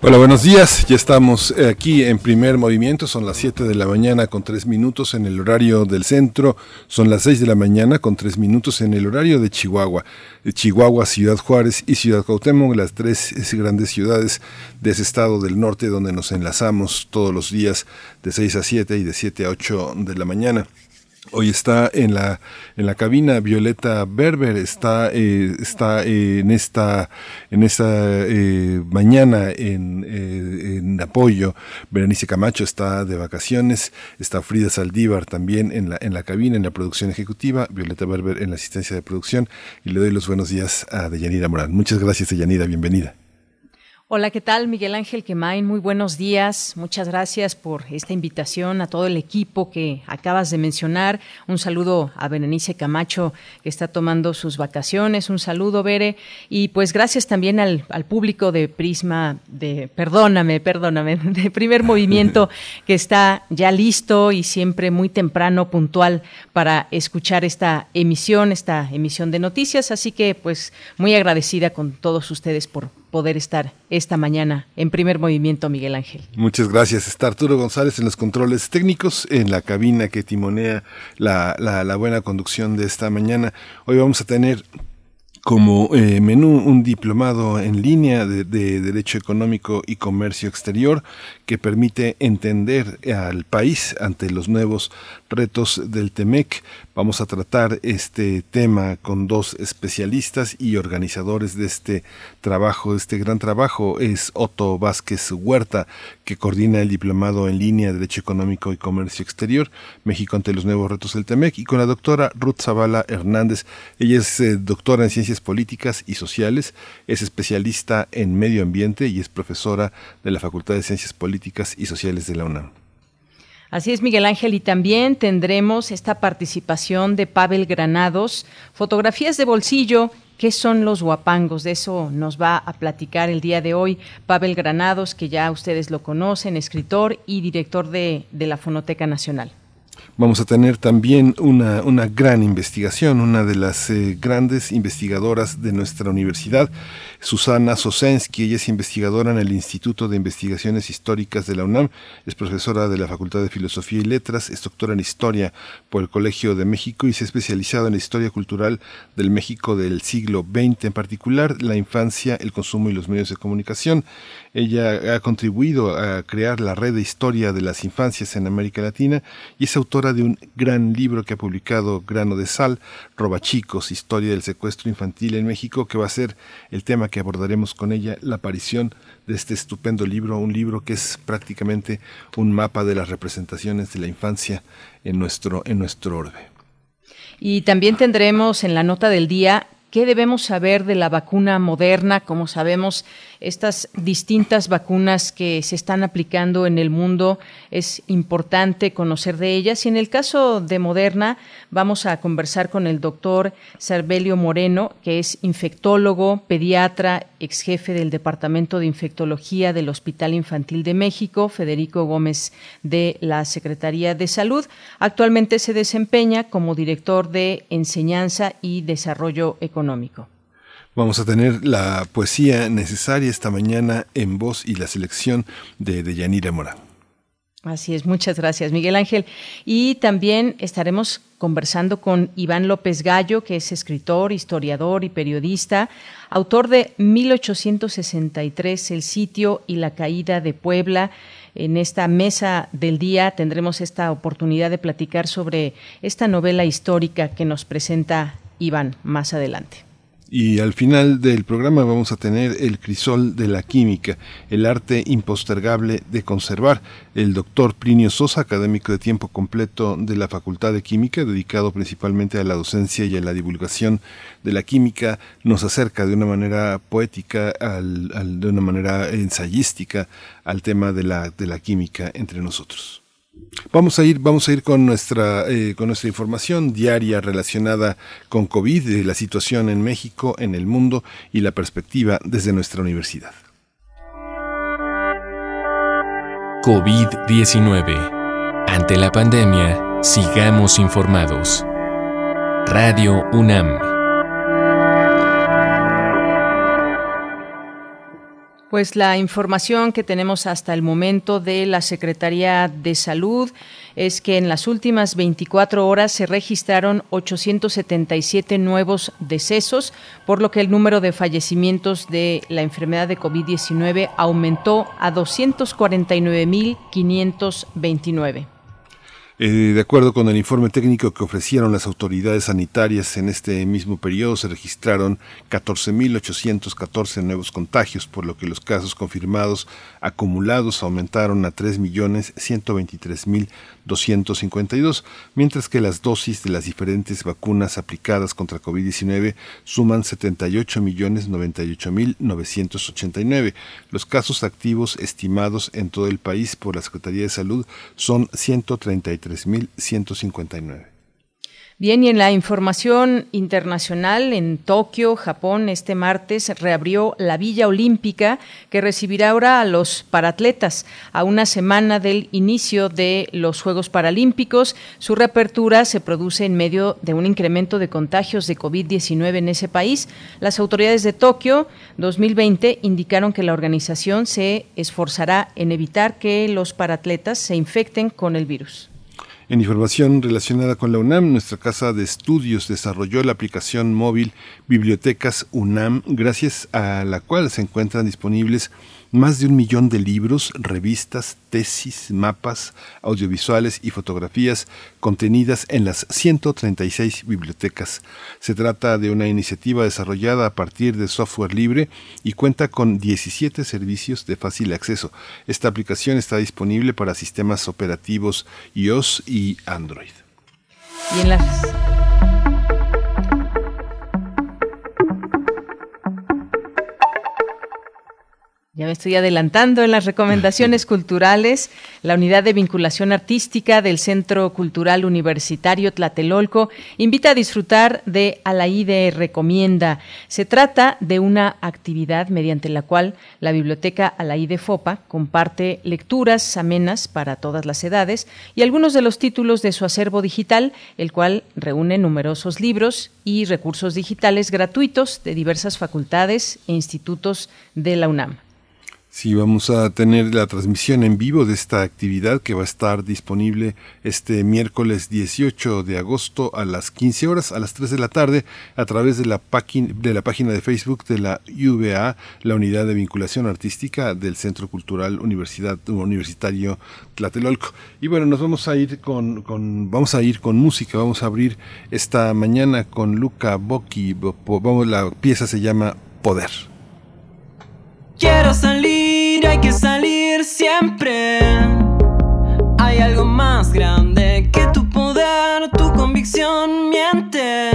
Hola, buenos días. Ya estamos eh, aquí en primer movimiento. Son las 7 de la mañana con 3 minutos en el horario del centro. Son las 6 de la mañana con 3 minutos en el horario de Chihuahua. Chihuahua, Ciudad Juárez y Ciudad Cuauhtémoc, las tres grandes ciudades de ese estado del norte donde nos enlazamos todos los días de 6 a 7 y de 7 a 8 de la mañana. Hoy está en la, en la cabina Violeta Berber, está, eh, está en esta, en esta eh, mañana en, eh, en, apoyo. Berenice Camacho está de vacaciones, está Frida Saldívar también en la, en la cabina, en la producción ejecutiva, Violeta Berber en la asistencia de producción y le doy los buenos días a Deyanira Morán. Muchas gracias Deyanira, bienvenida. Hola, ¿qué tal? Miguel Ángel Quemain, muy buenos días. Muchas gracias por esta invitación a todo el equipo que acabas de mencionar. Un saludo a Berenice Camacho, que está tomando sus vacaciones. Un saludo, Bere. Y pues gracias también al, público de Prisma, de, perdóname, perdóname, de primer movimiento, que está ya listo y siempre muy temprano, puntual, para escuchar esta emisión, esta emisión de noticias. Así que pues muy agradecida con todos ustedes por poder estar esta mañana en primer movimiento, Miguel Ángel. Muchas gracias. Está Arturo González en los controles técnicos, en la cabina que timonea la, la, la buena conducción de esta mañana. Hoy vamos a tener como eh, menú un diplomado en línea de, de, Derecho Económico y Comercio Exterior que permite entender al país ante los nuevos retos del TEMEC. Vamos a tratar este tema con dos especialistas y organizadores de este trabajo, este gran trabajo. Es Otto Vázquez Huerta, que coordina el diplomado en línea de Derecho Económico y Comercio Exterior, México ante los nuevos retos del TEMEC, y con la doctora Ruth Zavala Hernández. Ella es eh, doctora en Ciencias Políticas y Sociales, es especialista en medio ambiente y es profesora de la Facultad de Ciencias Políticas y Sociales de la UNAM. Así es, Miguel Ángel, y también tendremos esta participación de Pavel Granados, fotografías de bolsillo. ¿Qué son los guapangos? De eso nos va a platicar el día de hoy Pavel Granados, que ya ustedes lo conocen, escritor y director de, de la Fonoteca Nacional. Vamos a tener también una, una gran investigación, una de las eh, grandes investigadoras de nuestra universidad, Susana Sosensky. Ella es investigadora en el Instituto de Investigaciones Históricas de la UNAM, es profesora de la Facultad de Filosofía y Letras, es doctora en Historia por el Colegio de México y se ha especializado en la historia cultural del México del siglo XX, en particular la infancia, el consumo y los medios de comunicación. Ella ha contribuido a crear la red de historia de las infancias en América Latina y es autora de un gran libro que ha publicado Grano de Sal, Robachicos, Historia del Secuestro Infantil en México, que va a ser el tema que abordaremos con ella, la aparición de este estupendo libro, un libro que es prácticamente un mapa de las representaciones de la infancia en nuestro, en nuestro orbe. Y también tendremos en la nota del día ¿Qué debemos saber de la vacuna moderna? Como sabemos, estas distintas vacunas que se están aplicando en el mundo, es importante conocer de ellas. Y en el caso de Moderna, vamos a conversar con el doctor Cervelio Moreno, que es infectólogo, pediatra, ex jefe del Departamento de Infectología del Hospital Infantil de México, Federico Gómez de la Secretaría de Salud. Actualmente se desempeña como director de Enseñanza y Desarrollo económico. Vamos a tener la poesía necesaria esta mañana en voz y la selección de Deyanira Morán. Así es, muchas gracias Miguel Ángel. Y también estaremos conversando con Iván López Gallo, que es escritor, historiador y periodista, autor de 1863, El sitio y la caída de Puebla. En esta mesa del día tendremos esta oportunidad de platicar sobre esta novela histórica que nos presenta Iván más adelante. Y al final del programa vamos a tener el crisol de la química, el arte impostergable de conservar. El doctor Plinio Sosa, académico de tiempo completo de la Facultad de Química, dedicado principalmente a la docencia y a la divulgación de la química, nos acerca de una manera poética, de una manera ensayística al tema de la, de la química entre nosotros. Vamos a ir, vamos a ir con nuestra, eh, con nuestra información diaria relacionada con COVID, la situación en México, en el mundo y la perspectiva desde nuestra universidad. COVID-19. Ante la pandemia, sigamos informados. Radio UNAM. Pues la información que tenemos hasta el momento de la Secretaría de Salud es que en las últimas 24 horas se registraron 877 nuevos decesos, por lo que el número de fallecimientos de la enfermedad de COVID-19 aumentó a 249.529. Eh, de acuerdo con el informe técnico que ofrecieron las autoridades sanitarias en este mismo periodo, se registraron 14.814 nuevos contagios, por lo que los casos confirmados acumulados aumentaron a 3.123.000 252, mientras que las dosis de las diferentes vacunas aplicadas contra COVID-19 suman 78.098.989. Los casos activos estimados en todo el país por la Secretaría de Salud son 133.159. Bien, y en la información internacional, en Tokio, Japón, este martes reabrió la Villa Olímpica que recibirá ahora a los paratletas a una semana del inicio de los Juegos Paralímpicos. Su reapertura se produce en medio de un incremento de contagios de COVID-19 en ese país. Las autoridades de Tokio 2020 indicaron que la organización se esforzará en evitar que los paratletas se infecten con el virus. En información relacionada con la UNAM, nuestra casa de estudios desarrolló la aplicación móvil Bibliotecas UNAM, gracias a la cual se encuentran disponibles más de un millón de libros, revistas, tesis, mapas, audiovisuales y fotografías contenidas en las 136 bibliotecas. Se trata de una iniciativa desarrollada a partir de software libre y cuenta con 17 servicios de fácil acceso. Esta aplicación está disponible para sistemas operativos iOS y Android. Ya me estoy adelantando en las recomendaciones culturales. La unidad de vinculación artística del Centro Cultural Universitario Tlatelolco invita a disfrutar de Alaide Recomienda. Se trata de una actividad mediante la cual la Biblioteca Alaide Fopa comparte lecturas amenas para todas las edades y algunos de los títulos de su acervo digital, el cual reúne numerosos libros y recursos digitales gratuitos de diversas facultades e institutos de la UNAM. Sí, vamos a tener la transmisión en vivo de esta actividad que va a estar disponible este miércoles 18 de agosto a las 15 horas, a las 3 de la tarde, a través de la, de la página de Facebook de la UVA, la Unidad de Vinculación Artística del Centro Cultural Universidad, Universitario Tlatelolco. Y bueno, nos vamos a ir con, con, vamos a ir con música, vamos a abrir esta mañana con Luca Bocchi, vamos, la pieza se llama Poder. Quiero salir, hay que salir siempre. Hay algo más grande que tu poder, tu convicción miente.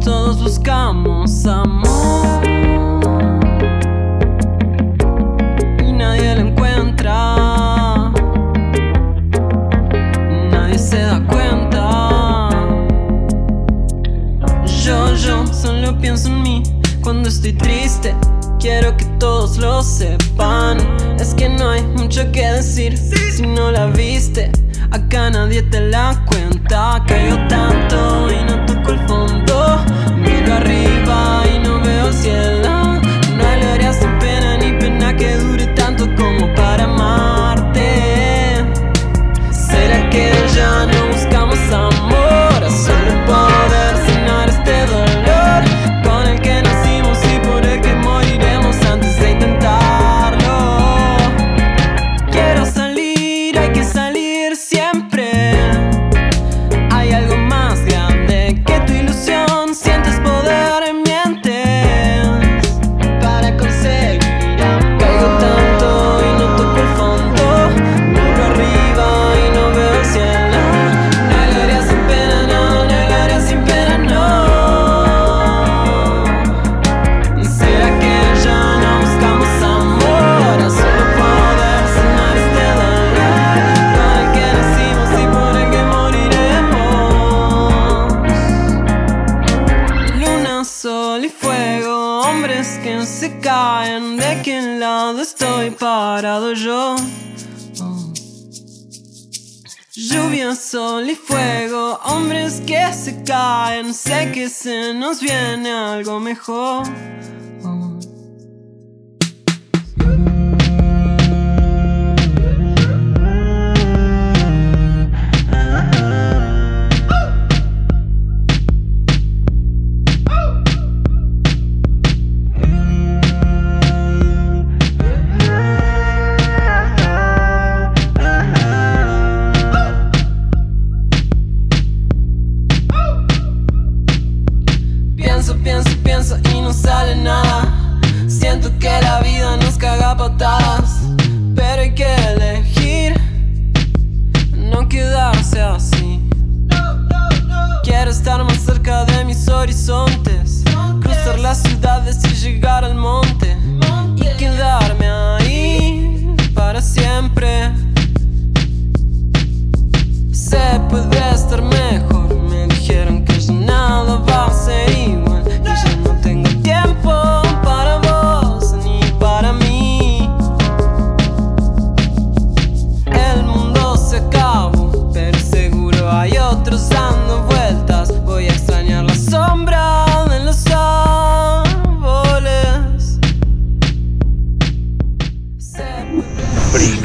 Todos buscamos amor. Y nadie lo encuentra. Nadie se da cuenta. Yo, yo solo pienso en mí cuando estoy triste quiero que todos lo sepan. Es que no hay mucho que decir si no la viste. Acá nadie te la cuenta. Cayó tanto y no estoy parado yo. Lluvia, sol y fuego, hombres que se caen, sé que se nos viene algo mejor. llegar al mundo.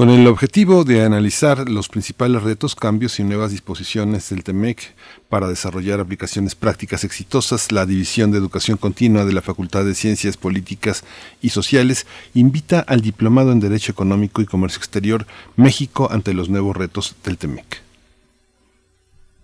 Con el objetivo de analizar los principales retos, cambios y nuevas disposiciones del TEMEC para desarrollar aplicaciones prácticas exitosas, la División de Educación Continua de la Facultad de Ciencias Políticas y Sociales invita al Diplomado en Derecho Económico y Comercio Exterior México ante los nuevos retos del TEMEC.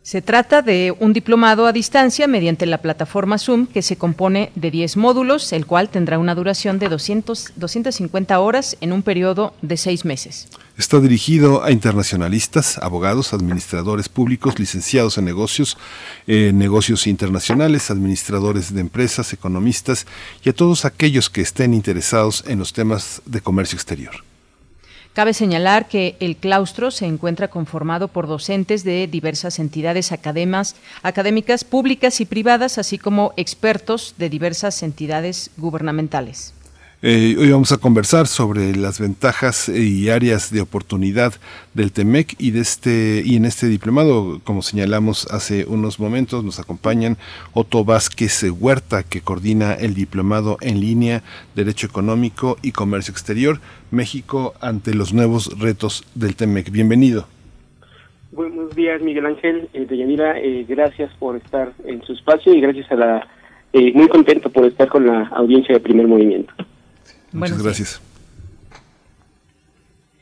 Se trata de un diplomado a distancia mediante la plataforma Zoom que se compone de 10 módulos, el cual tendrá una duración de 200, 250 horas en un periodo de seis meses. Está dirigido a internacionalistas, abogados, administradores públicos, licenciados en negocios, eh, negocios internacionales, administradores de empresas, economistas y a todos aquellos que estén interesados en los temas de comercio exterior. Cabe señalar que el claustro se encuentra conformado por docentes de diversas entidades académicas públicas y privadas, así como expertos de diversas entidades gubernamentales. Eh, hoy vamos a conversar sobre las ventajas y áreas de oportunidad del TEMEC y de este y en este diplomado, como señalamos hace unos momentos, nos acompañan Otto Vázquez Huerta, que coordina el diplomado en línea Derecho Económico y Comercio Exterior, México ante los nuevos retos del TEMEC. Bienvenido. Buenos días, Miguel Ángel eh, Deyanira. Eh, gracias por estar en su espacio y gracias a la. Eh, muy contento por estar con la audiencia de primer movimiento. Muchas gracias.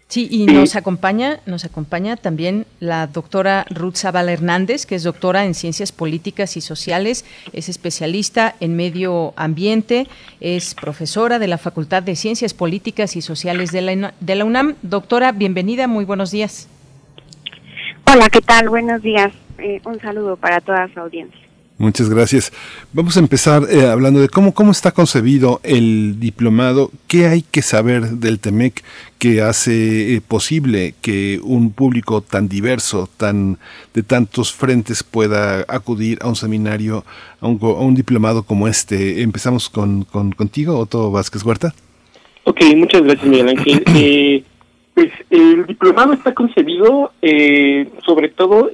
Sí, y nos acompaña, nos acompaña también la doctora Ruth Zavala Hernández, que es doctora en Ciencias Políticas y Sociales, es especialista en medio ambiente, es profesora de la Facultad de Ciencias Políticas y Sociales de la, de la UNAM. Doctora, bienvenida, muy buenos días. Hola, ¿qué tal? Buenos días. Eh, un saludo para toda su audiencia. Muchas gracias. Vamos a empezar eh, hablando de cómo, cómo está concebido el diplomado, qué hay que saber del TEMEC que hace eh, posible que un público tan diverso, tan de tantos frentes pueda acudir a un seminario, a un, diplomado como este. Empezamos con, contigo, Otto Vázquez Huerta. Ok, muchas gracias, Miguel Ángel. Eh, pues el diplomado está concebido sobre todo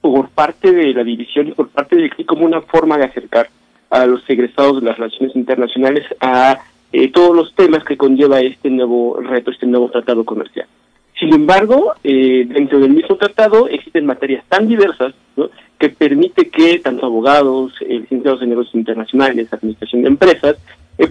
por parte de la división y por parte de como una forma de acercar a los egresados de las relaciones internacionales a eh, todos los temas que conlleva este nuevo reto, este nuevo tratado comercial. Sin embargo, eh, dentro del mismo tratado existen materias tan diversas que permite que tanto abogados, eh, licenciados en negocios internacionales, administración de empresas,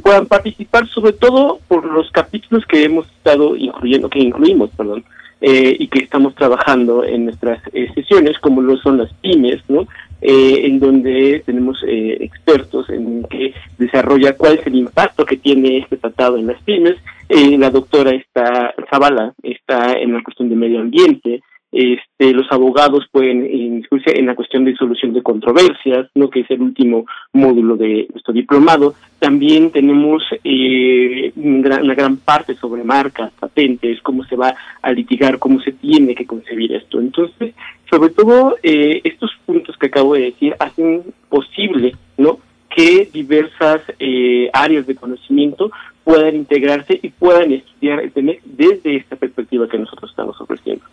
puedan participar sobre todo por los capítulos que hemos estado incluyendo, que incluimos, perdón, eh, y que estamos trabajando en nuestras eh, sesiones, como lo son las pymes, ¿no? Eh, en donde tenemos expertos en que desarrolla cuál es el impacto que tiene este tratado en las pymes. la doctora está, Zavala está en la cuestión de medio ambiente, este, los abogados pueden incluirse en la cuestión de solución de controversias, ¿no? que es el último módulo de nuestro diplomado. También tenemos eh, una gran parte sobre marcas, patentes, cómo se va a litigar, cómo se tiene que concebir esto. Entonces, sobre todo, eh, estos puntos que acabo de decir hacen posible ¿no? que diversas eh, áreas de conocimiento puedan integrarse y puedan estudiar el tema desde esta perspectiva que nosotros estamos ofreciendo.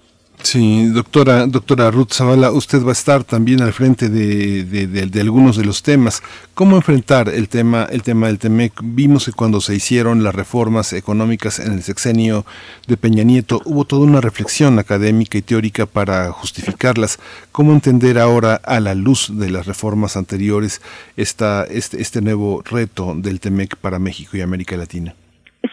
Sí, doctora, doctora Ruth Zavala, usted va a estar también al frente de, de, algunos de los temas. ¿Cómo enfrentar el tema, el tema del TEMEC? Vimos que cuando se hicieron las reformas económicas en el sexenio de Peña Nieto, hubo toda una reflexión académica y teórica para justificarlas. ¿Cómo entender ahora, a la luz de las reformas anteriores, esta, este, este nuevo reto del TEMEC para México y América Latina?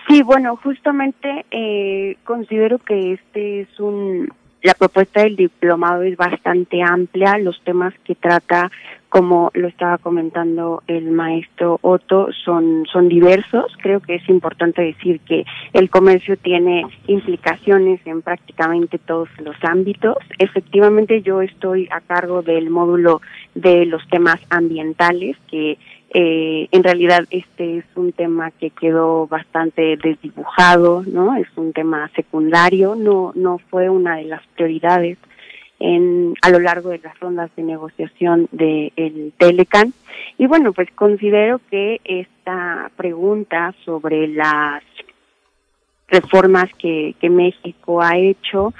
Sí, bueno, justamente eh, considero que este es un la propuesta del diplomado es bastante amplia, los temas que trata, como lo estaba comentando el maestro Otto, son, son diversos. Creo que es importante decir que el comercio tiene implicaciones en prácticamente todos los ámbitos. Efectivamente, yo estoy a cargo del módulo de los temas ambientales, que eh, en realidad este es un tema que quedó bastante desdibujado, ¿no? Es un tema secundario, no no fue una de las prioridades en a lo largo de las rondas de negociación del el Telecan. Y bueno, pues considero que esta pregunta sobre las reformas que, que México ha hecho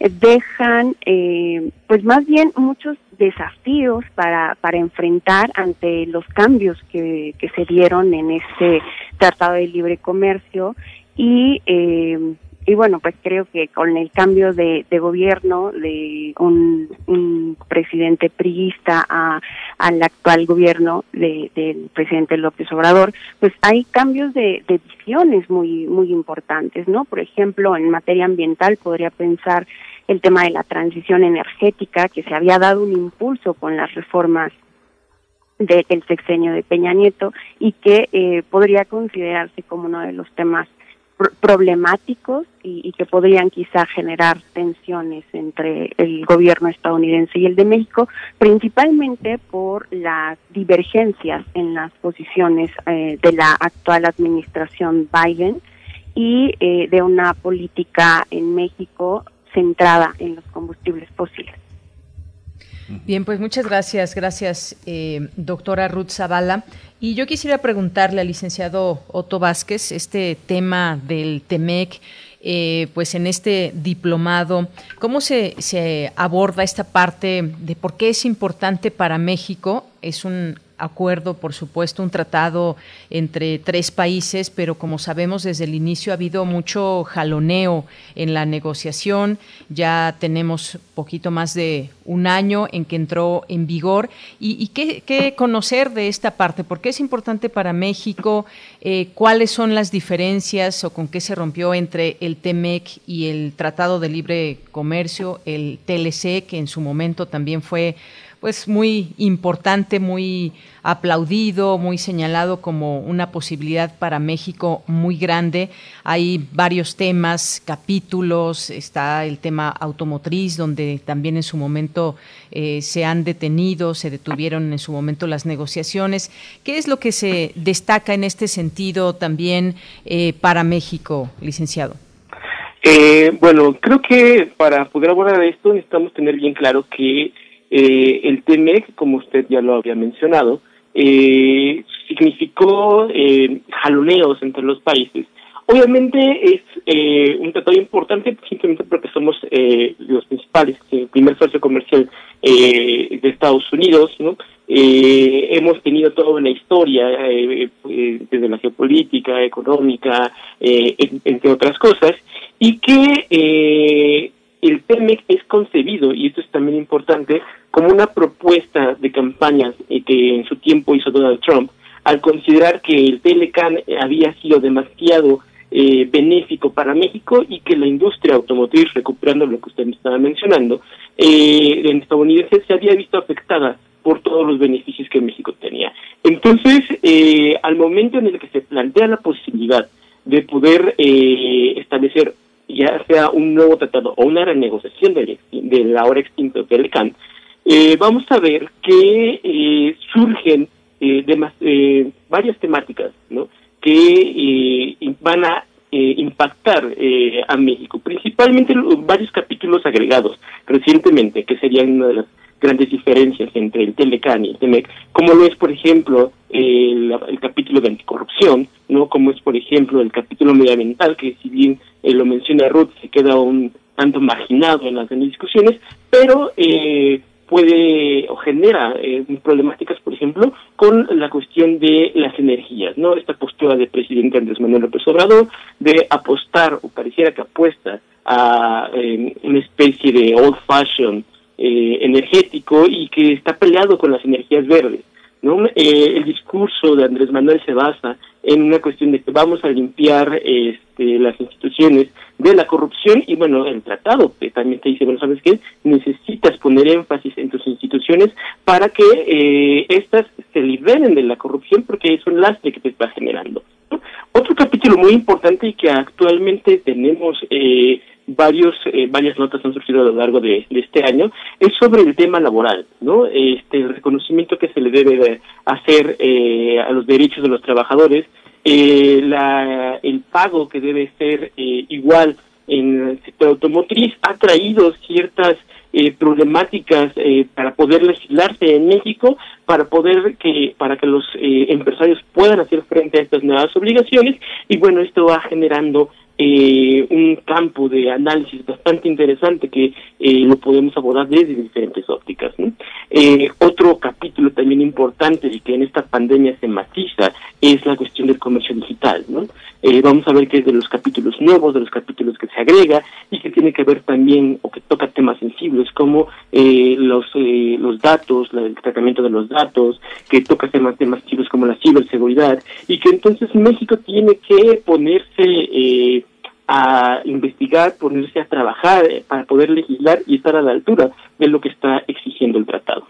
eh, dejan eh, pues más bien muchos desafíos para, para enfrentar ante los cambios que, que se dieron en este tratado de libre comercio y eh, y bueno, pues creo que con el cambio de, gobierno de un, presidente priista a, al actual gobierno de, del presidente López Obrador, pues hay cambios de, de visiones muy, muy importantes, ¿no? Por ejemplo, en materia ambiental podría pensar el tema de la transición energética, que se había dado un impulso con las reformas del sexenio de Peña Nieto y que eh, podría considerarse como uno de los temas problemáticos y, que podrían quizá generar tensiones entre el gobierno estadounidense y el de México, principalmente por las divergencias en las posiciones eh, de la actual administración Biden y eh, de una política en México centrada en los combustibles fósiles. Bien, pues muchas gracias, gracias, eh, doctora Ruth Zavala. Y yo quisiera preguntarle al licenciado Otto Vázquez este tema del TEMEC. Eh, pues en este diplomado, ¿cómo se, se aborda esta parte de por qué es importante para México? Es un acuerdo, por supuesto, un tratado entre tres países, pero como sabemos desde el inicio ha habido mucho jaloneo en la negociación. Ya tenemos poquito más de un año en que entró en vigor. ¿Y, qué, conocer de esta parte? ¿Por qué es importante para México? Eh, ¿Cuáles son las diferencias o con qué se rompió entre el TEMEC y el Tratado de Libre Comercio, el TLC, que en su momento también fue pues muy importante, muy aplaudido, muy señalado como una posibilidad para México muy grande. Hay varios temas, capítulos, está el tema automotriz, donde también en su momento eh, se han detenido, se detuvieron en su momento las negociaciones. ¿Qué es lo que se destaca en este sentido también eh, para México, licenciado? Eh, bueno, creo que para poder abordar esto necesitamos tener bien claro que eh, el TEMEC, como usted ya lo había mencionado, eh, significó eh, jaloneos entre los países. Obviamente es eh, un tratado importante simplemente porque somos eh, los principales, el primer socio comercial eh, de Estados Unidos, ¿no? Eh, hemos tenido toda una historia eh, eh, desde la geopolítica, económica, eh, entre otras cosas, y que eh, el TEMEC es concebido, y esto es también importante, como una propuesta de campaña eh, que en su tiempo hizo Donald Trump, al considerar que el Telecan había sido demasiado eh, benéfico para México y que la industria automotriz, recuperando lo que usted me estaba mencionando, eh, en estadounidense se había visto afectada por todos los beneficios que México tenía. Entonces, eh, al momento en el que se plantea la posibilidad de poder eh, establecer ya sea un nuevo tratado o una renegociación del, del ahora extinto Telecan, eh, vamos a ver que eh, surgen eh, varias temáticas ¿no? que van a impactar a México, principalmente varios capítulos agregados recientemente, que serían una de las grandes diferencias entre el Telecan y el TEMEC, como lo es, por ejemplo, el, capítulo de anticorrupción, no como es, por ejemplo, el capítulo medioambiental, que si bien lo menciona Ruth, se queda un tanto marginado en las discusiones, pero eh, puede o genera eh, problemáticas, por ejemplo, con la cuestión de las energías, ¿no? Esta postura del presidente Andrés Manuel López Obrador de apostar, o pareciera que apuesta a eh, una especie de old fashion eh, energético y que está peleado con las energías verdes. ¿no? Eh, el discurso de Andrés Manuel se basa en una cuestión de que vamos a limpiar este, las instituciones de la corrupción y bueno, el tratado que también te dice, bueno, ¿sabes qué? Necesitas poner énfasis en tus instituciones para que eh, éstas se liberen de la corrupción porque es un lastre que te está generando. Otro capítulo muy importante y que actualmente tenemos eh, varios eh, varias notas han surgido a lo largo de, este año es sobre el tema laboral no este el reconocimiento que se le debe de hacer eh, a los derechos de los trabajadores eh, la, el pago que debe ser igual en el sector automotriz ha traído ciertas problemáticas para poder legislarse en México para poder que para que los empresarios puedan hacer frente a estas nuevas obligaciones. Y bueno esto va generando eh, un campo de análisis bastante interesante que eh, lo podemos abordar desde diferentes ópticas. Eh, otro capítulo también importante y que en esta pandemia se matiza es la cuestión del comercio digital. ¿no? Eh, vamos a ver que es de los capítulos nuevos, de los capítulos que se agrega y que tiene que ver también o que toca temas sensibles como los, los datos, el tratamiento de los datos, que toca temas, temas sensibles como la ciberseguridad y que entonces México tiene que ponerse a investigar, ponerse a trabajar eh, para poder legislar y estar a la altura de lo que está exigiendo el tratado.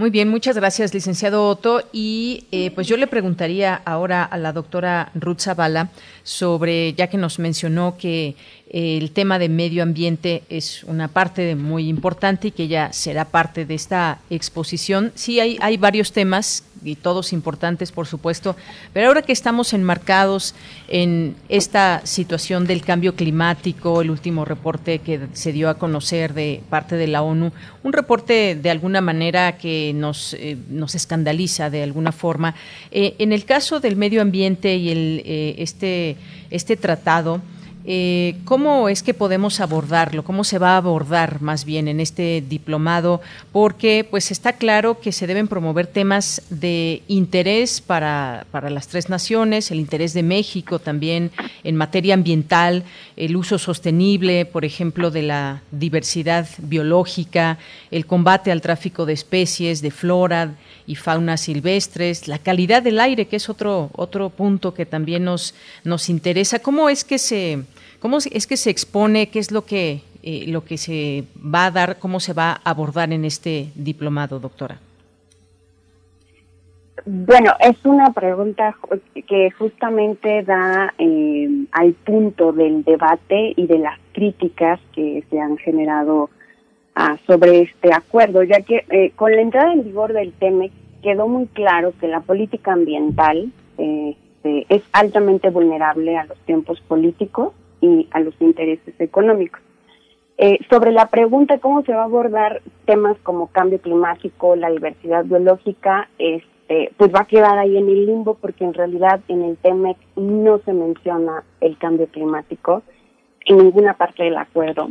Muy bien, muchas gracias, licenciado Otto. Y eh, pues yo le preguntaría ahora a la doctora Ruth Zavala sobre, ya que nos mencionó que el tema de medio ambiente es una parte muy importante y que ya será parte de esta exposición. Sí, hay, hay varios temas y todos importantes, por supuesto, pero ahora que estamos enmarcados en esta situación del cambio climático, el último reporte que se dio a conocer de parte de la ONU, un reporte de alguna manera que nos, eh, nos escandaliza de alguna forma. Eh, en el caso del medio ambiente y el, eh, este, este tratado, eh, ¿Cómo es que podemos abordarlo? ¿Cómo se va a abordar más bien en este diplomado? Porque pues está claro que se deben promover temas de interés para, para las tres naciones, el interés de México también en materia ambiental, el uso sostenible, por ejemplo, de la diversidad biológica, el combate al tráfico de especies, de flora y fauna silvestres, la calidad del aire, que es otro, otro punto que también nos, nos interesa. ¿Cómo es que se ¿Cómo es que se expone? ¿Qué es lo que, eh, lo que se va a dar? ¿Cómo se va a abordar en este diplomado, doctora? Bueno, es una pregunta que justamente da eh, al punto del debate y de las críticas que se han generado ah, sobre este acuerdo, ya que eh, con la entrada en vigor del TEMEC quedó muy claro que la política ambiental este, es altamente vulnerable a los tiempos políticos y a los intereses económicos. Eh, sobre la pregunta cómo se va a abordar temas como cambio climático, la diversidad biológica, este, pues va a quedar ahí en el limbo porque en realidad en el TEMEC no se menciona el cambio climático en ninguna parte del acuerdo.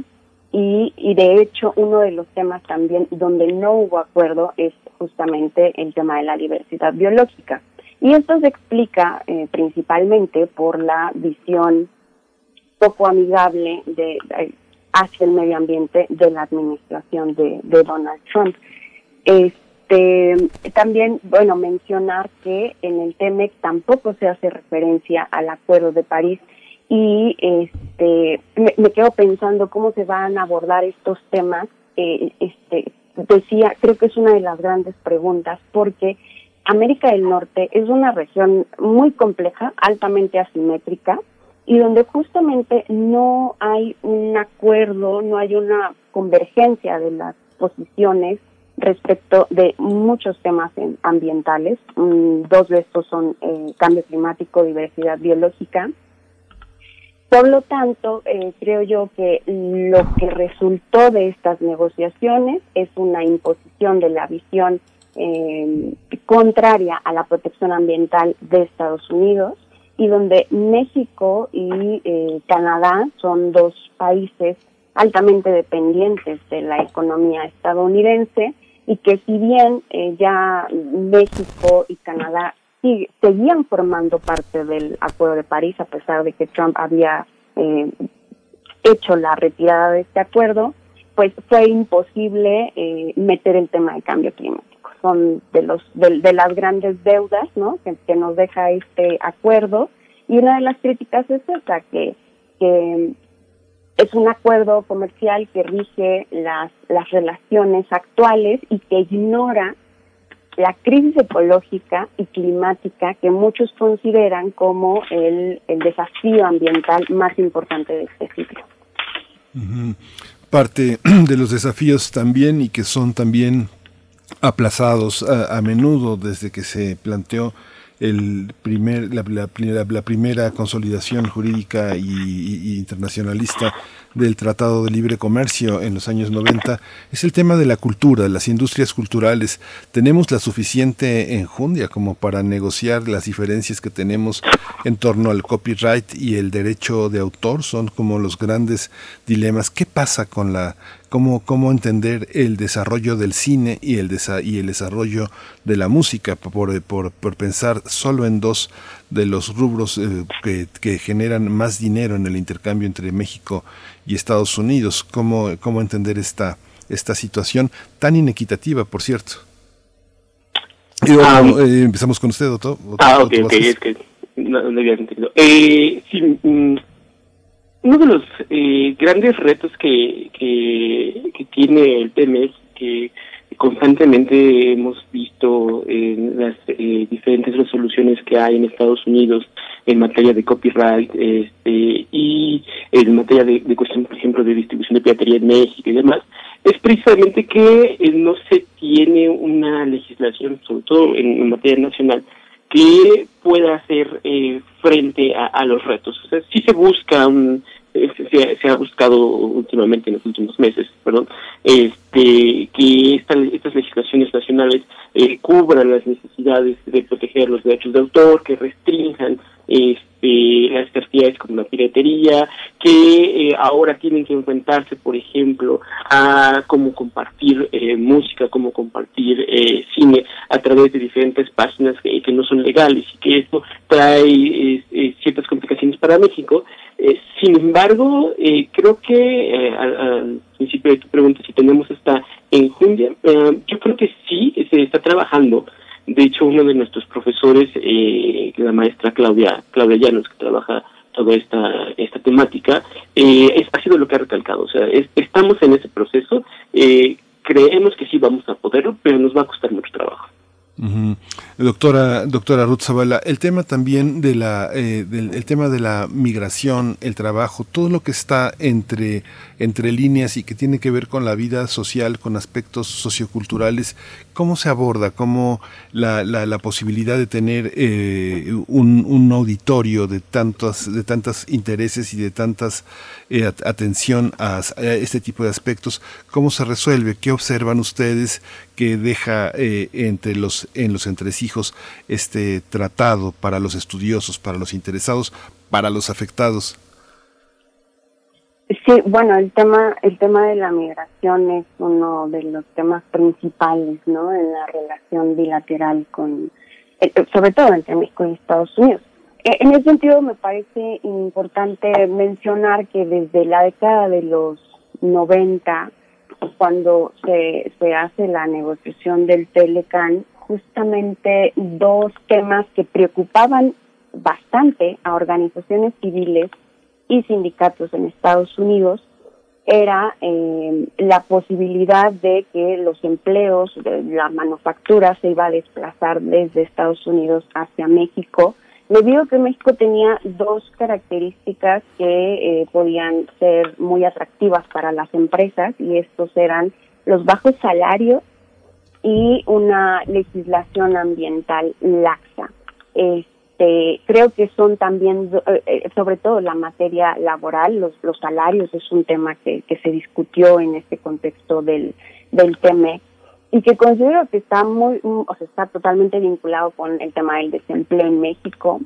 Y, y de hecho uno de los temas también donde no hubo acuerdo es justamente el tema de la diversidad biológica. Y esto se explica eh, principalmente por la visión poco amigable de, hacia el medio ambiente de la administración de, Donald Trump. Este, también, bueno, mencionar que en el TEMEC tampoco se hace referencia al Acuerdo de París y este, me, quedo pensando cómo se van a abordar estos temas. Eh, este, decía, creo que es una de las grandes preguntas porque América del Norte es una región muy compleja, altamente asimétrica, y donde justamente no hay un acuerdo, no hay una convergencia de las posiciones respecto de muchos temas ambientales. Mm, dos de estos son eh, cambio climático, diversidad biológica. Por lo tanto, eh, creo yo que lo que resultó de estas negociaciones es una imposición de la visión eh, contraria a la protección ambiental de Estados Unidos y donde México y eh, Canadá son dos países altamente dependientes de la economía estadounidense y que si bien eh, ya México y Canadá sí, seguían formando parte del Acuerdo de París a pesar de que Trump había eh, hecho la retirada de este acuerdo, pues fue imposible meter el tema de cambio climático son de los de, las grandes deudas ¿no? que, nos deja este acuerdo y una de las críticas es esa que, que es un acuerdo comercial que rige las, las relaciones actuales y que ignora la crisis ecológica y climática que muchos consideran como el, el desafío ambiental más importante de este siglo. Parte de los desafíos también y que son también aplazados a, menudo desde que se planteó el primer, la, la, primera consolidación jurídica y, internacionalista del Tratado de Libre Comercio en los años 90 es el tema de la cultura, las industrias culturales. Tenemos la suficiente enjundia como para negociar las diferencias que tenemos en torno al copyright y el derecho de autor, son como los grandes dilemas. ¿Qué pasa con la cómo, cómo entender el desarrollo del cine y el, y el desarrollo de la música, por, por, por pensar solo en dos de los rubros eh, que, que, generan más dinero en el intercambio entre México y Estados Unidos. ¿Cómo, cómo entender esta, esta situación tan inequitativa, por cierto? Ah, eh, empezamos con usted, doctor. ah, ok, ok, es que no, había entendido. Eh, sí, mm, uno de los eh, grandes retos que, que, que tiene el TMS, que constantemente hemos visto en las eh, diferentes resoluciones que hay en Estados Unidos en materia de copyright este, y en materia de, de cuestión, por ejemplo, de distribución de piratería en México y demás, es precisamente que eh, no se tiene una legislación, sobre todo en, materia nacional, que pueda hacer eh, frente a, a, los retos. O sea, sí se busca un se, ha buscado últimamente en los últimos meses, perdón, este, que estas legislaciones nacionales eh, cubran las necesidades de proteger los derechos de autor, que restrinjan este, las actividades como la piratería, que eh, ahora tienen que enfrentarse, por ejemplo, a cómo compartir eh, música, cómo compartir cine a través de diferentes páginas que, que, no son legales y que esto trae ciertas complicaciones para México. Sin embargo, creo que al, principio de tu pregunta, si tenemos esta enjundia, yo creo que sí se está trabajando de hecho, uno de nuestros profesores, eh, la maestra Claudia, Claudia Llanos, que trabaja toda esta, esta temática, eh, ha sido lo que ha recalcado. O sea, estamos en ese proceso, eh, creemos que sí vamos a poderlo, pero nos va a costar mucho trabajo. Doctora, doctora Ruth Zavala, el tema también de la, eh, del el tema de la migración, el trabajo, todo lo que está entre, entre líneas y que tiene que ver con la vida social, con aspectos socioculturales, ¿cómo se aborda? ¿Cómo la, la, la posibilidad de tener eh, un, un, auditorio de tantos, de tantos intereses y de tantas eh, atención a, este tipo de aspectos, cómo se resuelve? ¿Qué observan ustedes que deja entre los en los entresijos este tratado para los estudiosos, para los interesados, para los afectados? Sí, bueno, el tema el tema de la migración es uno de los temas principales, ¿no? En la relación bilateral con, eh, sobre todo entre México y Estados Unidos. Eh, en ese sentido, me parece importante mencionar que desde la década de los 90 cuando se, se hace la negociación del Telecan, justamente dos temas que preocupaban bastante a organizaciones civiles y sindicatos en Estados Unidos era eh, la posibilidad de que los empleos de la manufactura se iba a desplazar desde Estados Unidos hacia México, debido a que México tenía dos características que eh, podían ser muy atractivas para las empresas y estos eran los bajos salarios y una legislación ambiental laxa. Este, creo que son también, eh, eh, sobre todo la materia laboral, los, los salarios es un tema que, que se discutió en este contexto del, del y que considero que está muy, o sea, está totalmente vinculado con el tema del desempleo en México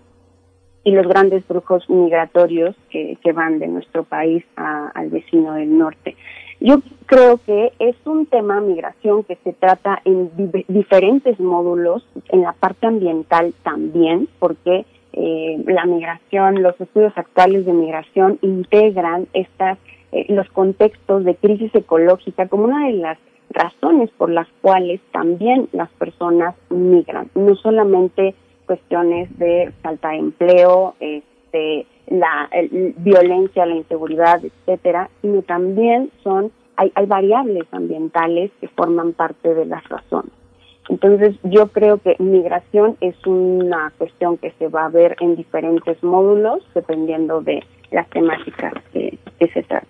y los grandes brujos migratorios que, que van de nuestro país al vecino del norte. Yo creo que es un tema migración que se trata en diferentes módulos, en la parte ambiental también, porque eh, la migración, los estudios actuales de migración integran estas eh, los contextos de crisis ecológica como una de las razones por las cuales también las personas migran, no solamente cuestiones de falta de empleo, este, la violencia, la inseguridad, etcétera, sino también son hay, hay variables ambientales que forman parte de las razones. Entonces, yo creo que migración es una cuestión que se va a ver en diferentes módulos dependiendo de las temáticas que, se trate.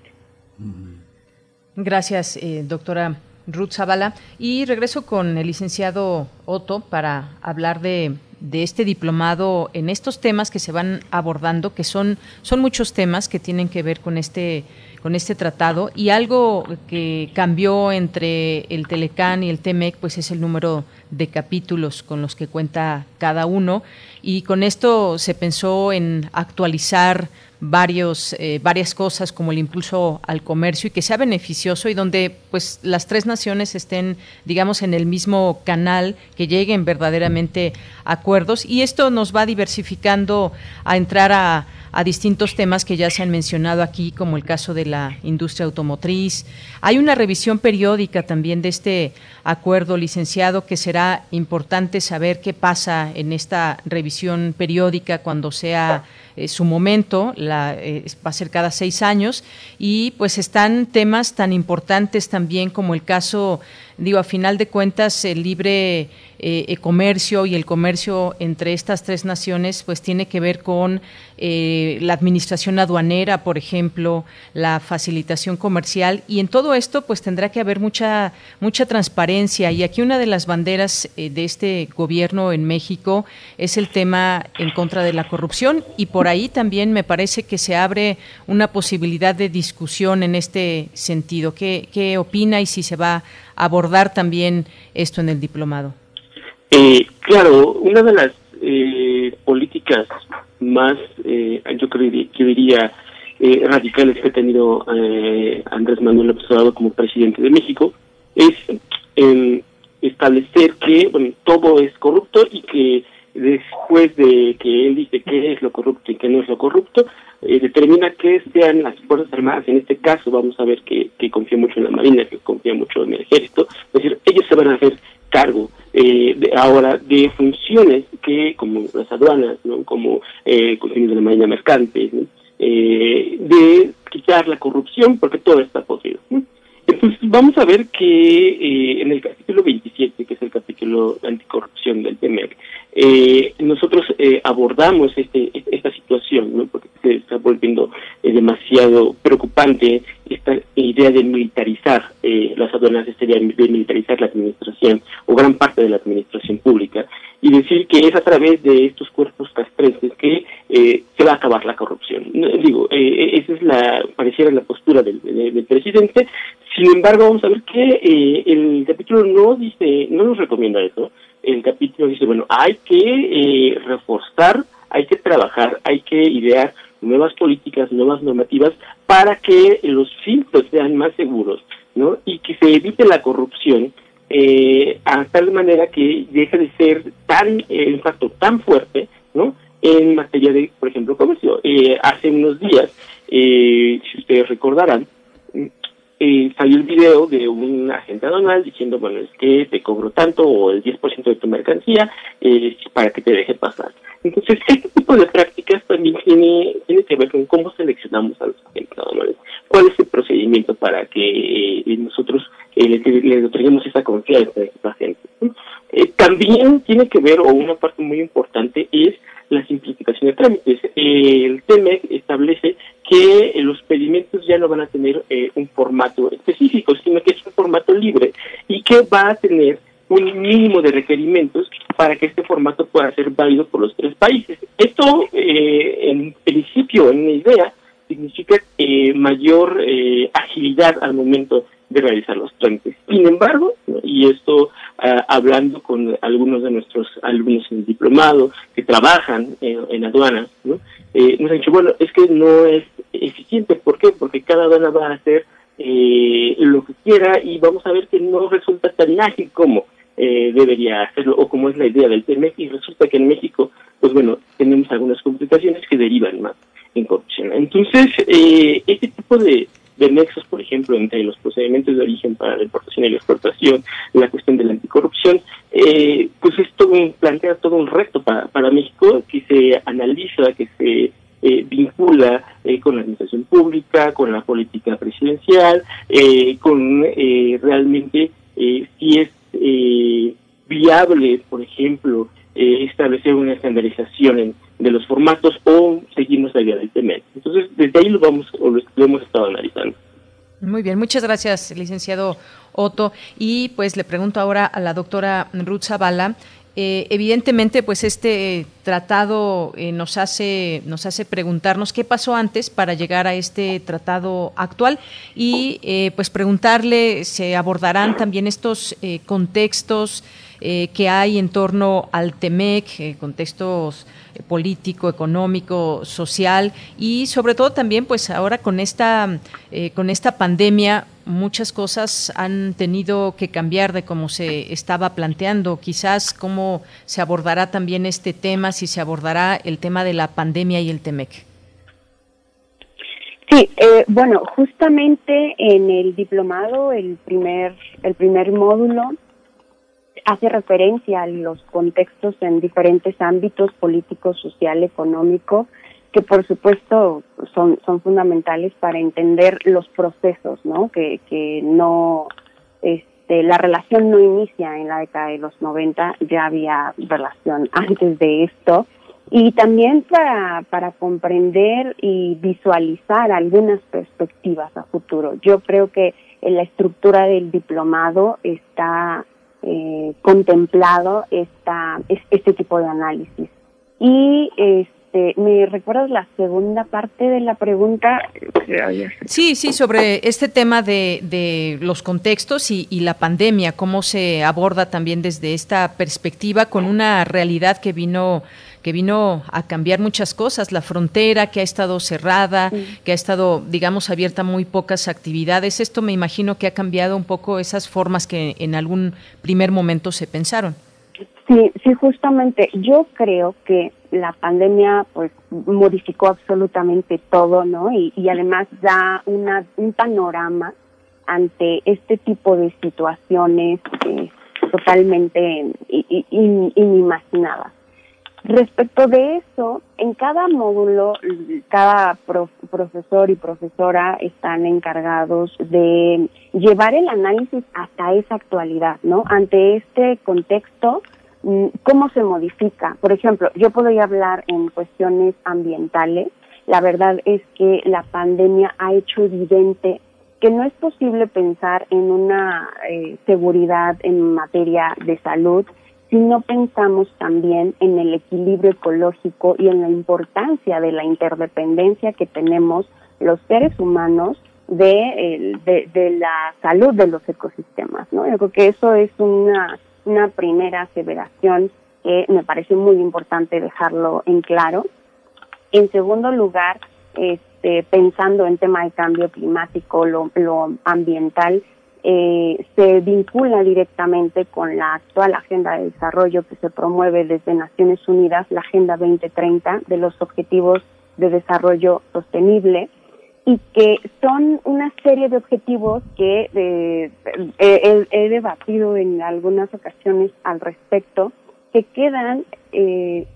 Gracias, eh, doctora Ruth Zavala. Y regreso con el licenciado Otto para hablar de de este diplomado en estos temas que se van abordando, que son, son muchos temas que tienen que ver con este, con este tratado y algo que cambió entre el Telecán y el TEMEC pues es el número de capítulos con los que cuenta cada uno y con esto se pensó en actualizar varios, eh, varias cosas como el impulso al comercio y que sea beneficioso y donde pues las tres naciones estén digamos en el mismo canal que lleguen verdaderamente acuerdos. Y esto nos va diversificando a entrar a, a distintos temas que ya se han mencionado aquí como el caso de la industria automotriz. Hay una revisión periódica también de este acuerdo licenciado que será importante saber qué pasa en esta revisión periódica cuando sea eh, su momento, eh, va a ser cada seis años, y pues están temas tan importantes también como el caso, digo, a final de cuentas, el libre eh, comercio y el comercio entre estas tres naciones, pues tiene que ver con la administración aduanera, por ejemplo, la facilitación comercial, y en todo esto, pues tendrá que haber mucha, mucha transparencia. Y aquí una de las banderas de este gobierno en México es el tema en contra de la corrupción, y por por ahí también me parece que se abre una posibilidad de discusión en este sentido. ¿Qué, opina y si se va a abordar también esto en el diplomado? Eh, claro, una de las eh, políticas más, eh, yo creo que diría, radicales que ha tenido Andrés Manuel López Obrador como presidente de México es establecer que bueno, todo es corrupto y que después de que él dice qué es lo corrupto y qué no es lo corrupto, eh, determina que sean las Fuerzas Armadas, en este caso vamos a ver que, confía mucho en la Marina, que confía mucho en el Ejército, es decir, ellos se van a hacer cargo eh, de, ahora de funciones que, como las aduanas, ¿no? como eh, de la Marina Mercante, eh, de quitar la corrupción, porque todo está posible. Entonces vamos a ver que eh, en el capítulo 27, que es el capítulo anticorrupción del TEMEC, eh, nosotros eh, abordamos este, esta situación, ¿no? porque se está volviendo eh, demasiado preocupante esta idea de militarizar eh, las aduanas, esta idea de militarizar la administración o gran parte de la administración pública y decir que es a través de estos cuerpos castrenses que eh, se va a acabar la corrupción. Digo, eh, esa es la, pareciera la postura del, del, presidente. Sin embargo, vamos a ver que el capítulo no dice, no nos recomienda eso el capítulo dice, bueno, hay que eh, reforzar, hay que trabajar, hay que idear nuevas políticas, nuevas normativas para que los filtros sean más seguros, ¿no? Y que se evite la corrupción eh, a tal manera que deje de ser tan eh, impacto tan fuerte, ¿no? En materia de, por ejemplo, comercio. Eh, hace unos días, eh, si ustedes recordarán, eh, salió el video de un agente aduanal diciendo, bueno, es que te cobro tanto o el 10% de tu mercancía eh, para que te deje pasar. Entonces, este tipo de prácticas también tiene, tiene que ver con cómo seleccionamos a los agentes aduanales, cuál es el procedimiento para que eh, nosotros eh, le, otorguemos esa confianza a estos agentes. también tiene que ver, o una parte muy importante, es la simplificación de trámites. el TEMEC establece que los pedimentos ya no van a tener eh, un formato específico, sino que es un formato libre y que va a tener un mínimo de requerimientos para que este formato pueda ser válido por los tres países. Esto, eh, en principio, en una idea, significa eh, mayor agilidad al momento de realizar los trámites. Sin embargo, y esto ah, hablando con algunos de nuestros alumnos en diplomado que trabajan en, aduanas, ¿no? eh, nos han dicho, bueno, es que no es eficiente. ¿Por qué? Porque cada aduana va a hacer eh, lo que quiera y vamos a ver que no resulta tan ágil como eh, debería hacerlo o como es la idea del TMEC y resulta que en México, pues bueno, tenemos algunas complicaciones que derivan más en corrupción. Entonces, eh, este tipo de, de nexos, por ejemplo, entre los procedimientos de origen para la importación y la exportación, la cuestión de la anticorrupción, eh, pues esto plantea todo un reto para México que se analiza, que se eh, vincula eh, con la administración pública, con la política presidencial, eh, con eh, realmente eh, si es viable, por ejemplo, establecer una estandarización en de los formatos o seguimos la idea del TEMEC. Entonces, desde ahí lo vamos o lo, hemos estado analizando. Muy bien, muchas gracias, licenciado Otto. Y pues le pregunto ahora a la doctora Ruth Zavala. Eh, evidentemente, pues este tratado eh, nos hace nos hace preguntarnos qué pasó antes para llegar a este tratado actual y eh, pues preguntarle se abordarán también estos contextos que hay en torno al TEMEC, contextos político, económico, social y sobre todo también pues ahora con esta, eh, con esta pandemia muchas cosas han tenido que cambiar de cómo se estaba planteando. Quizás cómo se abordará también este tema, si se abordará el tema de la pandemia y el TEMEC. Sí, eh, bueno, justamente en el diplomado, el primer, el primer módulo, hace referencia a los contextos en diferentes ámbitos político, social, económico, que por supuesto son, son fundamentales para entender los procesos, ¿no? Que, que no, este, la relación no inicia en la década de los 90, ya había relación antes de esto, y también para, para comprender y visualizar algunas perspectivas a futuro. Yo creo que en la estructura del diplomado está eh, contemplado esta, este tipo de análisis. Y este, ¿me recuerdas la segunda parte de la pregunta? Sí, sí, sobre este tema de, de los contextos y, y, la pandemia, cómo se aborda también desde esta perspectiva con una realidad que vino que vino a cambiar muchas cosas, la frontera que ha estado cerrada, que ha estado, digamos, abierta muy pocas actividades. Esto me imagino que ha cambiado un poco esas formas que en algún primer momento se pensaron. Sí, sí, justamente. Yo creo que la pandemia pues modificó absolutamente todo, ¿no? Y, y además da una, un panorama ante este tipo de situaciones eh, totalmente inimaginadas. Respecto de eso, en cada módulo, cada profesor y profesora están encargados de llevar el análisis hasta esa actualidad, ¿no? Ante este contexto, mm, ¿cómo se modifica? Por ejemplo, yo podría hablar en cuestiones ambientales. La verdad es que la pandemia ha hecho evidente que no es posible pensar en una eh, seguridad en materia de salud si no pensamos también en el equilibrio ecológico y en la importancia de la interdependencia que tenemos los seres humanos de, de, la salud de los ecosistemas, ¿no? Yo creo que eso es una, una primera aseveración que me parece muy importante dejarlo en claro. En segundo lugar, este, pensando en tema de cambio climático, lo, lo ambiental, eh, se vincula directamente con la actual agenda de desarrollo que se promueve desde Naciones Unidas, la Agenda 2030 de los Objetivos de Desarrollo Sostenible. y que son una serie de objetivos que eh, he, debatido en algunas ocasiones al respecto, que quedan, eh,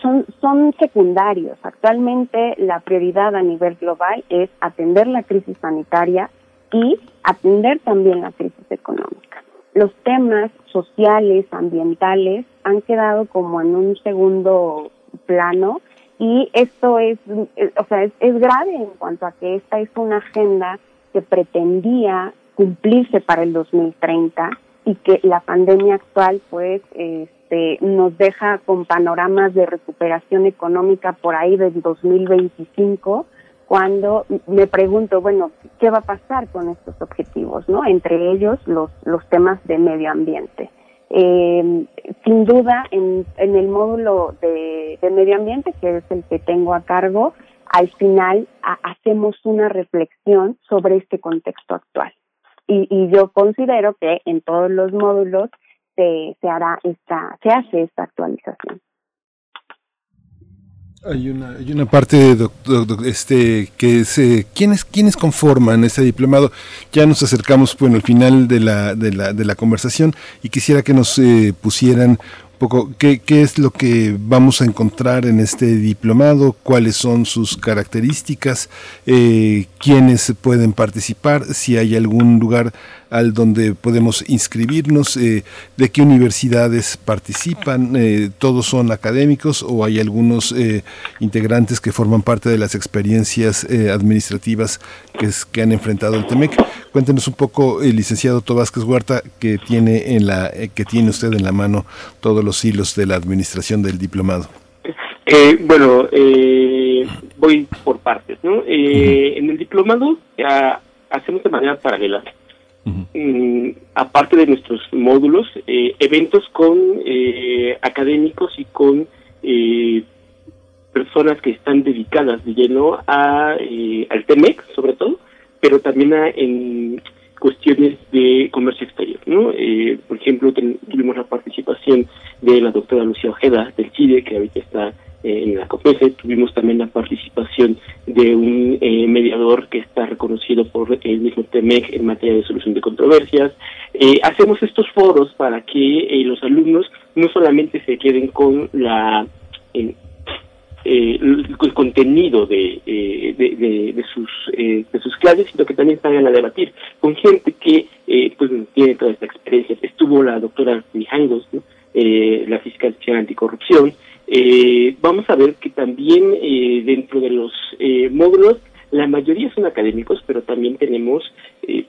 son, son secundarios. Actualmente la prioridad a nivel global es atender la crisis sanitaria y atender también la crisis económica. Los temas sociales, ambientales, han quedado como en un segundo plano y esto es, eh, o sea, es, grave en cuanto a que esta es una agenda que pretendía cumplirse para el 2030 y que la pandemia actual pues este nos deja con panoramas de recuperación económica por ahí del 2025 cuando me pregunto bueno qué va a pasar con estos objetivos no entre ellos los los temas de medio ambiente eh, sin duda, en, el módulo de, medio ambiente, que es el que tengo a cargo, al final hacemos una reflexión sobre este contexto actual. Y, y yo considero que en todos los módulos se, se hará esta, se hace esta actualización. Hay una, hay una parte, este, que se, ¿quiénes, ¿quiénes conforman este diplomado? Ya nos acercamos, bueno, al final de la, de la, de la conversación y quisiera que nos eh, pusieran poco qué, qué es lo que vamos a encontrar en este diplomado, cuáles son sus características, eh, quiénes pueden participar, si hay algún lugar al donde podemos inscribirnos, eh, de qué universidades participan, eh, todos son académicos o hay algunos integrantes que forman parte de las experiencias administrativas que, que han enfrentado el TEMEC. Cuéntenos un poco, el licenciado Tobásquez Huerta, que tiene, en la, que tiene usted en la mano todos los hilos de la administración del diplomado. bueno, voy por partes. ¿no? En el diplomado hacemos de manera paralela Mm, aparte de nuestros módulos, eh, eventos con eh, académicos y con eh, personas que están dedicadas de lleno a, al TEMEC, sobre todo, pero también en cuestiones de comercio exterior. ¿no? por ejemplo, tuvimos la participación de la doctora Lucía Ojeda del CIDE, que ahorita está en la COPESE. Tuvimos también la participación de un eh, mediador que está reconocido por el mismo TEMEC en materia de solución de controversias. Eh, hacemos estos foros para que eh, los alumnos no solamente se queden con la el, contenido de, de, sus de sus clases, sino que también salgan a debatir con gente que pues tiene toda esta experiencia. Estuvo la doctora Mijangos, la fiscal anticorrupción, eh, vamos a ver que también eh, dentro de los eh, módulos, la mayoría son académicos, pero también tenemos eh,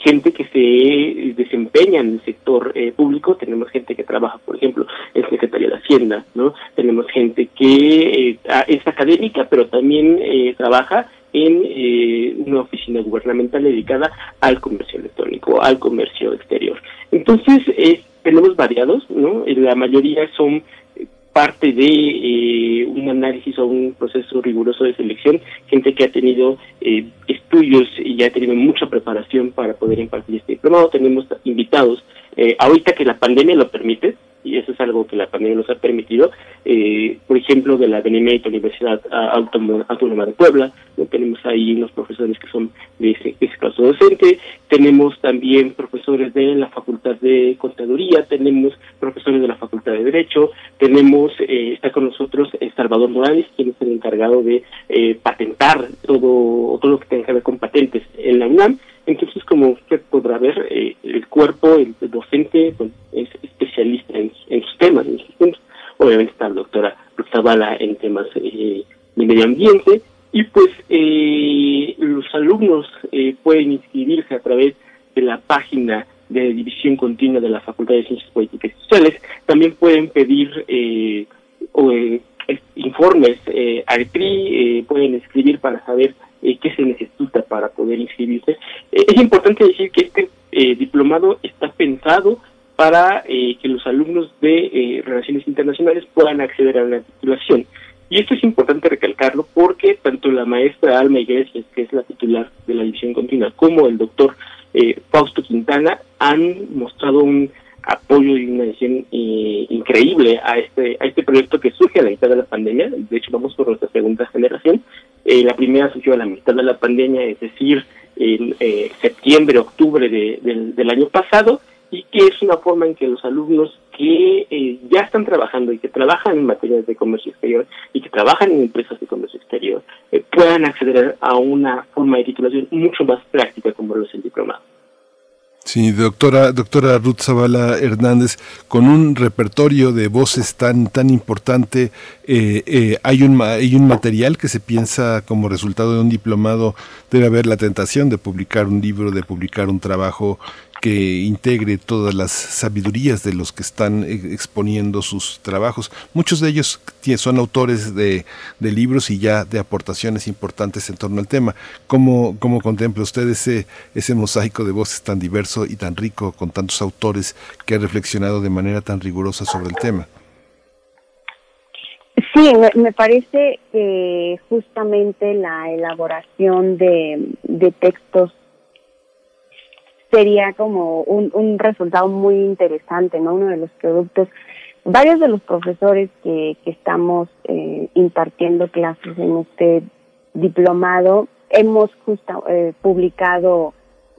gente que se desempeña en el sector público, tenemos gente que trabaja, por ejemplo, en Secretaría de Hacienda, ¿no? Tenemos gente que es académica, pero también trabaja en una oficina gubernamental dedicada al comercio electrónico, al comercio exterior. Entonces, tenemos variados, ¿no? La mayoría son parte de eh, un análisis o un proceso riguroso de selección, gente que ha tenido eh, estudios y ha tenido mucha preparación para poder impartir este diplomado. Tenemos invitados, eh, ahorita que la pandemia lo permite, y eso es algo que la pandemia nos ha permitido, eh, por ejemplo, de la Benemérita Universidad Autónoma de Puebla, tenemos ahí unos profesores que son de ese, caso docente, tenemos también profesores de la Facultad de Contaduría, tenemos profesores de la Facultad de Derecho, tenemos, eh, está con nosotros Salvador Morales, quien es el encargado de eh, patentar todo, todo lo que tenga que ver con patentes en la UNAM, entonces, como usted podrá ver, eh, el cuerpo, el, docente, pues, es especialista en, sus temas, en sus puntos. Obviamente está la doctora Zavala en temas eh, de medio ambiente. Y pues eh, los alumnos pueden inscribirse a través de la página de División Continua de la Facultad de Ciencias Políticas y Sociales. También pueden pedir informes al TRI, pueden escribir para saber eh, qué se necesita para poder inscribirse. Eh, es importante decir que este eh, diplomado está pensado para que los alumnos de Relaciones Internacionales puedan acceder a la titulación. Y esto es importante recalcarlo porque tanto la maestra Alma Iglesias, que es la titular de la división continua, como el doctor Fausto Quintana han mostrado un apoyo y una decisión eh, increíble a este a este proyecto que surge a la mitad de la pandemia. De hecho, vamos por nuestra segunda generación. Eh, la primera surgió a la mitad de la pandemia, es decir, en eh, septiembre, octubre del, año pasado, y que es una forma en que los alumnos que eh, ya están trabajando y que trabajan en materias de comercio exterior y que trabajan en empresas de comercio exterior puedan acceder a una forma de titulación mucho más práctica como lo es el diplomado. Sí, doctora, doctora Ruth Zavala Hernández, con un repertorio de voces tan, tan importante, eh, eh, hay, un, hay un material que se piensa como resultado de un diplomado, debe haber la tentación de publicar un libro, de publicar un trabajo que integre todas las sabidurías de los que están eh, exponiendo sus trabajos. Muchos de ellos son autores de, libros y ya de aportaciones importantes en torno al tema. ¿Cómo, cómo contempla usted ese, ese mosaico de voces tan diverso y tan rico con tantos autores que han reflexionado de manera tan rigurosa sobre el tema? Sí, me, parece que justamente la elaboración de, de textos sería como un, un resultado muy interesante, ¿no? Uno de los productos. Varios de los profesores que, que estamos eh, impartiendo clases en este diplomado hemos justo eh, publicado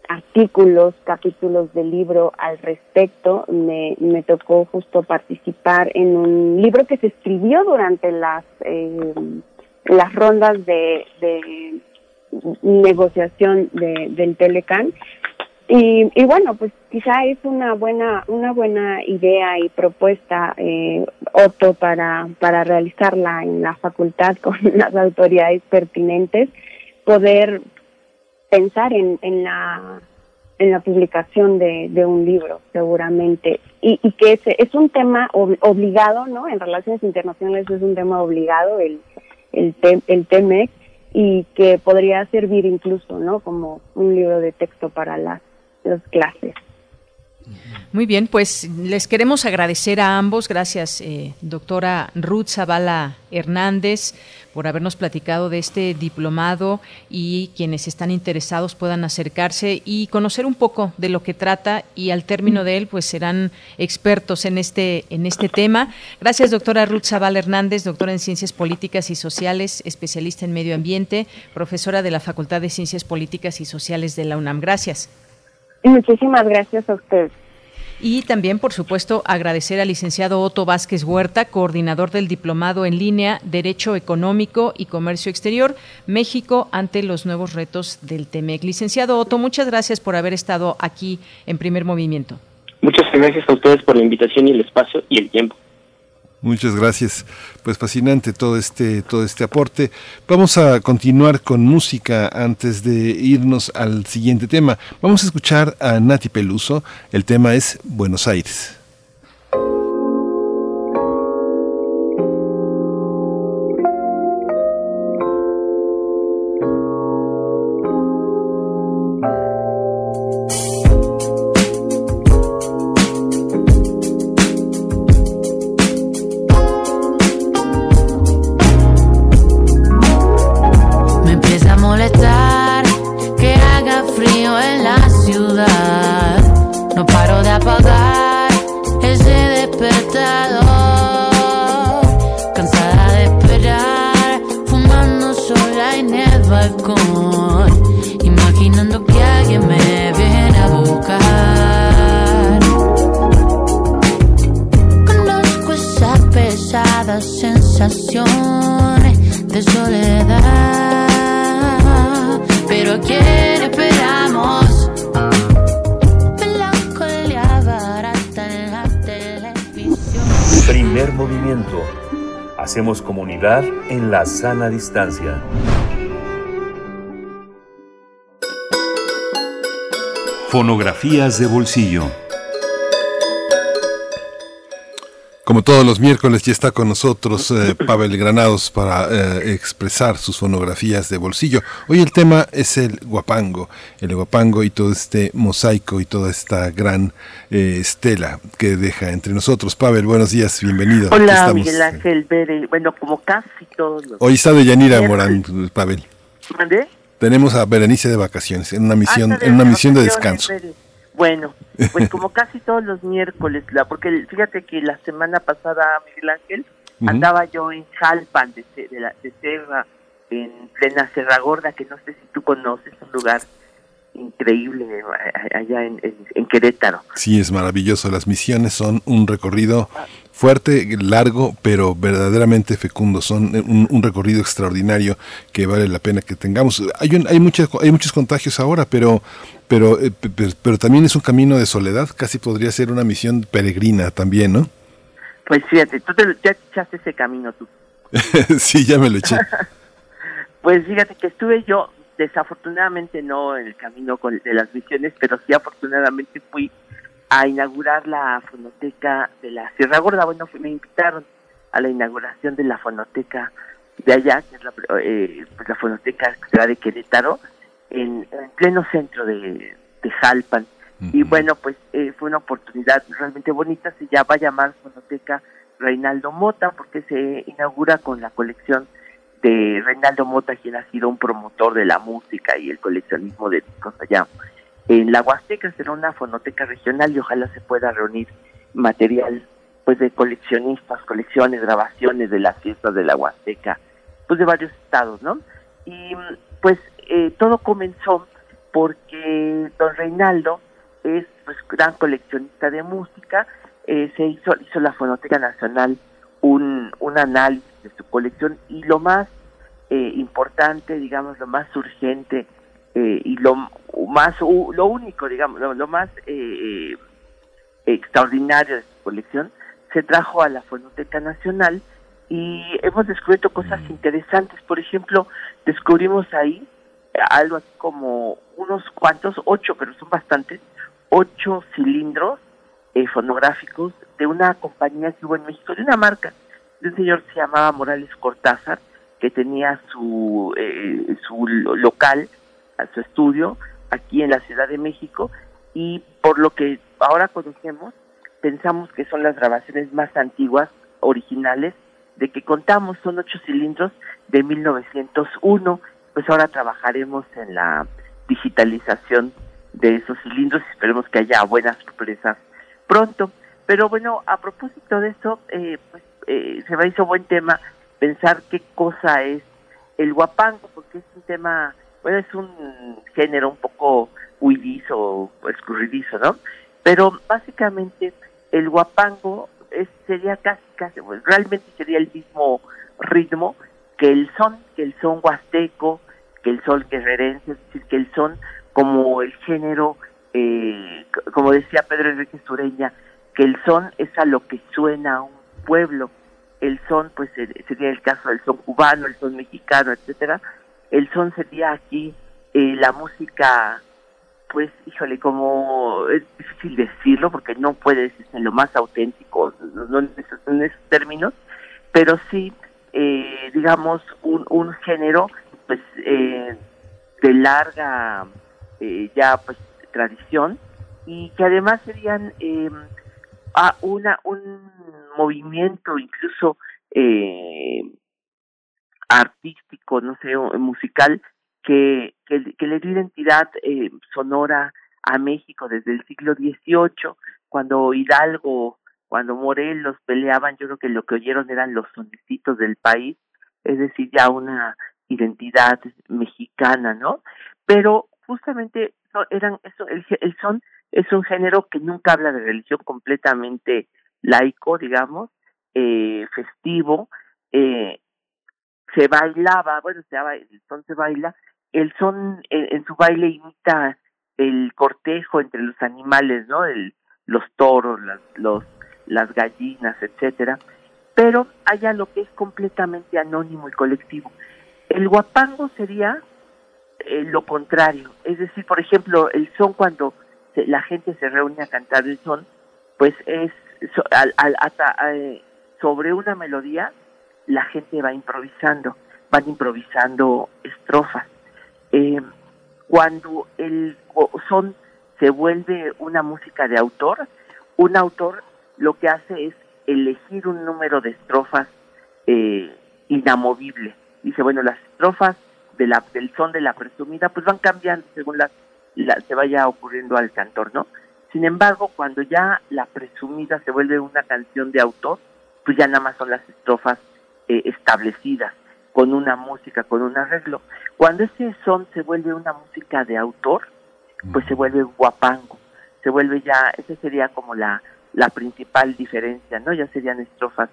artículos, capítulos del libro al respecto. Me, me tocó justo participar en un libro que se escribió durante las eh, las rondas de, de negociación de, del Telecan y, y bueno, pues quizá es una buena una buena idea y propuesta, eh, para, para realizarla en la facultad con las autoridades pertinentes, poder pensar en, en la en la publicación de, un libro, seguramente. Y, y que es, es un tema obligado, ¿no? En relaciones internacionales es un tema obligado, el, el, el TEMEC, y que podría servir incluso, ¿no? Como un libro de texto para las las clases. Muy bien, pues les queremos agradecer a ambos. Gracias, eh, doctora Ruth Zavala Hernández, por habernos platicado de este diplomado y quienes están interesados puedan acercarse y conocer un poco de lo que trata y al término de él pues serán expertos en este en este tema. Gracias, doctora Ruth Zavala Hernández, doctora en Ciencias Políticas y Sociales, especialista en Medio Ambiente, profesora de la Facultad de Ciencias Políticas y Sociales de la UNAM. Gracias. Muchísimas gracias a usted. Y también, por supuesto, agradecer al licenciado Otto Vázquez Huerta, coordinador del Diplomado en línea Derecho Económico y Comercio Exterior, México ante los nuevos retos del TEMEC. Licenciado Otto, muchas gracias por haber estado aquí en primer movimiento. Muchas gracias a ustedes por la invitación y el espacio y el tiempo. Muchas gracias. Pues fascinante todo este, todo este aporte. Vamos a continuar con música antes de irnos al siguiente tema. Vamos a escuchar a Nati Peluso. El tema es Buenos Aires. En la sana distancia. Fonografías de bolsillo. Como todos los miércoles ya está con nosotros eh, Pavel Granados para eh, expresar sus fonografías de bolsillo. Hoy el tema es el guapango, el guapango y todo este mosaico y toda esta gran eh, estela que deja entre nosotros. Pavel, buenos días, bienvenido. Hola, Miguel Ángel bueno, como casi todos los... Hoy está de Yanira Morán, Pavel. ¿Mandé? Tenemos a Berenice de vacaciones, en una misión, en una misión de descanso. Bueno, Pues como casi todos los miércoles, la, porque fíjate que la semana pasada, Miguel Ángel, andaba yo en Jalpan de, de, la, de Serra, en plena Serra Gorda, que no sé si tú conoces, un lugar increíble eh, allá en, Querétaro. Sí, es maravilloso. Las misiones son un recorrido fuerte, largo, pero verdaderamente fecundo. Son un, recorrido extraordinario que vale la pena que tengamos. Hay, un, hay, muchas, hay muchos contagios ahora, pero, pero, eh, pero, también es un camino de soledad. Casi podría ser una misión peregrina también, ¿no? Pues fíjate, tú te, ya echaste ese camino tú. sí, ya me lo eché. pues fíjate que estuve yo desafortunadamente no en el camino de las misiones, pero sí afortunadamente fui a inaugurar la fonoteca de la Sierra Gorda. Bueno, me invitaron a la inauguración de la fonoteca de allá, que es la, eh, pues la fonoteca de Querétaro, en, pleno centro de, Jalpan. Y bueno, pues eh, fue una oportunidad realmente bonita, se ya va a llamar Fonoteca Reinaldo Mota, porque se inaugura con la colección de Reinaldo Mota, quien ha sido un promotor de la música y el coleccionismo de discos allá. En la Huasteca será una fonoteca regional y ojalá se pueda reunir material pues de coleccionistas, colecciones, grabaciones de las fiestas de la Huasteca, pues de varios estados, ¿no? Y pues eh, todo comenzó porque don Reinaldo es pues gran coleccionista de música, eh, se hizo, hizo la Fonoteca Nacional un, un análisis de su colección y lo más eh, importante, digamos, lo más urgente eh, y lo más, lo único, digamos, lo, más eh, extraordinario de su colección, se trajo a la Fonoteca Nacional y hemos descubierto cosas mm. interesantes. Por ejemplo, descubrimos ahí algo así como unos cuantos, ocho, pero son bastantes, ocho cilindros fonográficos de una compañía que hubo en México, de una marca de un señor que se llamaba Morales Cortázar, que tenía su, eh, su local, su estudio aquí en la Ciudad de México y por lo que ahora conocemos, pensamos que son las grabaciones más antiguas, originales, de que contamos, son ocho cilindros de 1901, pues ahora trabajaremos en la digitalización de esos cilindros esperemos que haya buenas sorpresas pronto. Pero bueno, a propósito de eso, eh, pues eh, se me hizo buen tema pensar qué cosa es el guapango, porque es un tema, bueno, es un género un poco huidizo escurridizo, ¿no? Pero básicamente el guapango es, sería casi, casi, pues, realmente sería el mismo ritmo que el son, que el son huasteco, que el son guerrerense, es decir, que el son como el género, eh, como decía Pedro Enrique Sureña, que el son es a lo que suena un pueblo. El son, pues sería el caso del son cubano, el son mexicano, etcétera. El son sería aquí eh, la música, pues, híjole, como es difícil decirlo porque no puede decirse lo más auténtico, no, en, esos, términos, pero sí, eh, digamos, un, un género, pues, eh, de larga ya, pues, tradición y que además serían a una un movimiento incluso eh, artístico, no sé, musical que, que, le dio identidad eh, sonora a México desde el siglo XVIII, cuando Hidalgo, cuando Morelos peleaban, yo creo que lo que oyeron eran los sonecitos del país, es decir, ya una identidad mexicana, ¿no? Pero justamente eran eso, el, el son es un género que nunca habla de religión completamente laico, digamos, eh, festivo, eh, se bailaba, bueno, se, el son se baila, el son en, su baile imita el cortejo entre los animales, ¿no? El, los toros, las, los, las gallinas, etcétera, pero hay lo que es completamente anónimo y colectivo. El guapango sería eh, lo contrario, es decir, por ejemplo, el son cuando la gente se reúne a cantar el son, pues es al, al, eh, sobre una melodía la gente va improvisando, van improvisando estrofas. Eh, cuando el son se vuelve una música de autor, un autor lo que hace es elegir un número de estrofas eh, inamovible. Dice, bueno, las estrofas de la, del son de la presumida pues van cambiando según las la, se vaya ocurriendo al cantor, ¿no? Sin embargo, cuando ya la presumida se vuelve una canción de autor, pues ya nada más son las estrofas eh, establecidas, con una música, con un arreglo. Cuando ese son se vuelve una música de autor, pues se vuelve guapango, se vuelve ya, esa sería como la, la principal diferencia, ¿no? Ya serían estrofas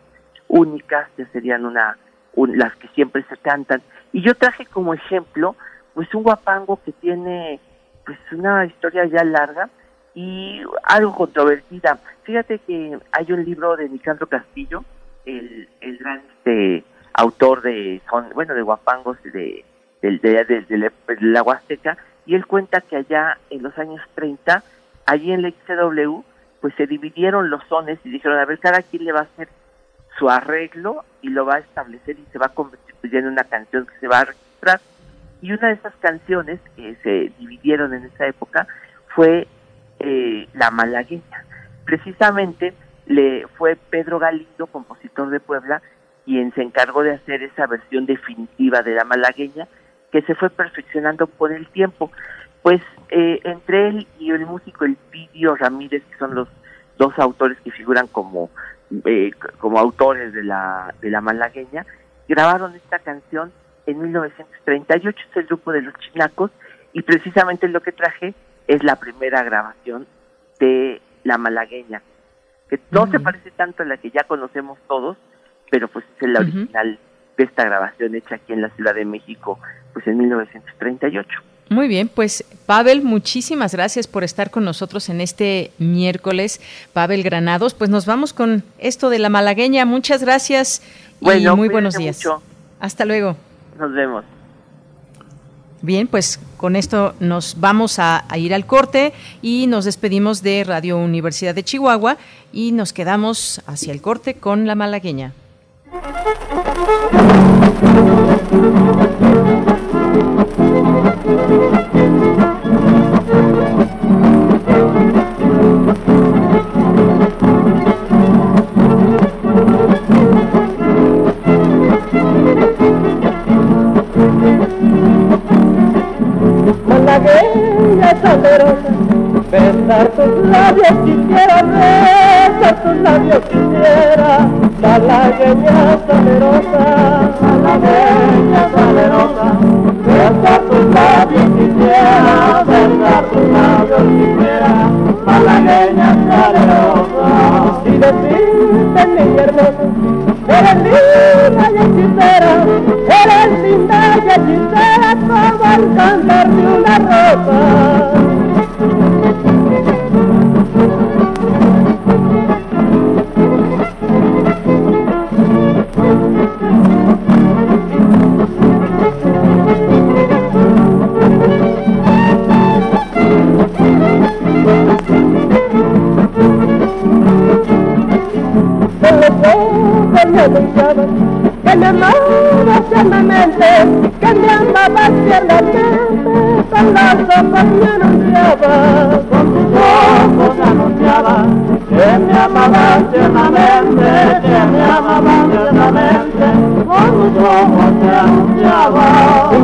únicas, ya serían una, las que siempre se cantan. Y yo traje como ejemplo, pues un guapango que tiene pues una historia ya larga y algo controvertida. Fíjate que hay un libro de Nicandro Castillo, el, el gran este, autor de son bueno de guapangos de, de, de, de, la Huasteca, y él cuenta que allá en los años 30, allí en la XW, pues se dividieron los sones y dijeron, a ver, cada quien le va a hacer su arreglo y lo va a establecer y se va a convertir en una canción que se va a registrar. Y una de esas canciones que se dividieron en esa época fue eh, La Malagueña. Precisamente le fue Pedro Galindo, compositor de Puebla, quien se encargó de hacer esa versión definitiva de La Malagueña, que se fue perfeccionando por el tiempo. Pues eh, entre él y el músico Elpidio Ramírez, que son los dos autores que figuran como eh, como autores de la, de la malagueña, grabaron esta canción en 1938, es el grupo de los chinacos, y precisamente lo que traje es la primera grabación de la malagueña, que no se parece tanto a la que ya conocemos todos, pero pues es la original de esta grabación hecha aquí en la Ciudad de México, pues en 1938. Muy bien, pues Pavel, muchísimas gracias por estar con nosotros en este miércoles. Pavel Granados, pues nos vamos con esto de la malagueña. Muchas gracias y muy buenos días. Hasta luego. Nos vemos. Bien, pues con esto nos vamos a, a, ir al corte y nos despedimos de Radio Universidad de Chihuahua y nos quedamos hacia el corte con la malagueña. Malagueña salerosa, besar tus labios quisiera, besar tus labios quisiera, malagueña salerosa, malagueña salerosa besar tus labios quisiera, besar tus labios quisiera, malagueña salerosa. Y decirte, niña hermosa, eres linda y hechicera, eres linda y hechicera como el cantar de una rosa. Me anunciaba que me amaba tiernamente, que me amaba tiernamente, con los ojos me anunciaba, con tus ojos anunciaba, que me amaba tiernamente, que me amaba tiernamente, con tus ojos me anunciaba, y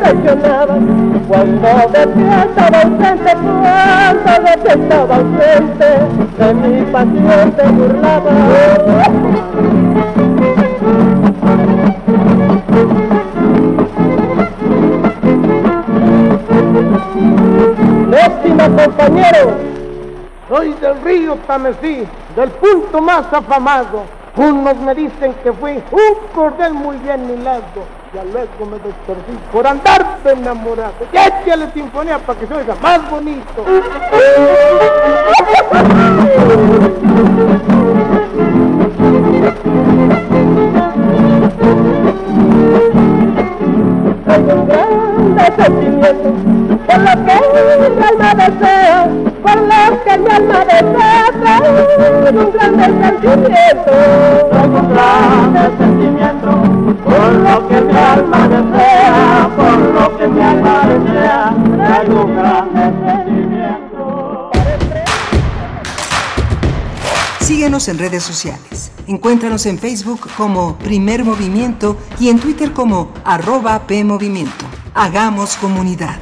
traicionaba, cuando de ausente, cuando de ausente, de mi pasión te burlaba. Compañero, soy del río Tamesí, del punto más afamado. Unos me dicen que fui un cordel muy bien milado, ya luego me desperdí por andarte enamorado. Échale sinfonía para que se oiga más bonito. Por lo que mi alma desea, por lo que mi alma desea, un grande sentimiento. Hay un grande sentimiento por lo que mi alma desea, por lo que mi alma desea, hay un grande sentimiento. Síguenos en redes sociales. Encuéntranos en Facebook como Primer Movimiento y en Twitter como arroba PMovimiento. Hagamos comunidad.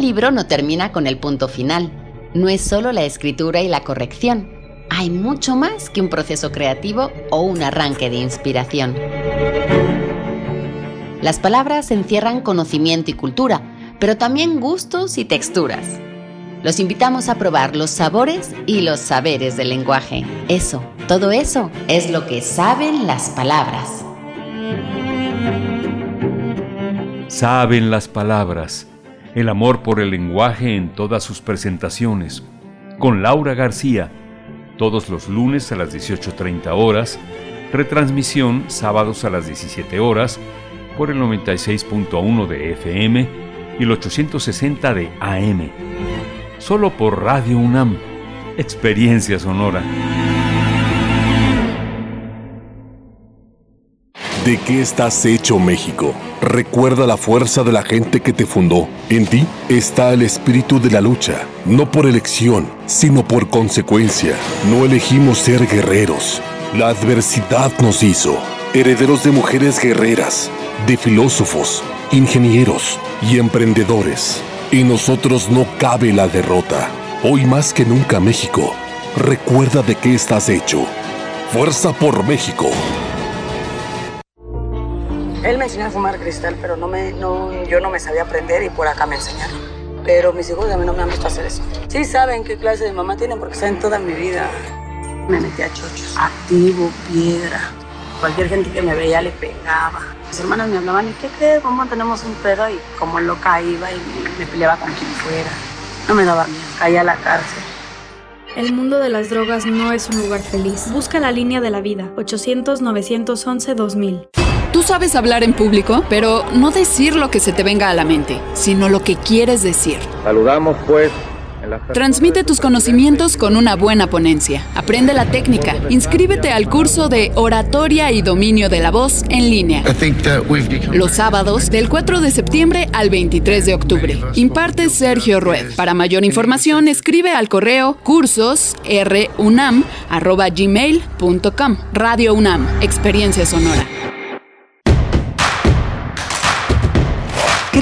Libro no termina con el punto final. No es solo la escritura y la corrección. Hay mucho más que un proceso creativo o un arranque de inspiración. Las palabras encierran conocimiento y cultura, pero también gustos y texturas. Los invitamos a probar los sabores y los saberes del lenguaje. Eso, todo eso, es lo que saben las palabras. Saben las palabras, el amor por el lenguaje en todas sus presentaciones, con Laura García, todos los lunes a las 18.30 horas, retransmisión sábados a las 17 horas por el 96.1 de FM y el 860 de AM. Solo por Radio UNAM. Experiencia sonora. ¿De qué estás hecho México? Recuerda la fuerza de la gente que te fundó. En ti está el espíritu de la lucha, no por elección, sino por consecuencia. No elegimos ser guerreros. La adversidad nos hizo, herederos de mujeres guerreras, de filósofos, ingenieros y emprendedores. En nosotros no cabe la derrota. Hoy más que nunca México, recuerda de qué estás hecho. Fuerza por México. Él me enseñó a fumar cristal, pero no me, no, yo no me sabía aprender y por acá me enseñaron. Pero mis hijos a mí no me han visto hacer eso. Sí saben qué clase de mamá tienen porque saben toda mi vida. Me metí a chochos. Activo, piedra. Cualquier gente que me veía le pegaba. Mis hermanas me hablaban, ¿y qué crees? ¿Cómo tenemos un pedo? Y como loca iba y me, me peleaba con quien fuera. No me daba miedo, caía a la cárcel. El mundo de las drogas no es un lugar feliz. Busca la línea de la vida. 800-911-2000. Tú sabes hablar en público, pero no decir lo que se te venga a la mente, sino lo que quieres decir. Saludamos pues. Transmite tus conocimientos con una buena ponencia. Aprende la técnica. Inscríbete al curso de Oratoria y Dominio de la Voz en línea. Los sábados del 4 de septiembre al 23 de octubre. Imparte Sergio Rued. Para mayor información, escribe al correo cursosrunam.gmail.com. Radio UNAM. Experiencia sonora.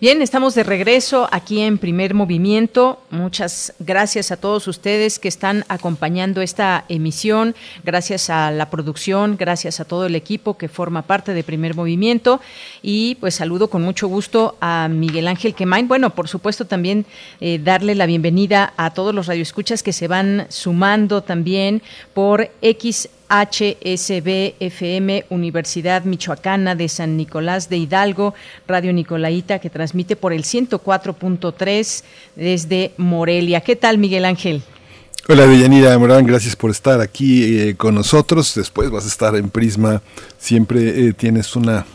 Bien, estamos de regreso aquí en Primer Movimiento. Muchas gracias a todos ustedes que están acompañando esta emisión. Gracias a la producción, gracias a todo el equipo que forma parte de Primer Movimiento. Y pues saludo con mucho gusto a Miguel Ángel Quemain. Bueno, por supuesto también eh, darle la bienvenida a todos los radioescuchas que se van sumando también por X HSB-FM Universidad Michoacana de San Nicolás de Hidalgo, Radio Nicolaita, que transmite por el 104.3 desde Morelia. ¿Qué tal, Miguel Ángel? Hola, Deyanira Morán, gracias por estar aquí eh, con nosotros. Después vas a estar en Prisma. Siempre eh, tienes una,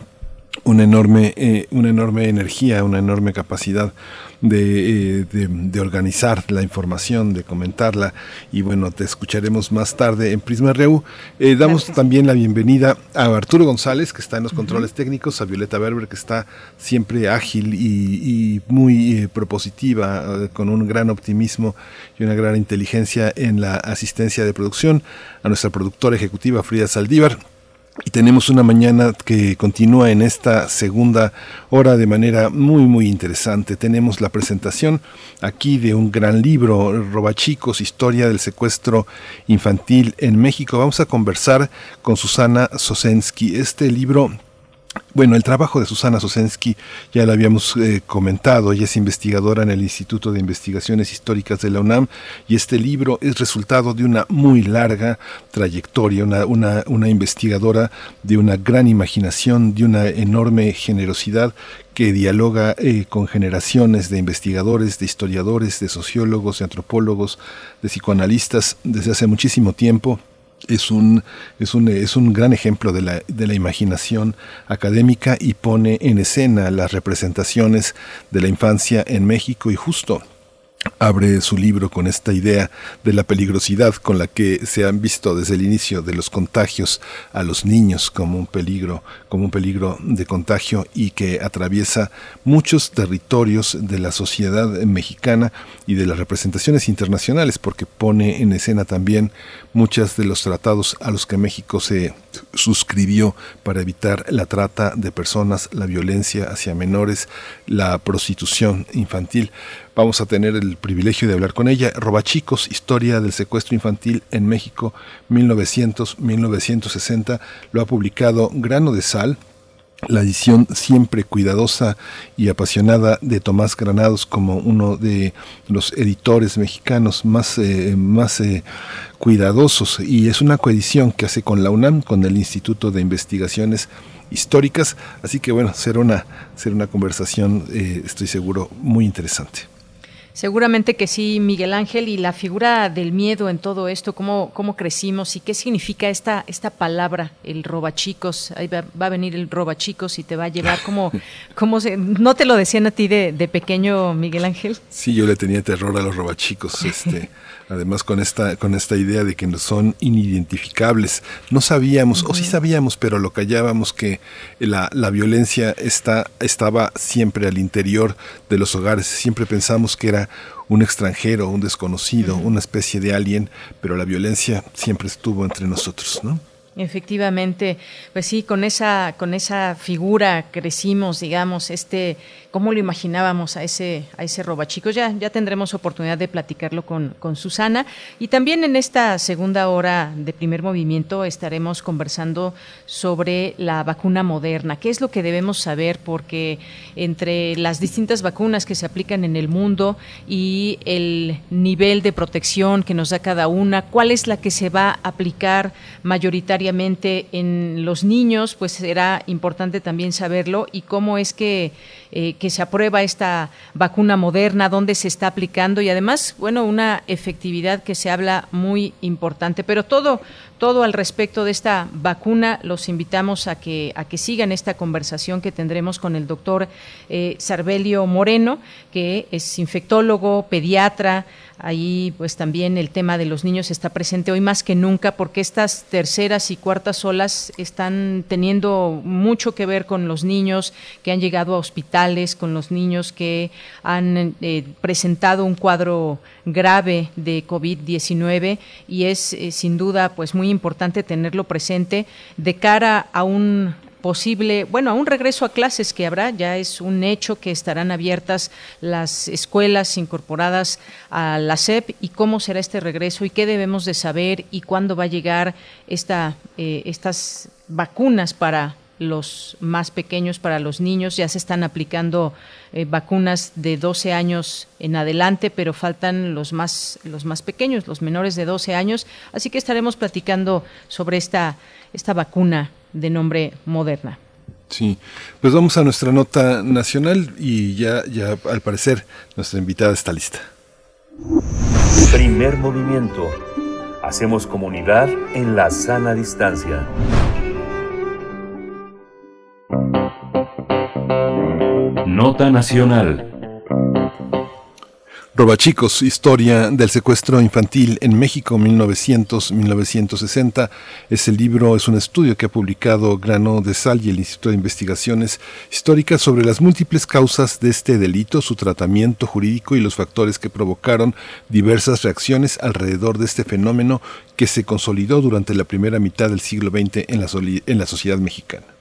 una, enorme, eh, una enorme energía, una enorme capacidad de, de, organizar la información, de comentarla. Y bueno, te escucharemos más tarde en Prisma Reu. Eh, damos también la bienvenida a Arturo González, que está en los controles técnicos, a Violeta Berber, que está siempre ágil y, muy eh, propositiva, eh, con un gran optimismo y una gran inteligencia en la asistencia de producción, a nuestra productora ejecutiva Frida Saldívar y tenemos una mañana que continúa en esta segunda hora de manera muy muy interesante. Tenemos la presentación aquí de un gran libro, Robachicos, Historia del Secuestro Infantil en México. Vamos a conversar con Susana Sosensky. Este libro bueno, el trabajo de Susana Sosensky ya lo habíamos eh, comentado, ella es investigadora en el Instituto de Investigaciones Históricas de la UNAM y este libro es resultado de una muy larga trayectoria, una, una, investigadora de una gran imaginación, de una enorme generosidad que dialoga eh, con generaciones de investigadores, de historiadores, de sociólogos, de antropólogos, de psicoanalistas desde hace muchísimo tiempo es un, es un, es un gran ejemplo de la, de la imaginación académica y pone en escena las representaciones de la infancia en México y justo abre su libro con esta idea de la peligrosidad con la que se han visto desde el inicio de los contagios a los niños como un peligro, como un peligro de contagio y que atraviesa muchos territorios de la sociedad mexicana y de las representaciones internacionales porque pone en escena también muchos de los tratados a los que México se suscribió para evitar la trata de personas, la violencia hacia menores, la prostitución infantil. Vamos a tener el privilegio de hablar con ella. Robachicos, Historia del Secuestro Infantil en México, 1900-1960. Lo ha publicado Grano de Sal, la edición siempre cuidadosa y apasionada de Tomás Granados como uno de los editores mexicanos más, eh, más eh, cuidadosos y es una coedición que hace con la UNAM, con el Instituto de Investigaciones Históricas, así que bueno, será una, será una conversación, eh, estoy seguro, muy interesante. Seguramente que sí, Miguel Ángel, y la figura del miedo en todo esto, cómo, cómo crecimos y qué significa esta, esta palabra, el robachicos. Ahí va, a venir el robachicos y te va a llevar como, como se, ¿no te lo decían a ti de, de, pequeño, Miguel Ángel? Sí, yo le tenía terror a los robachicos, este, además con esta, con esta idea de que son inidentificables. No sabíamos, uh -huh. o sí sabíamos, pero lo callábamos que la, la violencia está, estaba siempre al interior de los hogares. Siempre pensamos que era un extranjero, un desconocido, una especie de alien, pero la violencia siempre estuvo entre nosotros, ¿no? Efectivamente, pues sí, con esa, con esa figura crecimos, digamos, este, cómo lo imaginábamos a ese, a ese robachicos. Ya, ya tendremos oportunidad de platicarlo con, con Susana. Y también en esta segunda hora de primer movimiento estaremos conversando sobre la vacuna moderna. ¿Qué es lo que debemos saber? Porque entre las distintas vacunas que se aplican en el mundo y el nivel de protección que nos da cada una, ¿cuál es la que se va a aplicar mayoritariamente? En los niños, pues será importante también saberlo y cómo es que, eh, que se aprueba esta vacuna moderna, dónde se está aplicando y además, bueno, una efectividad que se habla muy importante. Pero todo, todo al respecto de esta vacuna, los invitamos a que, a que sigan esta conversación que tendremos con el doctor eh, Sarbelio Moreno, que es infectólogo, pediatra, Ahí pues también el tema de los niños está presente hoy más que nunca porque estas terceras y cuartas olas están teniendo mucho que ver con los niños que han llegado a hospitales, con los niños que han eh, presentado un cuadro grave de COVID-19 y es eh, sin duda pues muy importante tenerlo presente de cara a un posible, bueno, a un regreso a clases que habrá, ya es un hecho que estarán abiertas las escuelas incorporadas a la SEP y cómo será este regreso y qué debemos de saber y cuándo va a llegar esta, eh, estas vacunas para los más pequeños, para los niños. Ya se están aplicando eh, vacunas de 12 años en adelante, pero faltan los más, los más pequeños, los menores de 12 años. Así que estaremos platicando sobre esta, esta vacuna de nombre Moderna. Sí, pues vamos a nuestra nota nacional y ya, ya al parecer nuestra invitada está lista. Primer movimiento. Hacemos comunidad en la sana distancia. Nota nacional. Robachicos, historia del secuestro infantil en México 1900-1960. Es el libro, es un estudio que ha publicado Grano de Sal y el Instituto de Investigaciones Históricas sobre las múltiples causas de este delito, su tratamiento jurídico y los factores que provocaron diversas reacciones alrededor de este fenómeno que se consolidó durante la primera mitad del siglo XX en la, en la sociedad mexicana.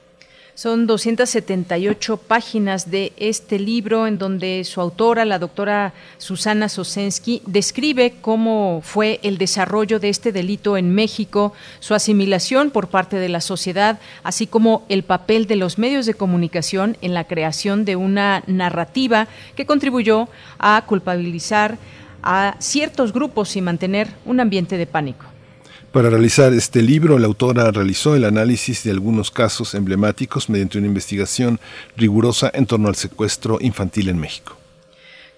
Son 278 páginas de este libro en donde su autora, la doctora Susana Sosensky, describe cómo fue el desarrollo de este delito en México, su asimilación por parte de la sociedad, así como el papel de los medios de comunicación en la creación de una narrativa que contribuyó a culpabilizar a ciertos grupos y mantener un ambiente de pánico. Para realizar este libro, la autora realizó el análisis de algunos casos emblemáticos mediante una investigación rigurosa en torno al secuestro infantil en México.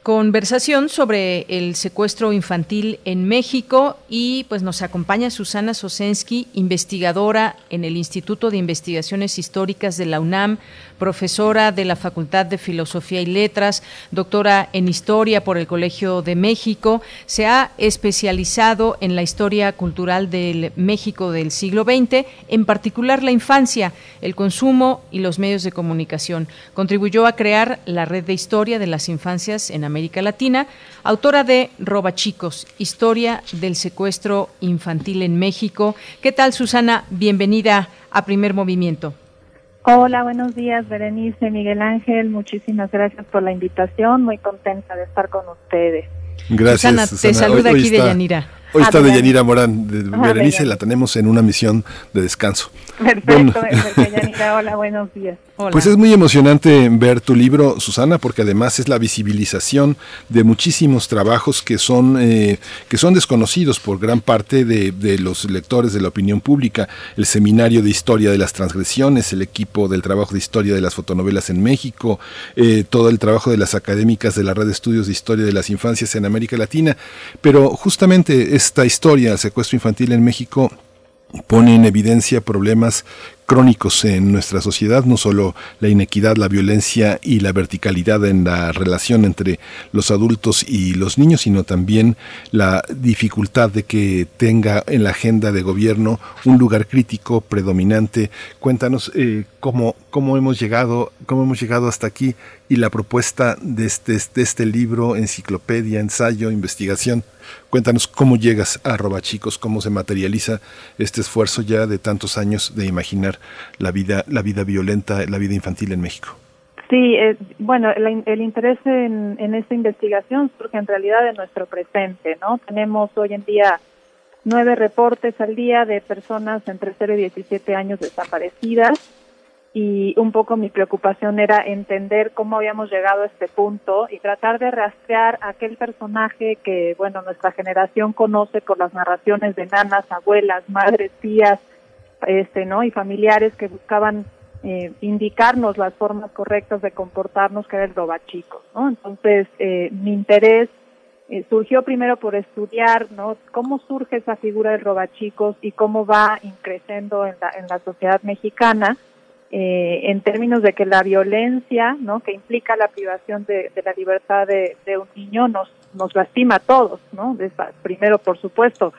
Conversación sobre el secuestro infantil en México y pues nos acompaña Susana Sosensky, investigadora en el Instituto de Investigaciones Históricas de la UNAM, profesora de la Facultad de Filosofía y Letras, doctora en Historia por el Colegio de México. Se ha especializado en la historia cultural del México del siglo XX, en particular la infancia, el consumo y los medios de comunicación. Contribuyó a crear la red de historia de las infancias en América América Latina, autora de Roba Chicos, Historia del Secuestro Infantil en México. ¿Qué tal, Susana? Bienvenida a Primer Movimiento. Hola, buenos días, Berenice, Miguel Ángel. Muchísimas gracias por la invitación. Muy contenta de estar con ustedes. Gracias, Susana. Te saluda aquí de Yanira. Hoy está de Yanira Morán, de Berenice, la tenemos en una misión de descanso. Perfecto, Yanira, hola, buenos días. Pues es muy emocionante ver tu libro, Susana, porque además es la visibilización de muchísimos trabajos que son, eh, que son desconocidos por gran parte de, los lectores de la opinión pública. El Seminario de Historia de las Transgresiones, el equipo del trabajo de historia de las fotonovelas en México, eh, todo el trabajo de las académicas de la Red de Estudios de Historia de las Infancias en América Latina. Pero justamente esta historia, el secuestro infantil en México, pone en evidencia problemas crónicos en nuestra sociedad, no solo la inequidad, la violencia y la verticalidad en la relación entre los adultos y los niños, sino también la dificultad de que tenga en la agenda de gobierno un lugar crítico predominante. Cuéntanos eh, cómo, cómo hemos llegado, cómo hemos llegado hasta aquí y la propuesta de este, de este libro, enciclopedia, ensayo, investigación. Cuéntanos cómo llegas a Roba Chicos, cómo se materializa este esfuerzo ya de tantos años de imaginar la vida, la vida violenta, la vida infantil en México. Sí, eh, bueno, el, interés en, en, esta investigación surge en realidad de nuestro presente, ¿no? Tenemos hoy en día nueve reportes al día de personas entre 0 y 17 años desaparecidas y un poco mi preocupación era entender cómo habíamos llegado a este punto y tratar de rastrear aquel personaje que, bueno, nuestra generación conoce por las narraciones de nanas, abuelas, madres, tías, este, ¿no? Y familiares que buscaban eh, indicarnos las formas correctas de comportarnos, que era el robachicos, ¿no? Entonces, eh, mi interés eh, surgió primero por estudiar, ¿no? Cómo surge esa figura del robachicos y cómo va increciendo en la, en la sociedad mexicana eh, en términos de que la violencia, ¿no? que implica la privación de, de la libertad de, de, un niño, nos, nos lastima a todos, ¿no? primero, por supuesto,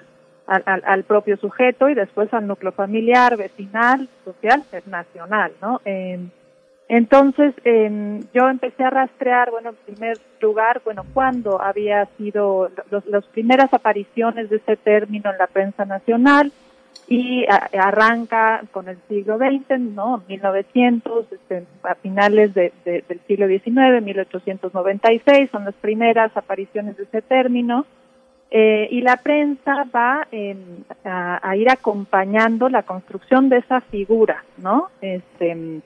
al, al, propio sujeto y después al núcleo familiar, vecinal, social, nacional, ¿no? Eh, entonces, eh, yo empecé a rastrear, bueno, en primer lugar, bueno, cuándo había sido los, las primeras apariciones de ese término en la prensa nacional, y arranca con el siglo XX, ¿no? 1900, este, a finales de, del siglo XIX, 1896, son las primeras apariciones de ese término. Eh, y la prensa va eh, a, ir acompañando la construcción de esa figura, ¿no? Este,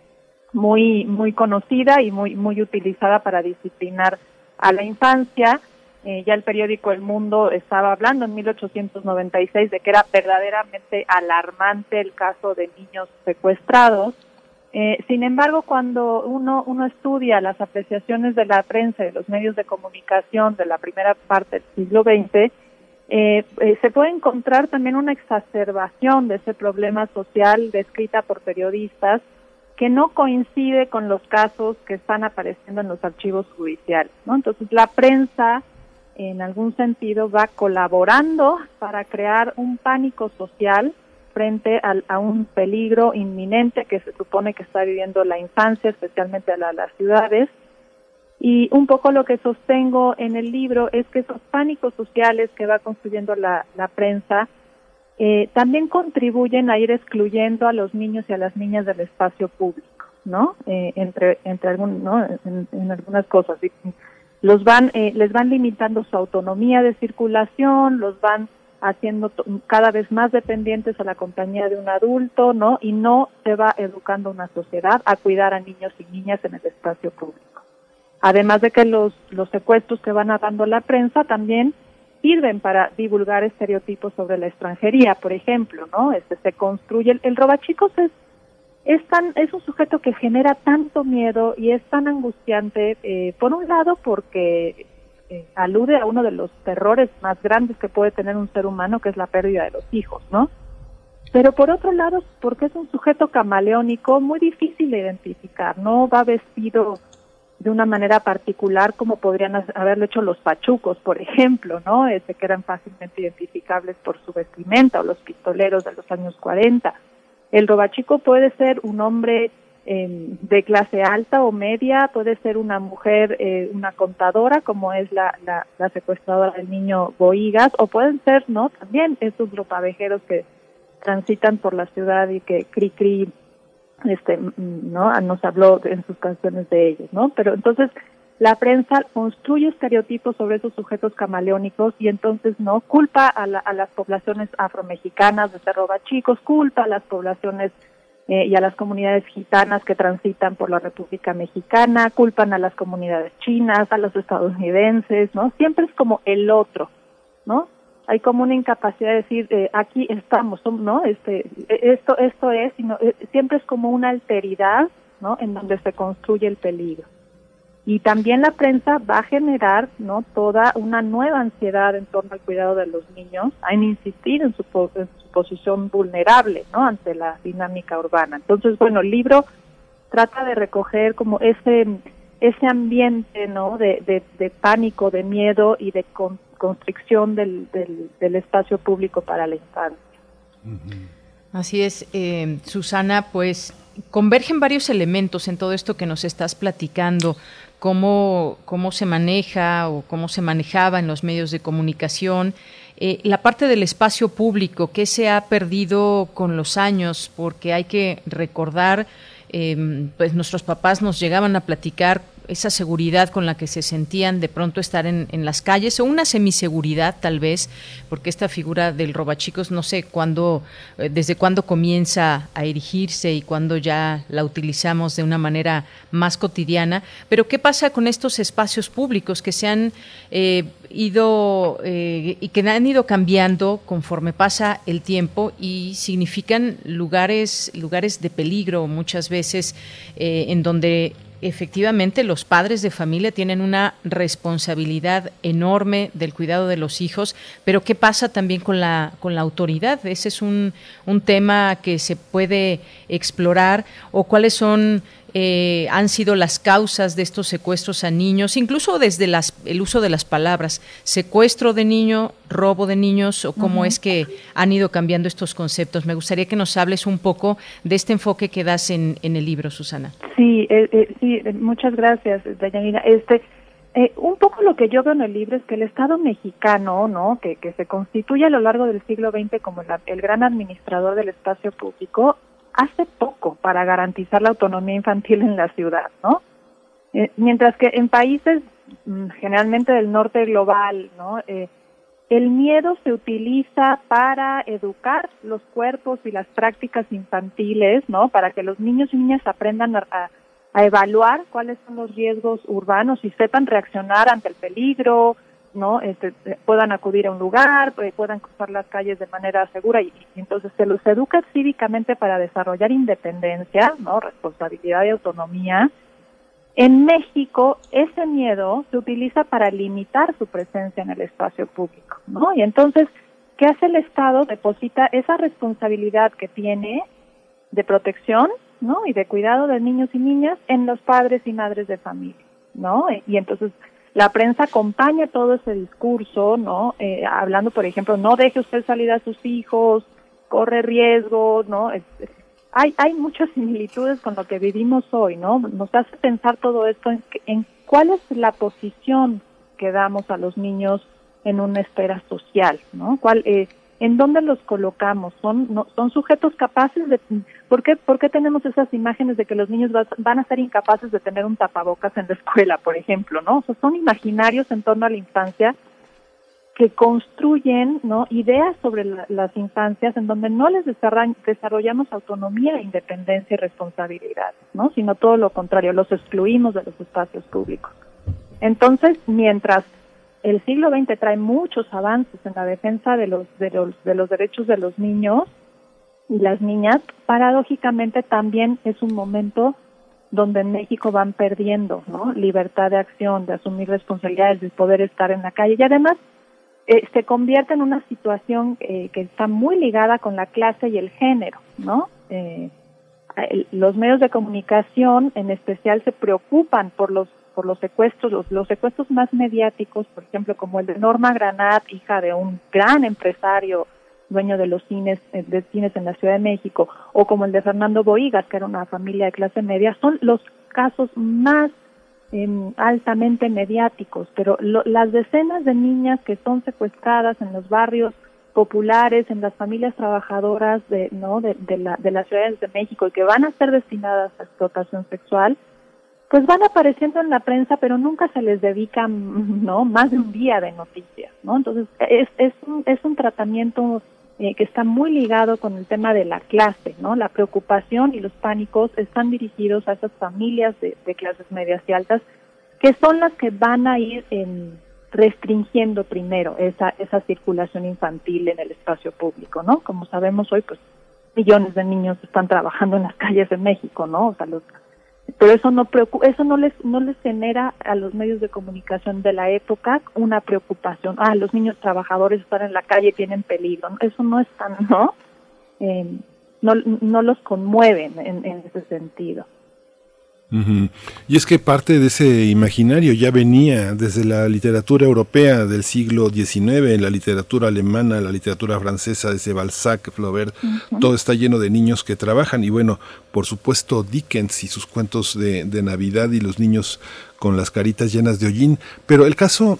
muy, muy conocida y muy, muy utilizada para disciplinar a la infancia eh, ya el periódico El Mundo estaba hablando en 1896 de que era verdaderamente alarmante el caso de niños secuestrados. Eh, sin embargo, cuando uno, uno estudia las apreciaciones de la prensa y de los medios de comunicación de la primera parte del siglo XX, eh, eh, se puede encontrar también una exacerbación de ese problema social descrita por periodistas que no coincide con los casos que están apareciendo en los archivos judiciales. ¿no? Entonces, la prensa en algún sentido va colaborando para crear un pánico social frente a, un peligro inminente que se supone que está viviendo la infancia, especialmente a las ciudades. Y un poco lo que sostengo en el libro es que esos pánicos sociales que va construyendo la, la prensa eh, también contribuyen a ir excluyendo a los niños y a las niñas del espacio público, ¿no? Eh, entre entre algún, ¿no? En, en algunas cosas los van, eh, les van limitando su autonomía de circulación, los van haciendo cada vez más dependientes a la compañía de un adulto, ¿no? Y no se va educando una sociedad a cuidar a niños y niñas en el espacio público. Además de que los, los secuestros que van dando la prensa también sirven para divulgar estereotipos sobre la extranjería, por ejemplo, ¿no? Este se construye el, el robachicos es es tan es un sujeto que genera tanto miedo y es tan angustiante eh, por un lado porque eh, alude a uno de los terrores más grandes que puede tener un ser humano, que es la pérdida de los hijos, ¿no? Pero por otro lado, porque es un sujeto camaleónico muy difícil de identificar, no va vestido de una manera particular como podrían haberlo hecho los pachucos, por ejemplo, ¿no? Este, que eran fácilmente identificables por su vestimenta o los pistoleros de los años 40. El robachico puede ser un hombre eh, de clase alta o media, puede ser una mujer, eh, una contadora, como es la, la, la, secuestradora del niño Boigas, o pueden ser, ¿no? También esos ropavejeros que transitan por la ciudad y que cri cri este no nos habló en sus canciones de ellos no pero entonces la prensa construye estereotipos sobre esos sujetos camaleónicos y entonces no culpa a, la, a las poblaciones afromexicanas de ser chicos culpa a las poblaciones eh, y a las comunidades gitanas que transitan por la República Mexicana, culpan a las comunidades chinas, a los estadounidenses, ¿no? Siempre es como el otro, ¿no? hay como una incapacidad de decir eh, aquí estamos no este esto esto es sino eh, siempre es como una alteridad no en donde se construye el peligro y también la prensa va a generar no toda una nueva ansiedad en torno al cuidado de los niños a insistir en su, en su posición vulnerable no ante la dinámica urbana. Entonces bueno el libro trata de recoger como ese ese ambiente no de, de, de pánico de miedo y de constricción del, del, espacio público para la infancia. Así es, eh, Susana, pues convergen varios elementos en todo esto que nos estás platicando, cómo, cómo se maneja o cómo se manejaba en los medios de comunicación, eh, la parte del espacio público que se ha perdido con los años, porque hay que recordar, eh, pues nuestros papás nos llegaban a platicar esa seguridad con la que se sentían de pronto estar en, las calles o una semiseguridad tal vez, porque esta figura del robachicos no sé cuándo, eh, desde cuándo comienza a erigirse y cuándo ya la utilizamos de una manera más cotidiana, pero ¿qué pasa con estos espacios públicos que se han eh, ido eh, y que han ido cambiando conforme pasa el tiempo y significan lugares, lugares de peligro muchas veces en donde efectivamente los padres de familia tienen una responsabilidad enorme del cuidado de los hijos, pero ¿qué pasa también con la, con la autoridad? Ese es un, un tema que se puede explorar o cuáles son eh, han sido las causas de estos secuestros a niños, incluso desde las, el uso de las palabras, secuestro de niño, robo de niños, o cómo es que han ido cambiando estos conceptos. Me gustaría que nos hables un poco de este enfoque que das en, en el libro, Susana. Sí, eh, eh, sí, muchas gracias, Dayanira. Este, un poco lo que yo veo en el libro es que el Estado mexicano, ¿no? Que, que se constituye a lo largo del siglo XX como el gran administrador del espacio público, hace poco para garantizar la autonomía infantil en la ciudad, ¿no? Eh, mientras que en países mm, generalmente del norte global, ¿no? Eh, el miedo se utiliza para educar los cuerpos y las prácticas infantiles, ¿no? Para que los niños y niñas aprendan a, a evaluar cuáles son los riesgos urbanos y sepan reaccionar ante el peligro, no este, eh, puedan acudir a un lugar eh, puedan cruzar las calles de manera segura y, entonces se los educa cívicamente para desarrollar independencia no responsabilidad y autonomía. En México ese miedo se utiliza para limitar su presencia en el espacio público no y entonces qué hace el Estado deposita esa responsabilidad que tiene de protección no y de cuidado de niños y niñas en los padres y madres de familia no y entonces la prensa acompaña todo ese discurso, ¿no? Eh, hablando, por ejemplo, no deje usted salir a sus hijos, corre riesgo, ¿no? hay, hay muchas similitudes con lo que vivimos hoy, ¿no? Nos hace pensar todo esto en, en cuál es la posición que damos a los niños en una esfera social, ¿no? ¿Cuál, eh, ¿En dónde los colocamos? ¿Son, no, son sujetos capaces de... ¿por qué, ¿Por qué tenemos esas imágenes de que los niños van a ser incapaces de tener un tapabocas en la escuela, por ejemplo? ¿no? O sea, son imaginarios en torno a la infancia que construyen ¿no? ideas sobre las infancias en donde no les desarrollamos autonomía, independencia y responsabilidad, ¿no? sino todo lo contrario, los excluimos de los espacios públicos. Entonces, mientras el siglo XX trae muchos avances en la defensa de los, de los, de los derechos de los niños y las niñas, paradójicamente también es un momento donde en México van perdiendo, ¿no? Libertad de acción, de asumir responsabilidades, de poder estar en la calle y además eh, se convierte en una situación eh, que está muy ligada con la clase y el género, ¿no? Eh, los medios de comunicación, en especial, se preocupan por los por los secuestros, los, los secuestros más mediáticos, por ejemplo, como el de Norma Granat, hija de un gran empresario dueño de los cines de cines en la Ciudad de México, o como el de Fernando Boigas, que era una familia de clase media, son los casos más Em, altamente mediáticos, pero las decenas de niñas que son secuestradas en los barrios populares, en las familias trabajadoras de, ¿no? de, la, de las ciudades de México y que van a ser destinadas a explotación sexual, pues van apareciendo en la prensa, pero nunca se les dedica no más de un día de noticias, ¿no? Entonces es es un, es un tratamiento eh, que está muy ligado con el tema de la clase, ¿no? La preocupación y los pánicos están dirigidos a esas familias de, clases medias y altas, que son las que van a ir restringiendo primero esa, esa circulación infantil en el espacio público, ¿no? Como sabemos hoy, pues millones de niños están trabajando en las calles de México, ¿no? O sea, los pero eso no eso no les no les genera a los medios de comunicación de la época una preocupación. Ah los niños trabajadores están en la calle tienen peligro. Eso no es tan no eh, no, no los conmueven en, en ese sentido y es que parte de ese imaginario ya venía desde la literatura europea del siglo XIX, la literatura alemana, la literatura francesa, desde Balzac, Flaubert, todo está lleno de niños que trabajan. Y bueno, por supuesto Dickens y sus cuentos de, de Navidad y los niños con las caritas llenas de hollín, pero el caso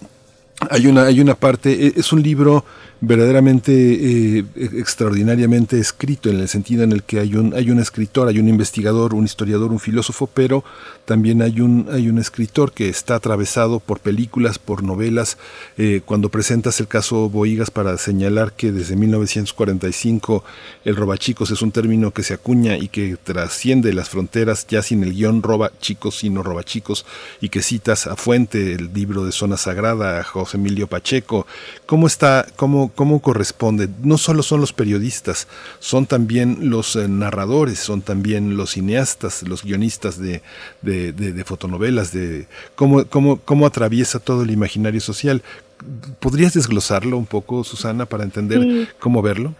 hay una, hay una parte, e, es un libro verdaderamente eh, extraordinariamente escrito en el sentido en el que hay un hay un escritor, hay un investigador, un historiador, un filósofo, pero también hay un hay un escritor que está atravesado por películas, por novelas. Eh, cuando presentas el caso Boigas para señalar que desde 1945 el robachicos es un término que se acuña y que trasciende las fronteras ya sin el guion roba chicos sino robachicos y que citas a Fuente el libro de Zona Sagrada José Emilio Pacheco. ¿Cómo está cómo cómo, corresponde. No solo son los periodistas, son también los eh, narradores, son también los cineastas, los guionistas de, de, fotonovelas, de cómo, cómo, cómo atraviesa todo el imaginario social. ¿Podrías desglosarlo un poco, Susana, para entender cómo verlo?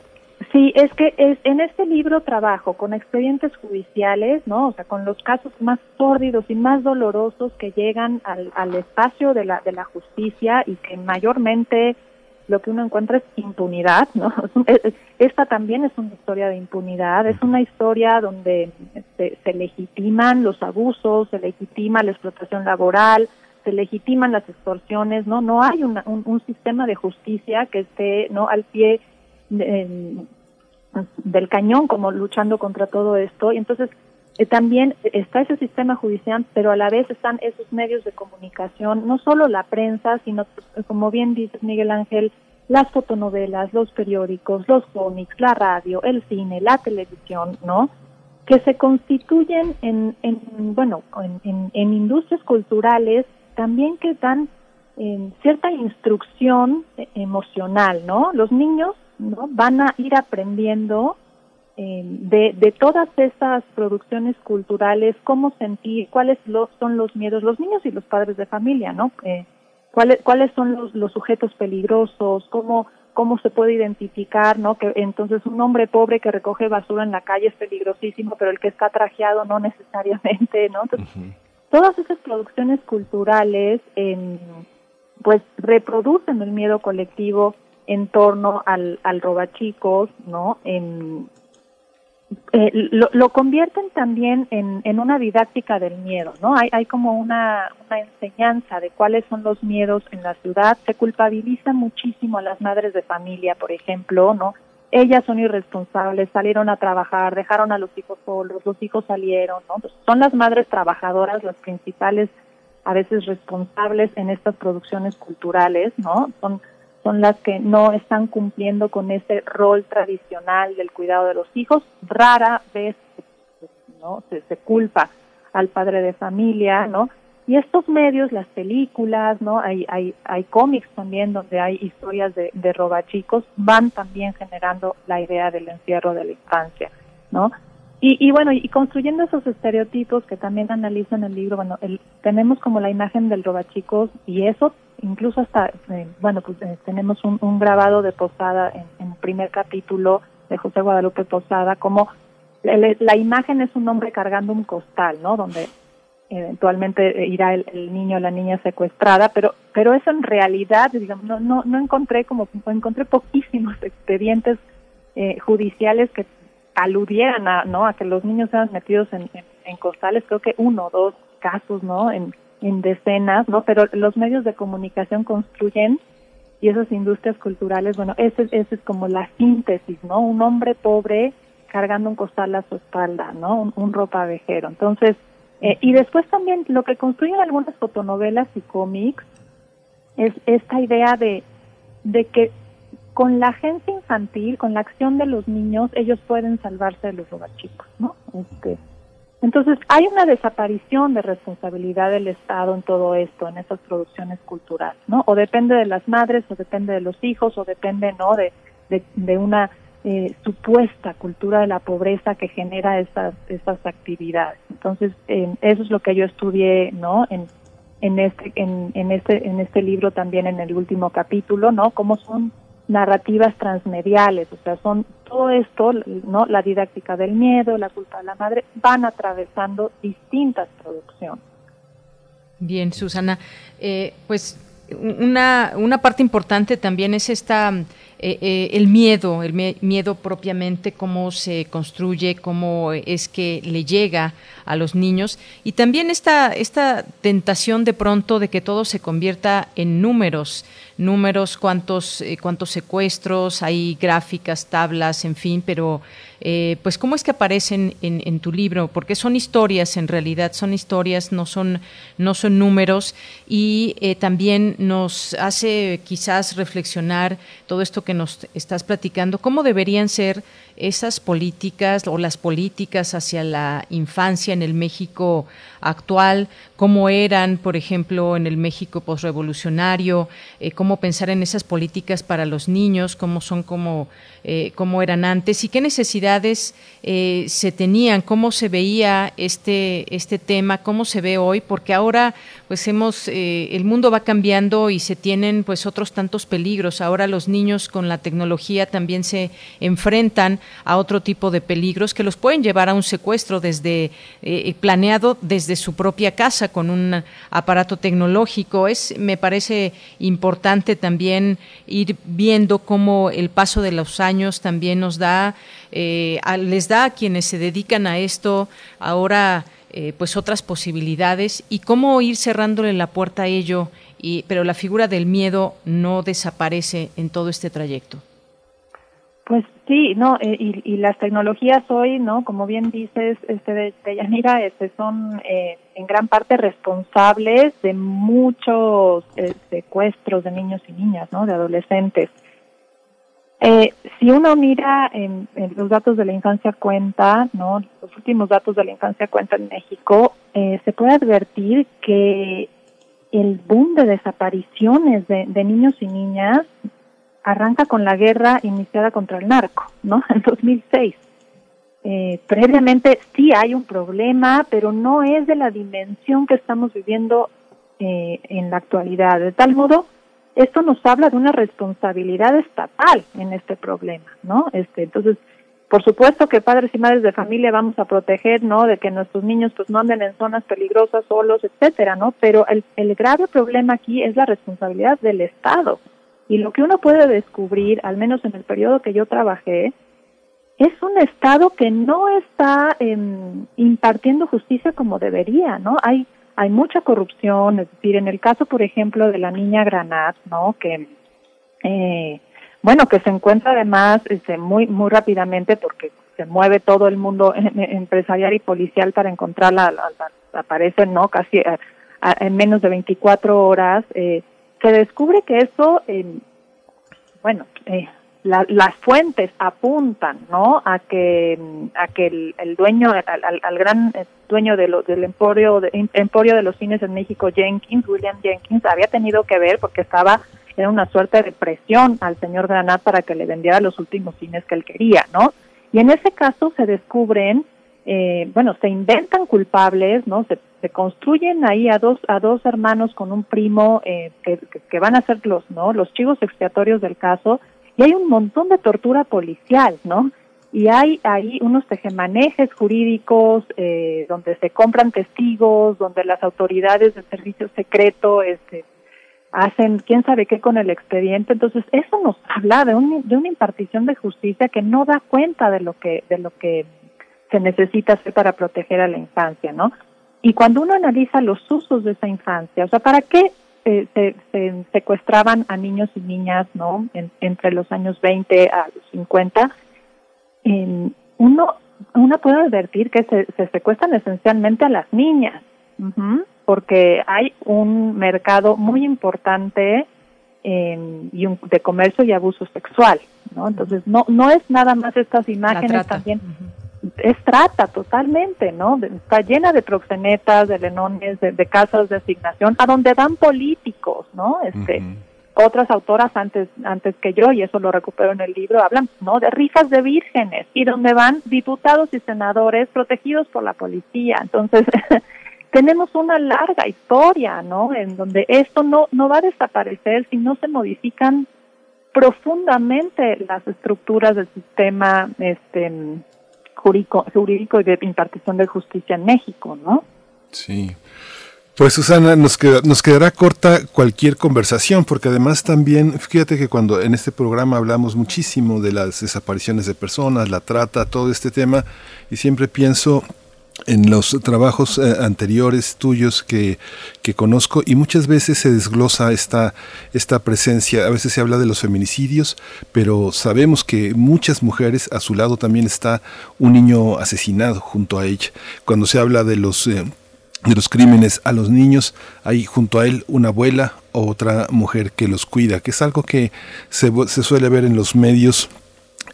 Sí, es que es, en este libro trabajo con expedientes judiciales, ¿no? O sea, con los casos más sórdidos y más dolorosos que llegan al, al espacio de la, de la justicia y que mayormente lo que uno encuentra es impunidad, ¿no? Esta también es una historia de impunidad, es una historia donde se, legitiman los abusos, se legitima la explotación laboral, se legitiman las extorsiones, ¿no? No hay un, un, sistema de justicia que esté, ¿no? Al pie del cañón como luchando contra todo esto y entonces también está ese sistema judicial, pero a la vez están esos medios de comunicación, no solo la prensa, sino, como bien dice Miguel Ángel, las fotonovelas, los periódicos, los cómics, la radio, el cine, la televisión, ¿no? Que se constituyen en, en bueno, en, en, industrias culturales también que dan eh, cierta instrucción eh, emocional, ¿no? Los niños, ¿no? Van a ir aprendiendo eh, de, de todas esas producciones culturales, cómo sentir, cuáles son los miedos, los niños y los padres de familia, ¿no? Eh, cuáles, cuáles son los, los sujetos peligrosos, cómo, cómo se puede identificar, ¿no? Que entonces un hombre pobre que recoge basura en la calle es peligrosísimo, pero el que está trajeado no necesariamente, ¿no? Todas esas producciones culturales, pues reproducen el miedo colectivo en torno al, al robachicos, ¿no? En, eh, lo, lo, convierten también en, en, una didáctica del miedo, ¿no? Hay, hay como una, una, enseñanza de cuáles son los miedos en la ciudad. Se culpabiliza muchísimo a las madres de familia, por ejemplo, ¿no? Ellas son irresponsables, salieron a trabajar, dejaron a los hijos solos, los hijos salieron, ¿no? son las madres trabajadoras las principales, a veces responsables en estas producciones culturales, ¿no? Son son las que no están cumpliendo con ese rol tradicional del cuidado de los hijos. Rara vez ¿no? se, se culpa al padre de familia, ¿no? Y estos medios, las películas, ¿no? Hay, hay, hay cómics también donde hay historias de, de robachicos, van también generando la idea del encierro de la infancia, ¿no? Y, bueno, y construyendo esos estereotipos que también analizo en el libro, bueno, tenemos como la imagen del robachicos y eso incluso hasta, eh, bueno, pues eh, tenemos un, grabado de Posada en, el primer capítulo de José Guadalupe Posada, como la imagen es un hombre cargando un costal, ¿no? Donde eventualmente irá el, niño o la niña secuestrada, pero pero eso en realidad, digamos, no no, no encontré como encontré poquísimos expedientes eh, judiciales que aludieran a no a que los niños sean metidos en, en, costales, creo que uno o dos casos, ¿no? En, en decenas, ¿no? Pero los medios de comunicación construyen y esas industrias culturales, bueno, ese, ese es como la síntesis, ¿no? Un hombre pobre cargando un costal a su espalda, ¿no? Un, un ropavejero. Entonces, eh, y después también lo que construyen algunas fotonovelas y cómics es esta idea de, de que con la agencia infantil, con la acción de los niños, ellos pueden salvarse de los robachicos, ¿no? Este, entonces, hay una desaparición de responsabilidad del Estado en todo esto, en esas producciones culturales, ¿no? O depende de las madres, o depende de los hijos, o depende, ¿no? De, de, una eh, supuesta cultura de la pobreza que genera estas estas actividades. Entonces, eso es lo que yo estudié, ¿no? En, en este en, en este en este libro también en el último capítulo, ¿no? Cómo son narrativas transmediales, o sea, son todo esto, ¿no? La didáctica del miedo, la culpa de la madre, van atravesando distintas producciones. Bien, Susana, eh, pues una, una parte importante también es esta eh, eh, el miedo, el miedo propiamente, cómo se construye, cómo es que le llega a los niños. Y también esta, esta tentación de pronto de que todo se convierta en números, números, cuántos, eh, cuántos secuestros, hay gráficas, tablas, en fin, pero pues cómo es que aparecen en, tu libro, porque son historias en realidad, son historias, no son, no son números. Y también nos hace quizás reflexionar todo esto que nos estás platicando, cómo deberían ser esas políticas o las políticas hacia la infancia en el México actual, cómo eran, por ejemplo, en el México posrevolucionario, eh, cómo pensar en esas políticas para los niños, cómo son como eh, cómo eran antes y qué necesidades eh, se tenían, cómo se veía este este tema, cómo se ve hoy, porque ahora pues hemos el mundo va cambiando y se tienen pues otros tantos peligros. Ahora los niños con la tecnología también se enfrentan a otro tipo de peligros que los pueden llevar a un secuestro desde eh, planeado desde su propia casa con un aparato tecnológico. Es, me parece importante también ir viendo cómo el paso de los años también nos da, eh, les da a quienes se dedican a esto ahora eh, pues otras posibilidades y cómo ir cerrándole la puerta a ello, y, pero la figura del miedo no desaparece en todo este trayecto. Pues sí, no, eh, y, las tecnologías hoy, no, como bien dices, este de, Yanira, este son eh, en gran parte responsables de muchos eh, secuestros de niños y niñas, no, de adolescentes. si uno mira en, los datos de la infancia cuenta, no, los últimos datos de la infancia cuenta en México, se puede advertir que el boom de desapariciones de, de niños y niñas arranca con la guerra iniciada contra el narco, ¿no? En 2006. Eh, previamente sí hay un problema, pero no es de la dimensión que estamos viviendo eh, en la actualidad. De tal modo, esto nos habla de una responsabilidad estatal en este problema, ¿no? Este, entonces, por supuesto que padres y madres de familia vamos a proteger, ¿no? De que nuestros niños pues no anden en zonas peligrosas solos, etcétera, ¿no? Pero el, el grave problema aquí es la responsabilidad del Estado. Y lo que uno puede descubrir, al menos en el periodo que yo trabajé, es un Estado que no está em, impartiendo justicia como debería, ¿no? Hay hay mucha corrupción, es decir, en el caso, por ejemplo, de la niña Granat, ¿no? Que eh, bueno, que se encuentra además este, muy muy rápidamente porque se mueve todo el mundo empresarial y policial para encontrarla, aparece, ¿no? Casi en menos de 24 horas. Eh, se descubre que eso, eh, bueno, eh, las fuentes apuntan, ¿no? A que a que el, dueño, al, gran eh, dueño de del emporio de, emporio de los cines en México, Jenkins, William Jenkins, había tenido que ver porque estaba en una suerte de presión al señor Granat para que le vendiera los últimos cines que él quería, ¿no? Y en ese caso se descubren eh, bueno, se inventan culpables, ¿no? Se, se, construyen ahí a dos a dos hermanos con un primo eh, que, que, van a ser los, ¿no? Los chivos expiatorios del caso y hay un montón de tortura policial, ¿no? Y hay ahí unos tejemanejes jurídicos eh, donde se compran testigos, donde las autoridades del servicio secreto este, hacen quién sabe qué con el expediente. Entonces, eso nos habla de, un, de una impartición de justicia que no da cuenta de lo que, de lo que se necesita hacer para proteger a la infancia, ¿no? Y cuando uno analiza los usos de esa infancia, o sea, ¿para qué eh, se, se, secuestraban a niños y niñas, ¿no? entre los años 20 a los 50, uno, uno puede advertir que se, se secuestran esencialmente a las niñas, porque hay un mercado muy importante y un, de comercio y abuso sexual, ¿no? Entonces, no, no es nada más estas imágenes también es trata totalmente, ¿no? Está llena de proxenetas, de lenones, de, casas de asignación, a donde van políticos, ¿no? Este, otras autoras antes antes que yo y eso lo recupero en el libro hablan, ¿no? De rifas de vírgenes y donde van diputados y senadores protegidos por la policía. Entonces tenemos una larga historia, ¿no? En donde esto no no va a desaparecer si no se modifican profundamente las estructuras del sistema este jurídico, jurídico y de impartición de justicia en México, ¿no? Sí. Pues Susana, nos, nos quedará corta cualquier conversación, porque además también, fíjate que cuando en este programa hablamos muchísimo de las desapariciones de personas, la trata, todo este tema, y siempre pienso en los trabajos eh, anteriores tuyos que, que, conozco y muchas veces se desglosa esta, esta presencia, a veces se habla de los feminicidios, pero sabemos que muchas mujeres, a su lado también está un niño asesinado junto a ella. Cuando se habla de los... Eh, de los crímenes a los niños, hay junto a él una abuela o otra mujer que los cuida, que es algo que se, se suele ver en los medios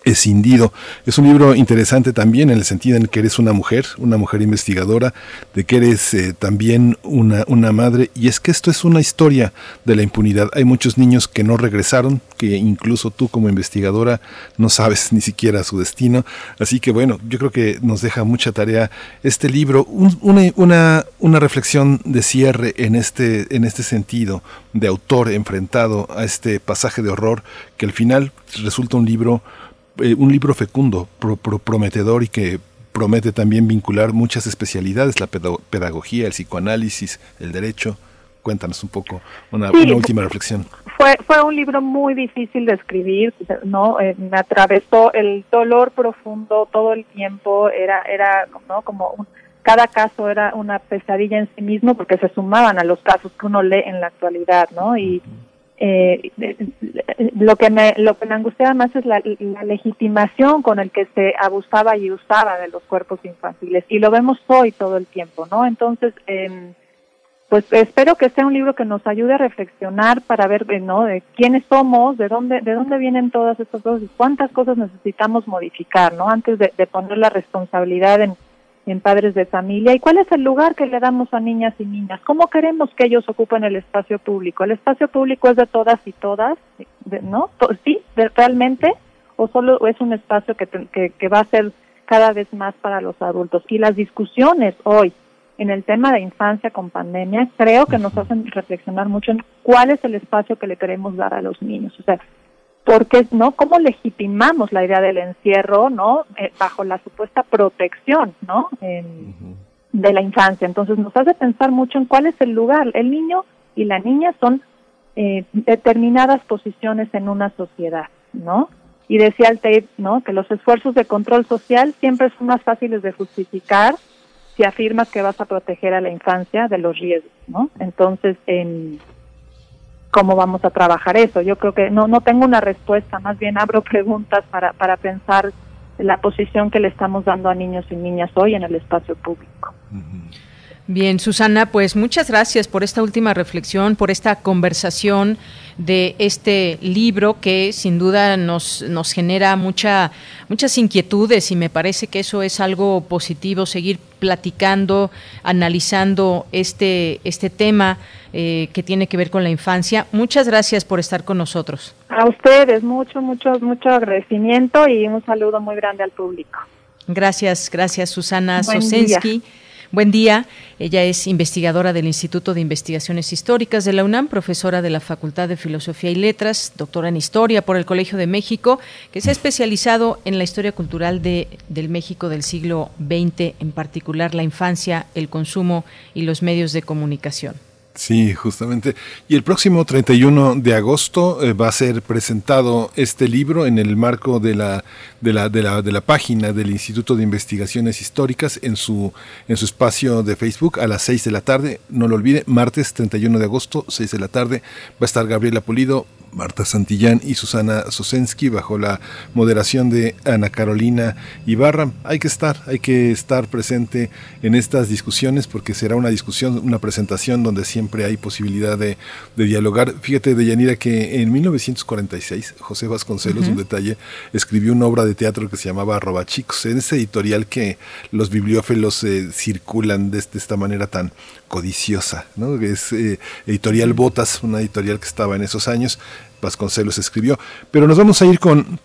escindido. Es un libro interesante también en el sentido en que eres una mujer, una mujer investigadora, de que eres eh, también una, una madre, y es que esto es una historia de la impunidad. Hay muchos niños que no regresaron, que incluso tú como investigadora no sabes ni siquiera su destino. Así que bueno, yo creo que nos deja mucha tarea este libro, una, una, una reflexión de cierre en este, en este sentido, de autor enfrentado a este pasaje de horror, que al final resulta un libro eh, un libro fecundo, prometedor y que promete también vincular muchas especialidades, la pedagogía, el psicoanálisis, el derecho. Cuéntanos un poco, una, última reflexión. Fue, fue un libro muy difícil de escribir, ¿no? Eh, me atravesó el dolor profundo todo el tiempo, era, era ¿no? como un, cada caso era una pesadilla en sí mismo porque se sumaban a los casos que uno lee en la actualidad, ¿no? Y, eh, lo que me lo que me angustiaba más es la, legitimación con el que se abusaba y usaba de los cuerpos infantiles. Y lo vemos hoy todo el tiempo no entonces eh, pues espero que sea un libro que nos ayude a reflexionar para ver no de quiénes somos de dónde de dónde vienen todas estas cosas y cuántas cosas necesitamos modificar no antes de poner la responsabilidad en en padres de familia y cuál es el lugar que le damos a niñas y niñas, cómo queremos que ellos ocupen el espacio público. El espacio público es de todas y todas, ¿no? Sí, realmente, o solo es un espacio que, que, que va a ser cada vez más para los adultos. Y las discusiones hoy en el tema de infancia con pandemia creo que nos hacen reflexionar mucho en cuál es el espacio que le queremos dar a los niños. O sea, porque no cómo legitimamos la idea del encierro no eh, bajo la supuesta protección no de la infancia. Entonces nos hace pensar mucho en cuál es el lugar. El niño y la niña son eh, determinadas posiciones en una sociedad no y decía el Tate no que los esfuerzos de control social siempre son más fáciles de justificar si afirmas que vas a proteger a la infancia de los riesgos no entonces en cómo vamos a trabajar eso. Yo creo que no, no tengo una respuesta, más bien abro preguntas para, para pensar la posición que le estamos dando a niños y niñas hoy en el espacio público. Bien, Susana, pues muchas gracias por esta última reflexión, por esta conversación de este libro que sin duda nos, nos genera mucha, muchas inquietudes y me parece que eso es algo positivo, seguir platicando, analizando este, este tema eh, que tiene que ver con la infancia. Muchas gracias por estar con nosotros. A ustedes, mucho, mucho, mucho agradecimiento y un saludo muy grande al público. Gracias, gracias Susana Sosensky. Buen día. Ella es investigadora del Instituto de Investigaciones Históricas de la UNAM, profesora de la Facultad de Filosofía y Letras, doctora en Historia por el Colegio de México, que se ha especializado en la historia cultural de, del México del siglo XX, en particular la infancia, el consumo y los medios de comunicación. Sí, justamente. Y el próximo 31 de agosto eh, va a ser presentado este libro en el marco de la, de la, de la, de la página del Instituto de Investigaciones Históricas en su, en su espacio de Facebook a las 6 de la tarde. No lo olvide, martes 31 de agosto, 6 de la tarde, va a estar Gabriela Pulido, Marta Santillán y Susana Sosensky bajo la moderación de Ana Carolina Ibarra. Hay que estar, hay que estar presente en estas discusiones porque será una discusión, una presentación donde siempre hay posibilidad de, dialogar. Fíjate, Deyanira, que en 1946 José Vasconcelos, un detalle, escribió una obra de teatro que se llamaba Chicos, en ese editorial que los bibliófilos eh, circulan de, esta manera tan codiciosa, ¿no? Es eh, editorial Botas, una editorial que estaba en esos años. Vasconcelos escribió. Pero nos vamos a ir con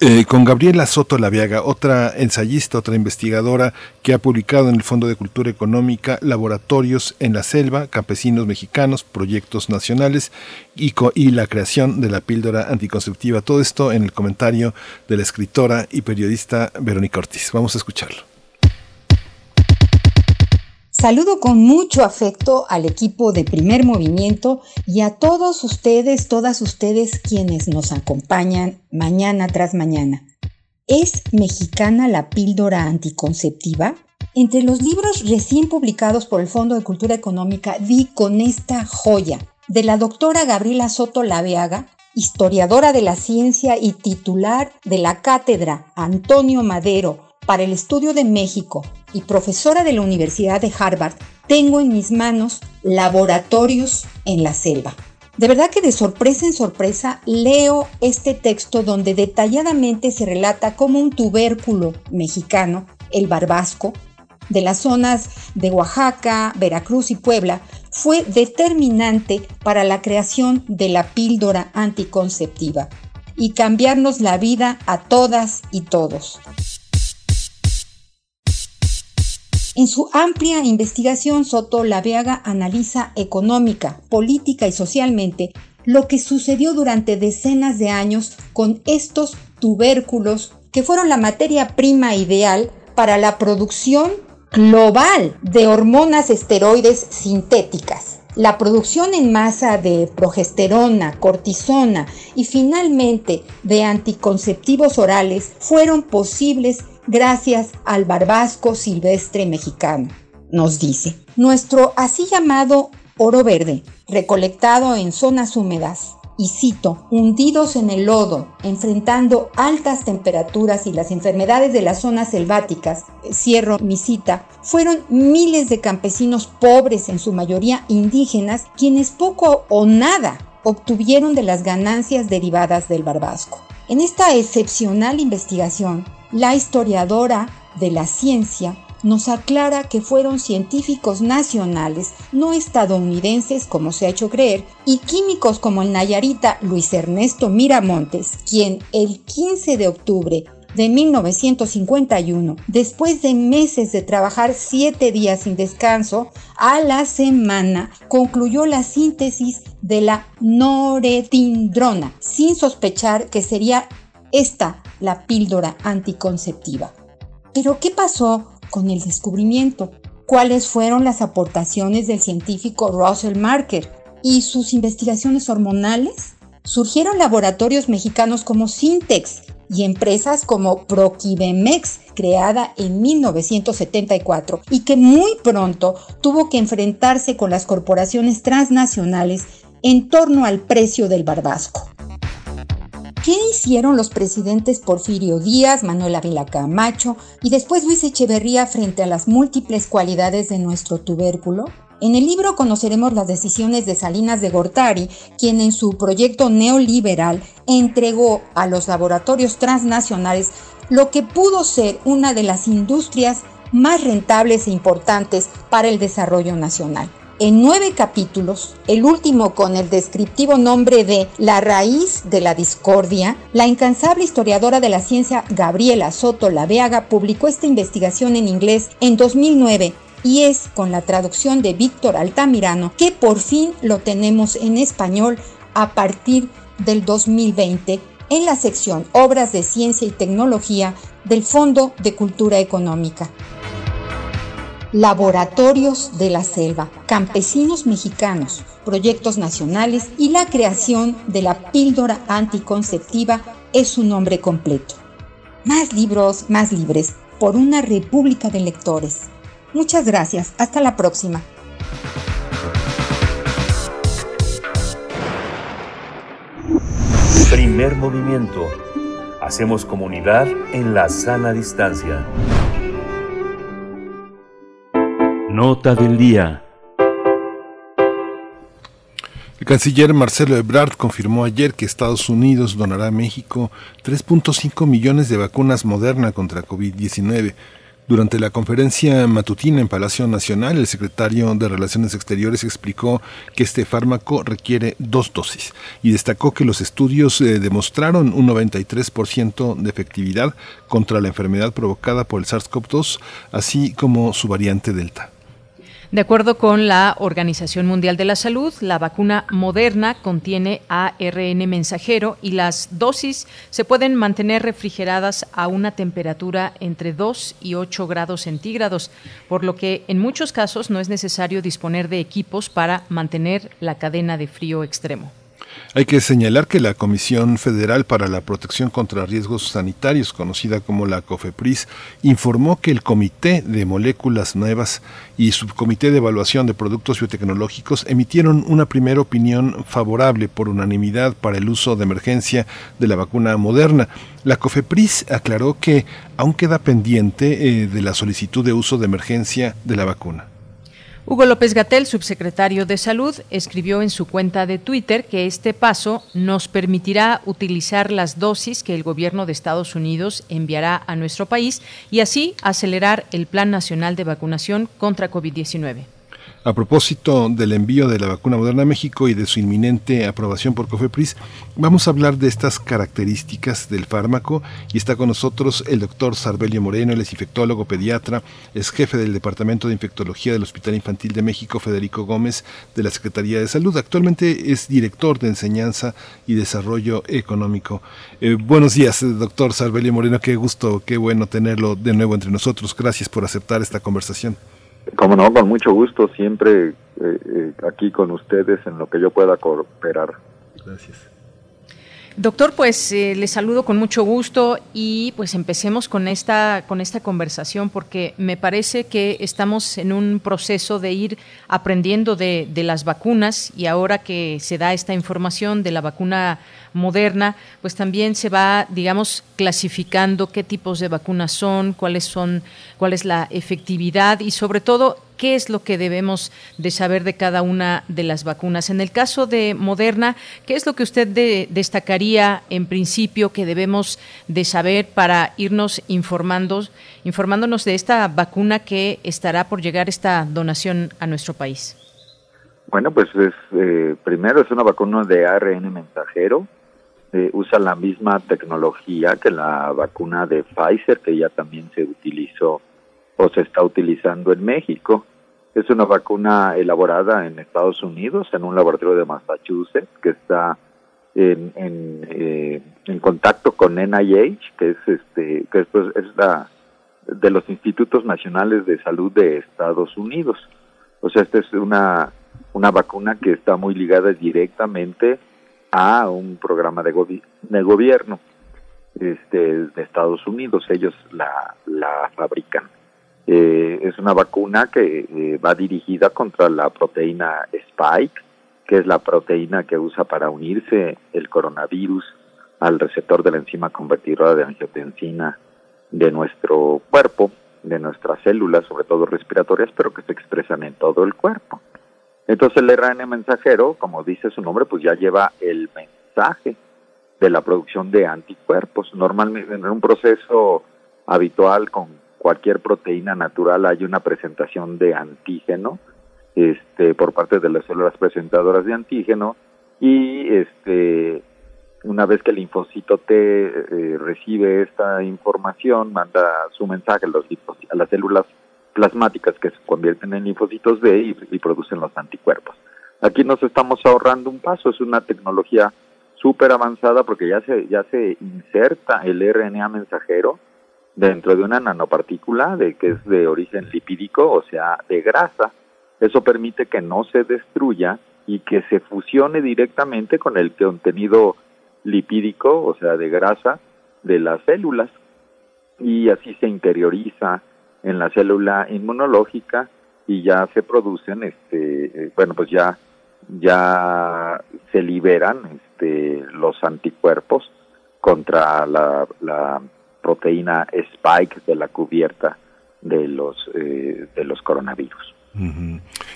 eh, con Gabriela Soto Laviaga, otra ensayista, otra investigadora que ha publicado en el Fondo de Cultura Económica Laboratorios en la Selva, Campesinos Mexicanos, Proyectos Nacionales y, y la creación de la píldora anticonceptiva. Todo esto en el comentario de la escritora y periodista Verónica Ortiz. Vamos a escucharlo. Saludo con mucho afecto al equipo de primer movimiento y a todos ustedes, todas ustedes quienes nos acompañan mañana tras mañana. ¿Es mexicana la píldora anticonceptiva? Entre los libros recién publicados por el Fondo de Cultura Económica di con esta joya de la doctora Gabriela Soto Laveaga, historiadora de la ciencia y titular de la cátedra Antonio Madero para el Estudio de México y profesora de la Universidad de Harvard, tengo en mis manos Laboratorios en la Selva. De verdad que de sorpresa en sorpresa leo este texto donde detalladamente se relata cómo un tubérculo mexicano, el barbasco, de las zonas de Oaxaca, Veracruz y Puebla, fue determinante para la creación de la píldora anticonceptiva y cambiarnos la vida a todas y todos. En su amplia investigación, Soto Laveaga analiza económica, política y socialmente lo que sucedió durante decenas de años con estos tubérculos que fueron la materia prima ideal para la producción global de hormonas esteroides sintéticas. La producción en masa de progesterona, cortisona y finalmente de anticonceptivos orales fueron posibles gracias al barbasco silvestre mexicano, nos dice. Nuestro así llamado oro verde, recolectado en zonas húmedas, y cito, hundidos en el lodo, enfrentando altas temperaturas y las enfermedades de las zonas selváticas, cierro mi cita, fueron miles de campesinos pobres, en su mayoría indígenas, quienes poco o nada obtuvieron de las ganancias derivadas del barbasco. En esta excepcional investigación, la historiadora de la ciencia nos aclara que fueron científicos nacionales, no estadounidenses como se ha hecho creer, y químicos como el Nayarita Luis Ernesto Miramontes, quien el 15 de octubre de 1951, después de meses de trabajar siete días sin descanso, a la semana concluyó la síntesis de la noretindrona, sin sospechar que sería esta la píldora anticonceptiva. Pero ¿qué pasó con el descubrimiento? ¿Cuáles fueron las aportaciones del científico Russell Marker y sus investigaciones hormonales? Surgieron laboratorios mexicanos como Sintex y empresas como Proquibemex, creada en 1974 y que muy pronto tuvo que enfrentarse con las corporaciones transnacionales en torno al precio del barbasco. ¿Qué hicieron los presidentes Porfirio Díaz, Manuel Ávila Camacho y después Luis Echeverría frente a las múltiples cualidades de nuestro tubérculo? En el libro conoceremos las decisiones de Salinas de Gortari, quien en su proyecto neoliberal entregó a los laboratorios transnacionales lo que pudo ser una de las industrias más rentables e importantes para el desarrollo nacional. En nueve capítulos, el último con el descriptivo nombre de La raíz de la discordia, la incansable historiadora de la ciencia Gabriela Soto Laveaga publicó esta investigación en inglés en 2009 y es con la traducción de Víctor Altamirano que por fin lo tenemos en español a partir del 2020 en la sección Obras de Ciencia y Tecnología del Fondo de Cultura Económica. Laboratorios de la Selva, Campesinos Mexicanos, Proyectos Nacionales y la creación de la píldora anticonceptiva es su nombre completo. Más libros, más libres, por una república de lectores. Muchas gracias, hasta la próxima. Primer movimiento. Hacemos comunidad en la sana distancia. Nota del día. El canciller Marcelo Ebrard confirmó ayer que Estados Unidos donará a México 3.5 millones de vacunas Moderna contra COVID-19. Durante la conferencia matutina en Palacio Nacional, el secretario de Relaciones Exteriores explicó que este fármaco requiere dos dosis y destacó que los estudios eh, demostraron un 93% de efectividad contra la enfermedad provocada por el SARS-CoV-2, así como su variante Delta. De acuerdo con la Organización Mundial de la Salud, la vacuna moderna contiene ARN mensajero y las dosis se pueden mantener refrigeradas a una temperatura entre 2 y 8 grados centígrados, por lo que en muchos casos no es necesario disponer de equipos para mantener la cadena de frío extremo. Hay que señalar que la Comisión Federal para la Protección contra Riesgos Sanitarios, conocida como la COFEPRIS, informó que el Comité de Moléculas Nuevas y Subcomité de Evaluación de Productos Biotecnológicos emitieron una primera opinión favorable por unanimidad para el uso de emergencia de la vacuna moderna. La COFEPRIS aclaró que aún queda pendiente eh, de la solicitud de uso de emergencia de la vacuna. Hugo López Gatel, subsecretario de Salud, escribió en su cuenta de Twitter que este paso nos permitirá utilizar las dosis que el gobierno de Estados Unidos enviará a nuestro país y así acelerar el Plan Nacional de Vacunación contra COVID-19. A propósito del envío de la vacuna moderna a México y de su inminente aprobación por COFEPRIS, vamos a hablar de estas características del fármaco y está con nosotros el doctor Sarbelio Moreno, él es infectólogo pediatra, es jefe del Departamento de Infectología del Hospital Infantil de México, Federico Gómez, de la Secretaría de Salud. Actualmente es director de Enseñanza y Desarrollo Económico. Eh, buenos días, doctor Sarbelio Moreno, qué gusto, qué bueno tenerlo de nuevo entre nosotros. Gracias por aceptar esta conversación. Como no, con mucho gusto, siempre eh, eh, aquí con ustedes en lo que yo pueda cooperar. Gracias. Doctor, pues eh, le saludo con mucho gusto y pues empecemos con esta, con esta conversación porque me parece que estamos en un proceso de ir aprendiendo de, de las vacunas y ahora que se da esta información de la vacuna moderna, pues también se va, digamos, clasificando qué tipos de vacunas son, cuáles son, cuál es la efectividad y sobre todo qué es lo que debemos de saber de cada una de las vacunas. En el caso de Moderna, ¿qué es lo que usted destacaría en principio que debemos de saber para irnos informando, informándonos de esta vacuna que estará por llegar esta donación a nuestro país? Bueno, pues es, eh, primero es una vacuna de ARN mensajero, eh, usa la misma tecnología que la vacuna de Pfizer, que ya también se utilizó o se está utilizando en México. Es una vacuna elaborada en Estados Unidos, en un laboratorio de Massachusetts, que está en, en, eh, contacto con NIH, que es este, que es, pues, es la de los Institutos Nacionales de Salud de Estados Unidos. O sea, esta es una, una vacuna que está muy ligada directamente a un programa de, de gobierno este, de Estados Unidos. Ellos la, la fabrican. Eh, es una vacuna que eh, va dirigida contra la proteína Spike, que es la proteína que usa para unirse el coronavirus al receptor de la enzima convertidora de angiotensina de nuestro cuerpo, de nuestras células, sobre todo respiratorias, pero que se expresan en todo el cuerpo. Entonces el RNA mensajero, como dice su nombre, pues ya lleva el mensaje de la producción de anticuerpos. Normalmente en un proceso habitual con cualquier proteína natural hay una presentación de antígeno este, por parte de las células presentadoras de antígeno y este, una vez que el linfocito T eh, recibe esta información, manda su mensaje a, los a las células plasmáticas que se convierten en linfocitos B y, producen los anticuerpos. Aquí nos estamos ahorrando un paso, es una tecnología súper avanzada porque ya se, ya se inserta el RNA mensajero dentro de una nanopartícula de que es de origen lipídico, o sea, de grasa. Eso permite que no se destruya y que se fusione directamente con el contenido lipídico, o sea, de grasa de las células y así se interioriza en la célula inmunológica y ya se producen este eh, bueno, pues ya ya se liberan este los anticuerpos contra la, proteína spike de la cubierta de los eh, de los coronavirus.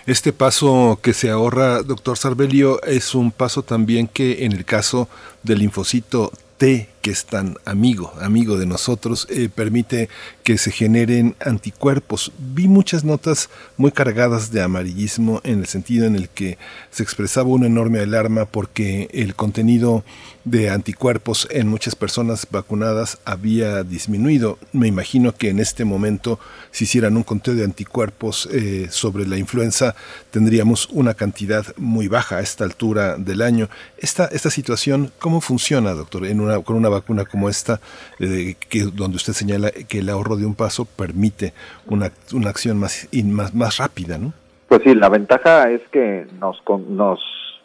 Este paso que se ahorra, doctor Sarbelio, es un paso también que en el caso del linfocito T, que es tan amigo, amigo de nosotros, eh, permite que se generen anticuerpos. Vi muchas notas muy cargadas de amarillismo en el sentido en el que se expresaba una enorme alarma porque el contenido de anticuerpos en muchas personas vacunadas había disminuido. Me imagino que en este momento, si hicieran un conteo de anticuerpos eh, sobre la influenza, tendríamos una cantidad muy baja a esta altura del año. Esta, esta situación, ¿cómo funciona, doctor, en una, con una vacuna como esta, eh, que, donde usted señala que el ahorro de un paso permite una, una acción más, más, más rápida, ¿no? Pues sí, la ventaja es que nos, nos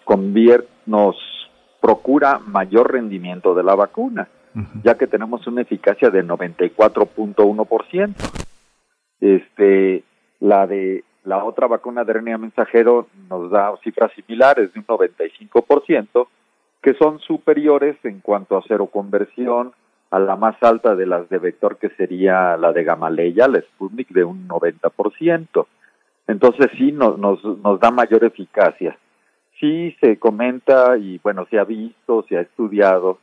convierte, nos procura mayor rendimiento de la vacuna, ya que tenemos una eficacia de 94.1%. Este, la de la otra vacuna de RNA mensajero nos da cifras similares de un 95%, que son superiores en cuanto a cero conversión, a la más alta de las de vector que sería la de Gamaleya, la Sputnik de un 90%. Entonces sí nos, da mayor eficacia. Sí se comenta y bueno, se ha visto, se ha estudiado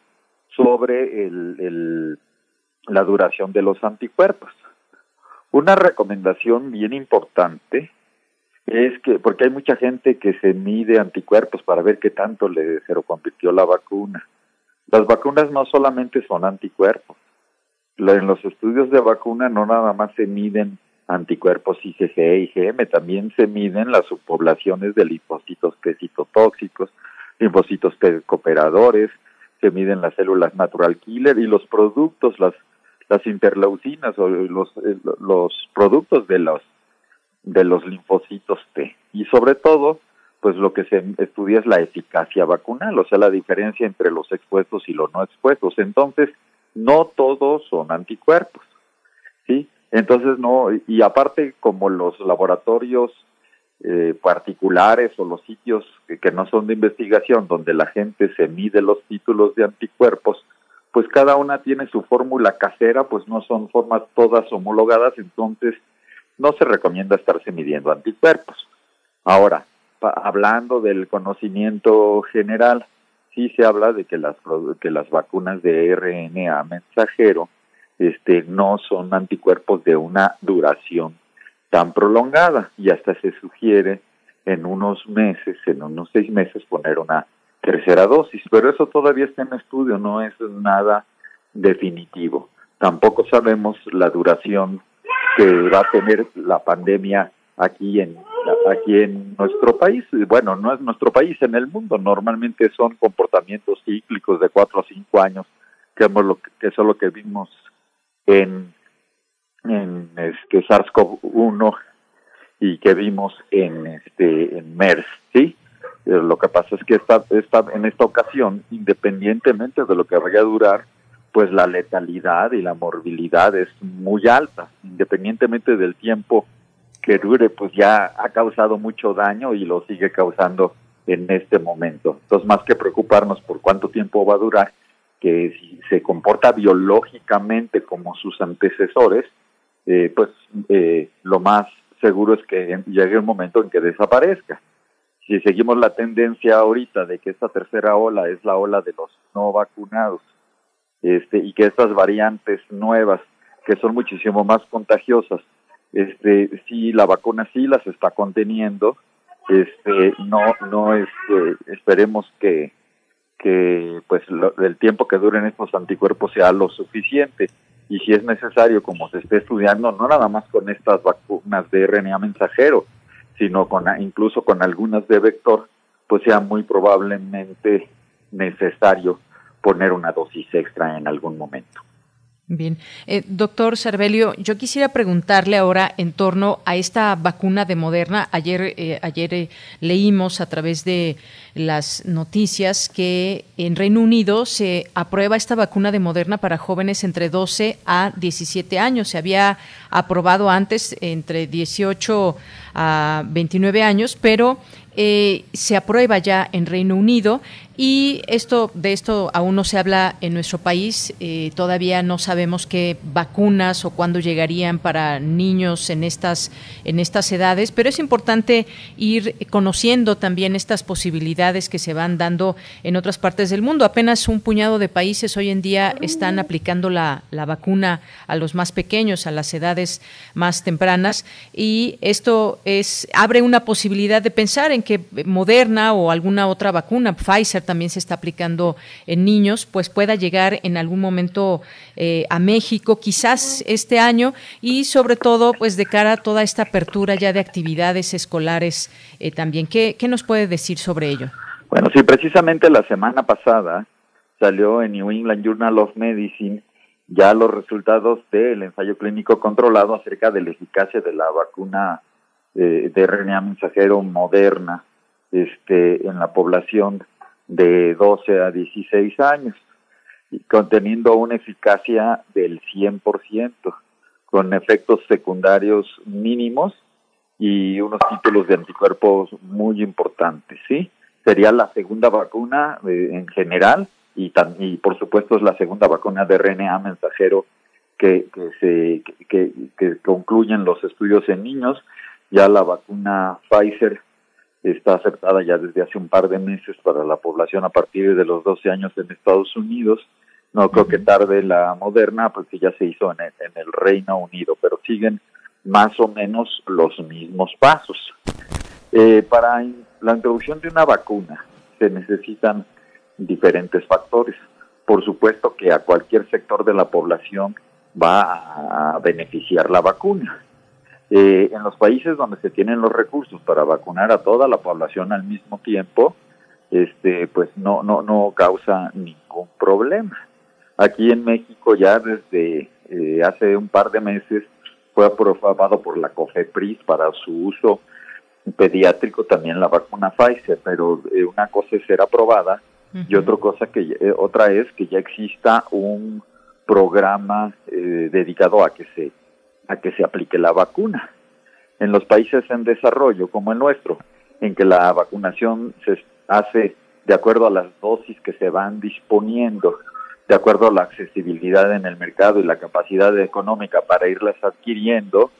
sobre el, la duración de los anticuerpos. Una recomendación bien importante es que, porque hay mucha gente que se mide anticuerpos para ver qué tanto le convirtió la vacuna. Las vacunas no solamente son anticuerpos. En los estudios de vacuna no nada más se miden anticuerpos IgG y IgM, también se miden las subpoblaciones de linfocitos T citotóxicos, linfocitos T cooperadores, se miden las células natural killer y los productos, las las interleucinas o los eh, los productos de los de los linfocitos T y sobre todo pues lo que se estudia es la eficacia vacunal, o sea, la diferencia entre los expuestos y los no expuestos. Entonces, no todos son anticuerpos, ¿sí? Entonces, no, y aparte, como los laboratorios eh, particulares o los sitios que, que, no son de investigación, donde la gente se mide los títulos de anticuerpos, pues cada una tiene su fórmula casera, pues no son formas todas homologadas, entonces no se recomienda estarse midiendo anticuerpos. Ahora, hablando del conocimiento general, sí se habla de que las que las vacunas de RNA mensajero este no son anticuerpos de una duración tan prolongada y hasta se sugiere en unos meses, en unos seis meses poner una tercera dosis, pero eso todavía está en estudio, no es nada definitivo. Tampoco sabemos la duración que va a tener la pandemia aquí en aquí en nuestro país, bueno, no es nuestro país, en el mundo normalmente son comportamientos cíclicos de cuatro a cinco años, que, hemos lo que, eso es lo que vimos en, en este SARS-CoV-1 y que vimos en este en MERS, ¿sí? Eh, lo que pasa es que esta, esta, en esta ocasión, independientemente de lo que vaya a durar, pues la letalidad y la morbilidad es muy alta, independientemente del tiempo que dure, pues ya ha causado mucho daño y lo sigue causando en este momento. Entonces, más que preocuparnos por cuánto tiempo va a durar, que si se comporta biológicamente como sus antecesores, eh, pues eh, lo más seguro es que llegue un momento en que desaparezca. Si seguimos la tendencia ahorita de que esta tercera ola es la ola de los no vacunados, este, y que estas variantes nuevas, que son muchísimo más contagiosas, este, sí, la vacuna sí las está conteniendo, este no no este, esperemos que que pues el tiempo que duren estos anticuerpos sea lo suficiente. Y si es necesario como se esté estudiando no nada más con estas vacunas de RNA mensajero sino con incluso con algunas de vector pues sea muy probablemente necesario poner una dosis extra en algún momento. Bien. Eh, doctor Cervelio, yo quisiera preguntarle ahora en torno a esta vacuna de Moderna. Ayer, eh, ayer eh, leímos a través de las noticias que en Reino Unido se aprueba esta vacuna de Moderna para jóvenes entre 12 a 17 años. Se había aprobado antes entre 18 a 29 años, pero se aprueba ya en Reino Unido y esto, de esto aún no se habla en nuestro país. Eh, todavía no sabemos qué vacunas o cuándo llegarían para niños en estas, en estas edades, pero es importante ir conociendo también estas posibilidades que se van dando en otras partes del mundo. Apenas un puñado de países hoy en día están aplicando la, la vacuna a los más pequeños, a las edades más tempranas, y esto es, abre una posibilidad de pensar en que Moderna o alguna otra vacuna, Pfizer, también se está aplicando en niños, pues pueda llegar en algún momento eh, a México, quizás este año, y sobre todo, pues de cara a toda esta apertura ya de actividades escolares eh, también. ¿Qué, ¿Qué nos puede decir sobre ello? Bueno, sí, precisamente la semana pasada salió en New England Journal of Medicine ya los resultados del ensayo clínico controlado acerca de la eficacia de la vacuna eh, de RNA mensajero moderna este, en la población de 12 a 16 años, conteniendo una eficacia del 100%, con efectos secundarios mínimos y unos títulos de anticuerpos muy importantes, ¿sí? Sería la segunda vacuna eh, en general y, y por supuesto es la segunda vacuna de RNA mensajero que, que, se, que concluyen los estudios en niños. Ya la vacuna Pfizer está aceptada ya desde hace un par de meses para la población a partir de los 12 años en Estados Unidos. No creo que tarde la moderna porque ya se hizo en el, Reino Unido, pero siguen más o menos los mismos pasos. Eh, para la introducción de una vacuna se necesitan diferentes factores. Por supuesto que a cualquier sector de la población va a beneficiar la vacuna. Eh, en los países donde se tienen los recursos para vacunar a toda la población al mismo tiempo, este, pues no, no, no causa ningún problema. Aquí en México ya desde eh, hace un par de meses fue aprobado por la COFEPRIS para su uso pediátrico también la vacuna Pfizer, pero eh, una cosa es ser aprobada y otra cosa que otra es que ya exista un programa dedicado a que se a que se aplique la vacuna. En los países en desarrollo, como el nuestro, en que la vacunación se hace de acuerdo a las dosis que se van disponiendo, de acuerdo a la accesibilidad en el mercado y la capacidad económica para irlas adquiriendo,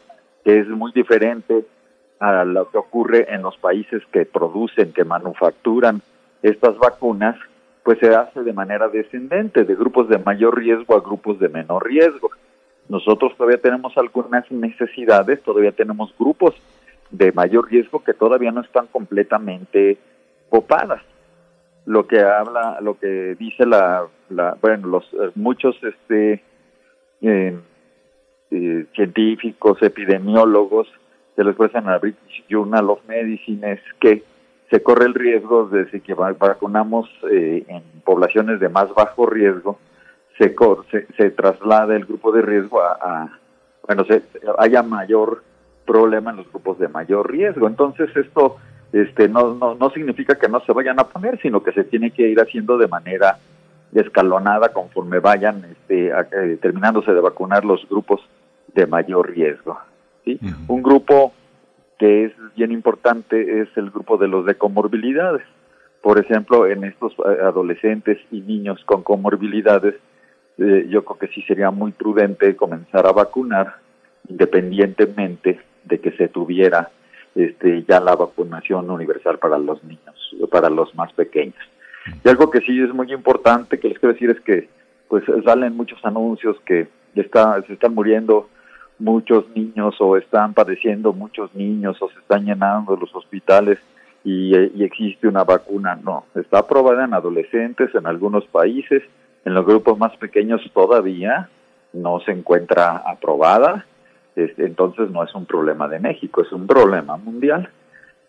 que es muy diferente a lo que ocurre en los países que producen, que manufacturan estas vacunas, pues se hace de manera descendente, de grupos de mayor riesgo a grupos de menor riesgo. Nosotros todavía tenemos algunas necesidades, todavía tenemos grupos de mayor riesgo que todavía no están completamente copadas. Lo que habla, lo que dice la, bueno, los eh, muchos este eh, eh, científicos, epidemiólogos que lo expresan en la British Journal of Medicine es que se corre el riesgo de que vacunamos en poblaciones de más bajo riesgo se, se, traslade el grupo de riesgo a, bueno, se, haya mayor problema en los grupos de mayor riesgo. Entonces esto este, no, no, no significa que no se vayan a poner, sino que se tiene que ir haciendo de manera escalonada conforme vayan este, eh, terminándose de vacunar los grupos de mayor riesgo. ¿sí? Un grupo que es bien importante es el grupo de los de comorbilidades. Por ejemplo, en estos eh, adolescentes y niños con comorbilidades, eh, yo creo que sí sería muy prudente comenzar a vacunar independientemente de que se tuviera este, ya la vacunación universal para los niños, para los más pequeños. Y algo que sí es muy importante que les quiero decir es que pues salen muchos anuncios que está, se están muriendo muchos niños o están padeciendo muchos niños o se están llenando los hospitales y, y existe una vacuna. No, está aprobada en adolescentes en algunos países, en los grupos más pequeños todavía no se encuentra aprobada, este, entonces no es un problema de México, es un problema mundial.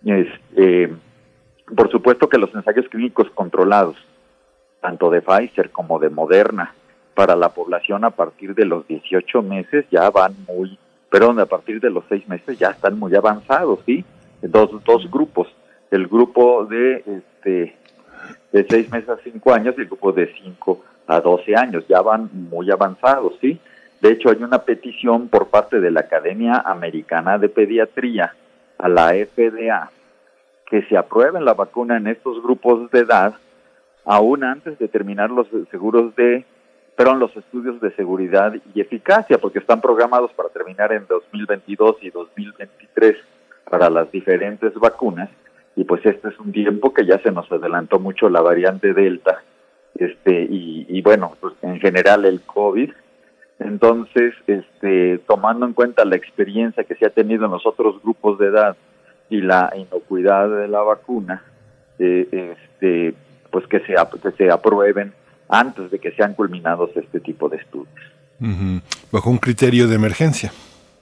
Este, por supuesto que los ensayos clínicos controlados, tanto de Pfizer como de Moderna, para la población a partir de los 18 meses ya van muy, perdón, a partir de los 6 meses ya están muy avanzados, ¿sí? Dos, dos grupos, el grupo de, este, de 6 meses a 5 años y el grupo de 5 a 12 años, ya van muy avanzados, ¿sí? De hecho, hay una petición por parte de la Academia Americana de Pediatría a la FDA que se apruebe la vacuna en estos grupos de edad, aún antes de terminar los seguros de, los estudios de seguridad y eficacia, porque están programados para terminar en 2022 y 2023 para las diferentes vacunas, y pues este es un tiempo que ya se nos adelantó mucho la variante Delta, este, y, y bueno, pues en general el COVID, entonces, este, tomando en cuenta la experiencia que se ha tenido en los otros grupos de edad y la inocuidad de la vacuna, eh, este, pues que se, que se aprueben antes de que sean culminados este tipo de estudios. Bajo un criterio de emergencia.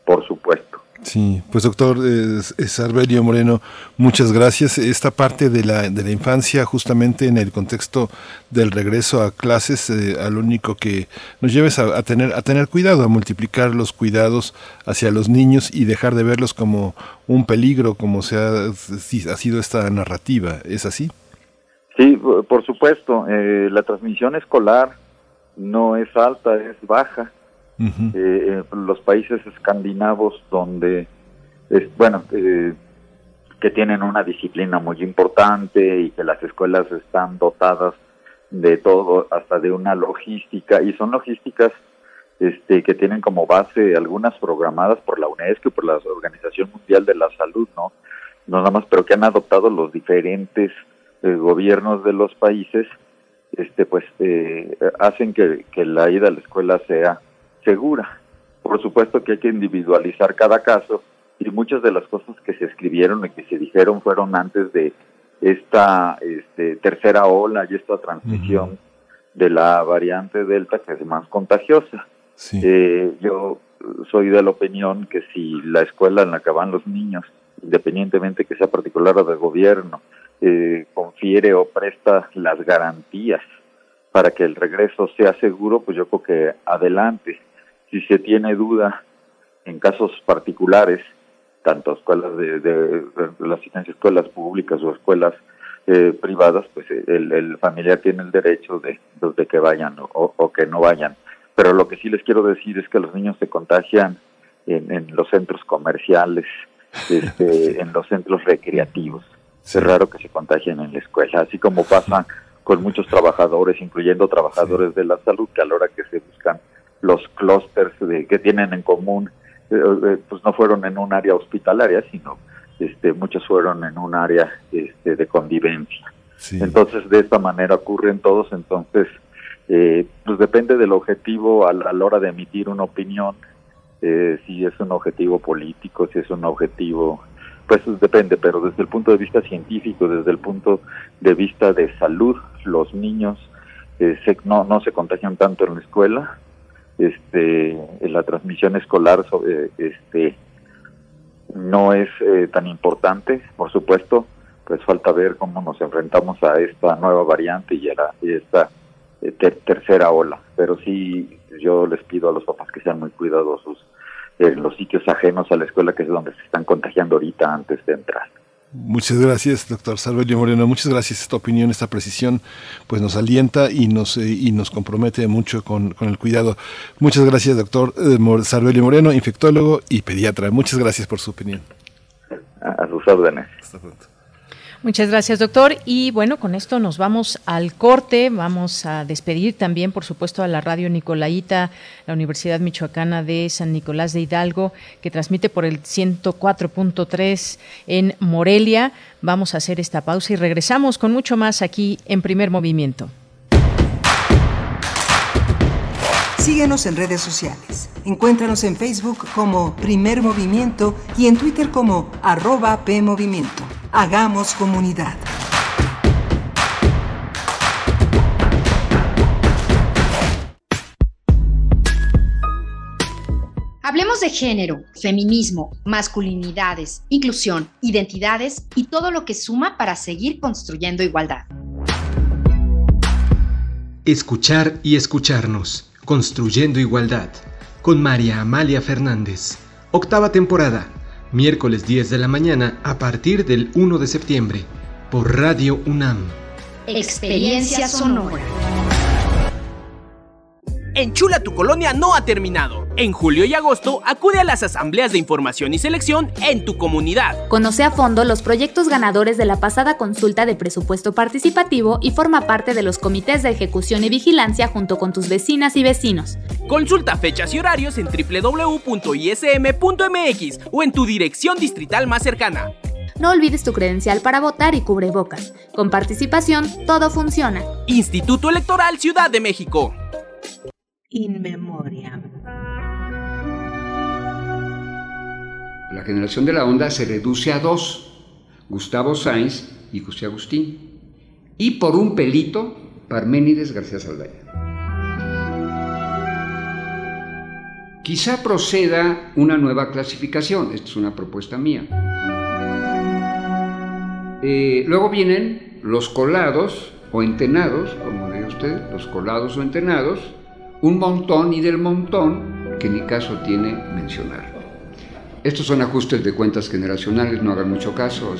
Por supuesto. Sí, pues doctor eh, Moreno, muchas gracias. Esta parte de la, de la infancia, justamente en el contexto del regreso a clases, eh, al único que nos lleves a, tener, a tener cuidado, a multiplicar los cuidados hacia los niños y dejar de verlos como un peligro, como se ha, ha sido esta narrativa. ¿Es así? Sí, por supuesto. Eh, la transmisión escolar no es alta, es baja eh, los países escandinavos donde, es, bueno, eh, que tienen una disciplina muy importante y que las escuelas están dotadas de todo, hasta de una logística, y son logísticas este, que tienen como base algunas programadas por la UNESCO y por la Organización Mundial de la Salud, ¿no? No nada más, pero que han adoptado los diferentes eh, gobiernos de los países, este, pues eh, hacen que, que la ida a la escuela sea segura. Por supuesto que hay que individualizar cada caso y muchas de las cosas que se escribieron y que se dijeron fueron antes de esta este, tercera ola y esta transmisión de la variante Delta que es más contagiosa. Eh, yo soy de la opinión que si la escuela en la que van los niños, independientemente que sea particular o de gobierno, eh, confiere o presta las garantías para que el regreso sea seguro, pues yo creo que adelante si se tiene duda en casos particulares, tanto escuelas de, de, las escuelas públicas o escuelas eh, privadas, pues eh, el, familiar tiene el derecho de, de que vayan o, que no vayan. Pero lo que sí les quiero decir es que los niños se contagian en, los centros comerciales, este, en los centros recreativos. Es raro que se contagien en la escuela, así como pasa con muchos trabajadores, incluyendo trabajadores de la salud, que a la hora que se buscan los clústeres que tienen en común, eh, eh, pues no fueron en un área hospitalaria, sino este, muchos fueron en un área este, de convivencia. Entonces, de esta manera ocurren todos, entonces, eh, pues depende del objetivo a la, hora de emitir una opinión, si es un objetivo político, si es un objetivo, pues depende, pero desde el punto de vista científico, desde el punto de vista de salud, los niños no, no se contagian tanto en la escuela, este, la transmisión escolar sobre, este, no es eh, tan importante, por supuesto, pues falta ver cómo nos enfrentamos a esta nueva variante y a, esta eh, tercera ola. Pero sí, yo les pido a los papás que sean muy cuidadosos en los sitios ajenos a la escuela, que es donde se están contagiando ahorita antes de entrar. Muchas gracias, doctor Salverio Moreno. Muchas gracias. Esta opinión, esta precisión, pues nos alienta y nos, eh, y nos compromete mucho con, el cuidado. Muchas gracias, doctor eh, Moreno, infectólogo y pediatra. Muchas gracias por su opinión. A sus órdenes. Hasta pronto. Muchas gracias, doctor. Y bueno, con esto nos vamos al corte. Vamos a despedir también, por supuesto, a la radio Nicolaita, la Universidad Michoacana de San Nicolás de Hidalgo, que transmite por el 104.3 en Morelia. Vamos a hacer esta pausa y regresamos con mucho más aquí en Primer Movimiento. Síguenos en redes sociales. Encuéntranos en Facebook como Primer Movimiento y en Twitter como arroba PMovimiento. Hagamos comunidad. Hablemos de género, feminismo, masculinidades, inclusión, identidades y todo lo que suma para seguir construyendo igualdad. Escuchar y escucharnos, construyendo igualdad, con María Amalia Fernández. Octava temporada, miércoles 10 de la mañana a partir del 1 de septiembre, por Radio UNAM. Experiencia sonora. Enchula tu colonia no ha terminado. En julio y agosto acude a las asambleas de información y selección en tu comunidad. Conoce a fondo los proyectos ganadores de la pasada consulta de presupuesto participativo y forma parte de los comités de ejecución y vigilancia junto con tus vecinas y vecinos. Consulta fechas y horarios en www.ism.mx o en tu dirección distrital más cercana. No olvides tu credencial para votar y cubrebocas. Con participación, todo funciona. Instituto Electoral Ciudad de México. In Memoriam. La generación de la onda se reduce a dos, Gustavo Sainz y José Agustín, y por un pelito, Parménides García Saldaña. Quizá proceda una nueva clasificación, esta es una propuesta mía. Eh, luego vienen los colados o entenados, como diga usted, los colados o entenados, un montón y del montón que ni caso tiene mencionar. Estos son ajustes de cuentas generacionales, no hagan mucho caso.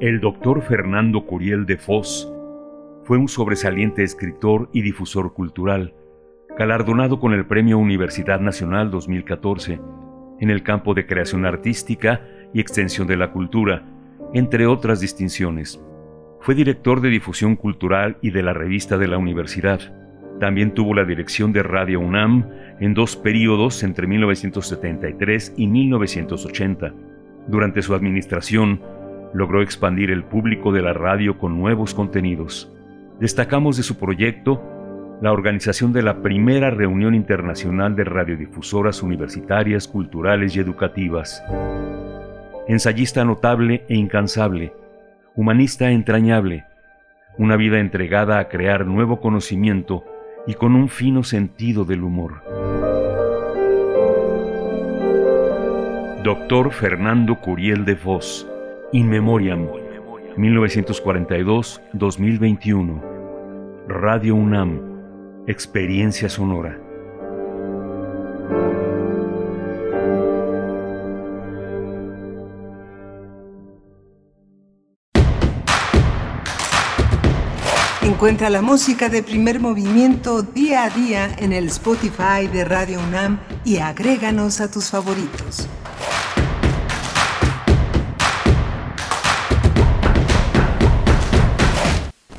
El doctor Fernando Curiel de Foz fue un sobresaliente escritor y difusor cultural, galardonado con el Premio Universidad Nacional 2014 en el campo de creación artística y extensión de la cultura, entre otras distinciones. Fue director de difusión cultural y de la revista de la universidad. También tuvo la dirección de Radio UNAM en dos periodos entre 1973 y 1980. Durante su administración, logró expandir el público de la radio con nuevos contenidos. Destacamos de su proyecto la organización de la primera reunión internacional de radiodifusoras universitarias, culturales y educativas. Ensayista notable e incansable, humanista entrañable, una vida entregada a crear nuevo conocimiento y con un fino sentido del humor. Doctor Fernando Curiel de Vos, In Memoriam, 1942-2021. Radio UNAM, Experiencia Sonora. Encuentra la música de primer movimiento día a día en el Spotify de Radio UNAM y agréganos a tus favoritos.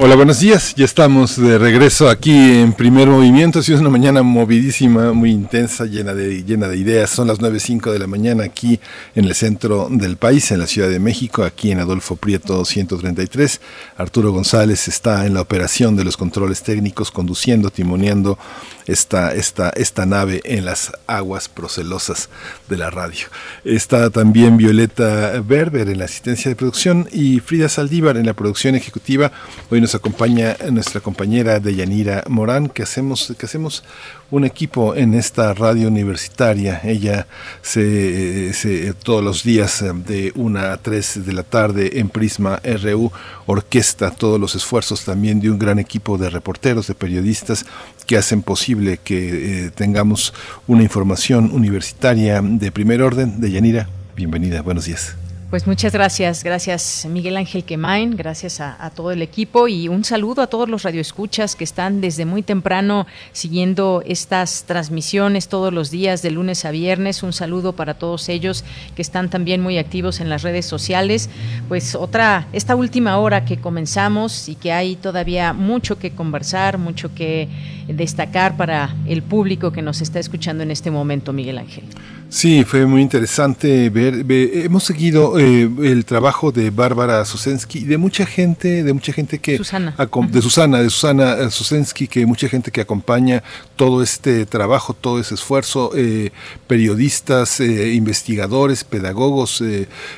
Hola, buenos días. Ya estamos de regreso aquí en Primer Movimiento. Ha sido una mañana movidísima, muy intensa, llena de, llena de ideas. Son las 9.05 de la mañana aquí en el centro del país, en la Ciudad de México, aquí en Adolfo Prieto 133. Arturo González está en la operación de los controles técnicos, conduciendo, timoneando esta, esta, esta nave en las aguas procelosas de la radio. Está también Violeta Berber en la asistencia de producción y Frida Saldívar en la producción ejecutiva. Hoy nos acompaña nuestra compañera Deyanira Morán, que hacemos, que hacemos un equipo en esta radio universitaria. Ella se, se, todos los días eh, de una a 3 de la tarde en Prisma RU orquesta todos los esfuerzos también de un gran equipo de reporteros, de periodistas que hacen posible que eh, tengamos una información universitaria de primer orden. Deyanira, bienvenida, buenos días. Pues muchas gracias, gracias Miguel Ángel Quemain, gracias a, a, todo el equipo y un saludo a todos los radioescuchas que están desde muy temprano siguiendo estas transmisiones todos los días de lunes a viernes. Un saludo para todos ellos que están también muy activos en las redes sociales. Pues otra, esta última hora que comenzamos y que hay todavía mucho que conversar, mucho que destacar para el público que nos está escuchando en este momento, Miguel Ángel. Sí, fue muy interesante ver, hemos seguido eh, el trabajo de Bárbara Susensky y de mucha gente, de mucha gente que Susana. de Susana, de Susana eh, Susensky, que mucha gente que acompaña todo este trabajo, todo ese esfuerzo, eh, periodistas, investigadores, pedagogos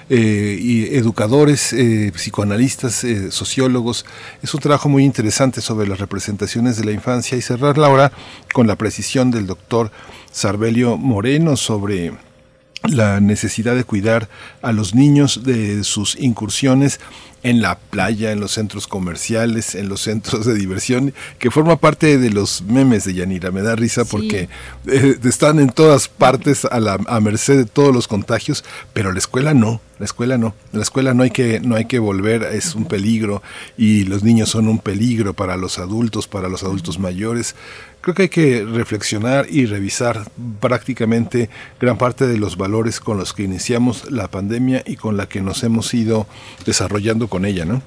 y educadores, psicoanalistas, sociólogos. Es un trabajo muy interesante sobre las representaciones de la infancia y cerrarla ahora con la precisión del doctor Sarbelio Moreno sobre la necesidad de cuidar a los niños de sus incursiones en la playa, en los centros comerciales, en los centros de diversión, que forma parte de los memes de Yanira. Me da risa porque eh, están en todas partes a, la, a merced de todos los contagios, pero la escuela no, la escuela no. La escuela no hay que, no hay que volver, es un peligro y los niños son un peligro para los adultos, para los adultos mayores. Creo que hay que reflexionar y revisar prácticamente gran parte de los valores con los que iniciamos la pandemia y con la que nos hemos ido desarrollando con ella, ¿no?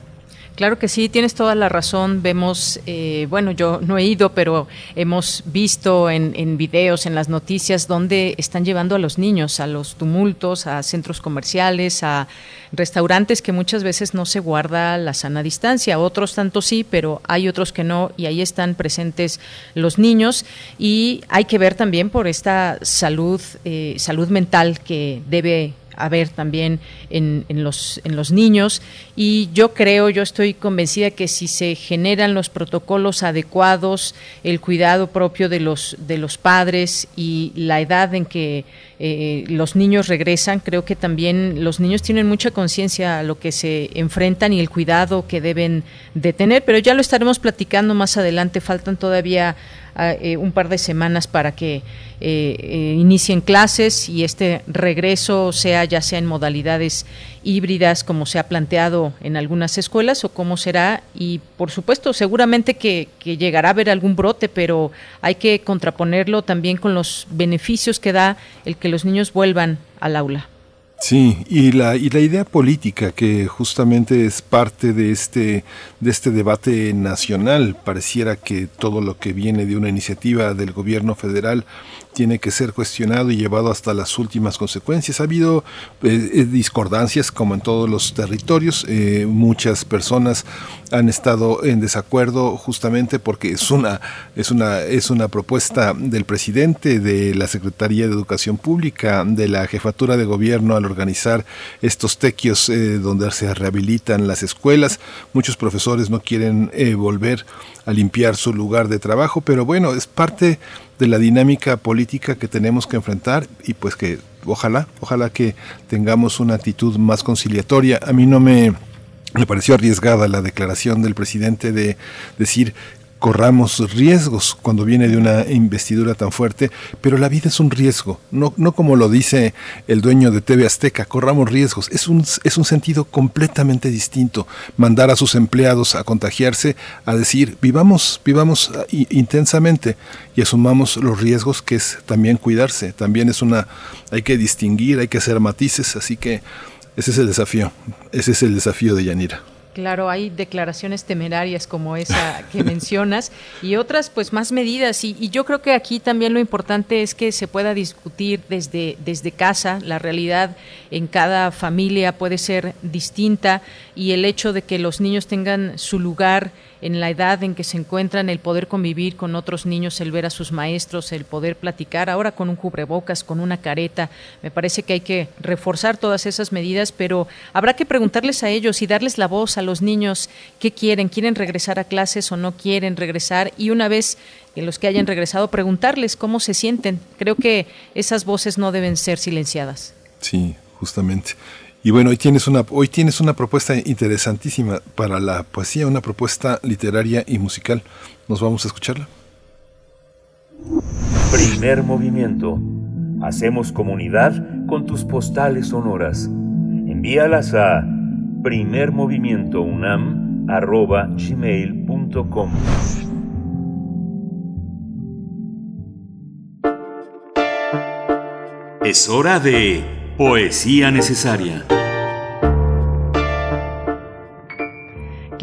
Claro que sí, tienes toda la razón. Vemos, eh, bueno, yo no he ido, pero hemos visto en, en, videos, en las noticias, donde están llevando a los niños a los tumultos, a centros comerciales, a restaurantes que muchas veces no se guarda la sana distancia. Otros tanto sí, pero hay otros que no, y ahí están presentes los niños. Y hay que ver también por esta salud, eh, salud mental que debe haber también en, en, los, en los niños. Y yo creo, yo estoy convencida que si se generan los protocolos adecuados, el cuidado propio de los, de los padres y la edad en que eh, los niños regresan, creo que también los niños tienen mucha conciencia a lo que se enfrentan y el cuidado que deben de tener, pero ya lo estaremos platicando más adelante, faltan todavía eh, un par de semanas para que eh, eh, inicien clases y este regreso sea ya sea en modalidades híbridas como se ha planteado en algunas escuelas o cómo será y por supuesto seguramente que, que llegará a haber algún brote pero hay que contraponerlo también con los beneficios que da el que los niños vuelvan al aula. Sí, y la, y la idea política que justamente es parte de este, de este debate nacional, pareciera que todo lo que viene de una iniciativa del gobierno federal tiene que ser cuestionado y llevado hasta las últimas consecuencias. Ha habido eh, eh, discordancias como en todos los territorios. Eh, muchas personas han estado en desacuerdo justamente porque es una, es una, es una propuesta del presidente, de la Secretaría de Educación Pública, de la jefatura de gobierno al organizar estos tequios donde se rehabilitan las escuelas. Muchos profesores no quieren volver a limpiar su lugar de trabajo, pero bueno, es parte de la dinámica política que tenemos que enfrentar y pues que ojalá, ojalá que tengamos una actitud más conciliatoria. A mí no me me pareció arriesgada la declaración del presidente de decir corramos riesgos cuando viene de una investidura tan fuerte, pero la vida es un riesgo, no, no como lo dice el dueño de TV Azteca, corramos riesgos, es un, es un sentido completamente distinto, mandar a sus empleados a contagiarse, a decir, vivamos, vivamos ah, intensamente y asumamos los riesgos que es también cuidarse, también es una, hay que distinguir, hay que hacer matices, así que ese es el desafío, ese es el desafío de Yanira. Claro, hay declaraciones temerarias como esa que mencionas y otras pues más medidas. Y, y, yo creo que aquí también lo importante es que se pueda discutir desde, desde casa, la realidad en cada familia puede ser distinta y el hecho de que los niños tengan su lugar en la edad en que se encuentran, el poder convivir con otros niños, el ver a sus maestros, el poder platicar, ahora con un cubrebocas, con una careta. Me parece que hay que reforzar todas esas medidas, pero habrá que preguntarles a ellos y darles la voz a los niños qué quieren, quieren regresar a clases o no quieren regresar y una vez que los que hayan regresado preguntarles cómo se sienten. Creo que esas voces no deben ser silenciadas. Sí, justamente. Y bueno, hoy tienes una, hoy tienes una propuesta interesantísima para la poesía, una propuesta literaria y musical. ¿Nos vamos a escucharla? Primer movimiento. Hacemos comunidad con tus postales sonoras. Envíalas a primermovimientounam.gmail.com Es hora de Poesía Necesaria.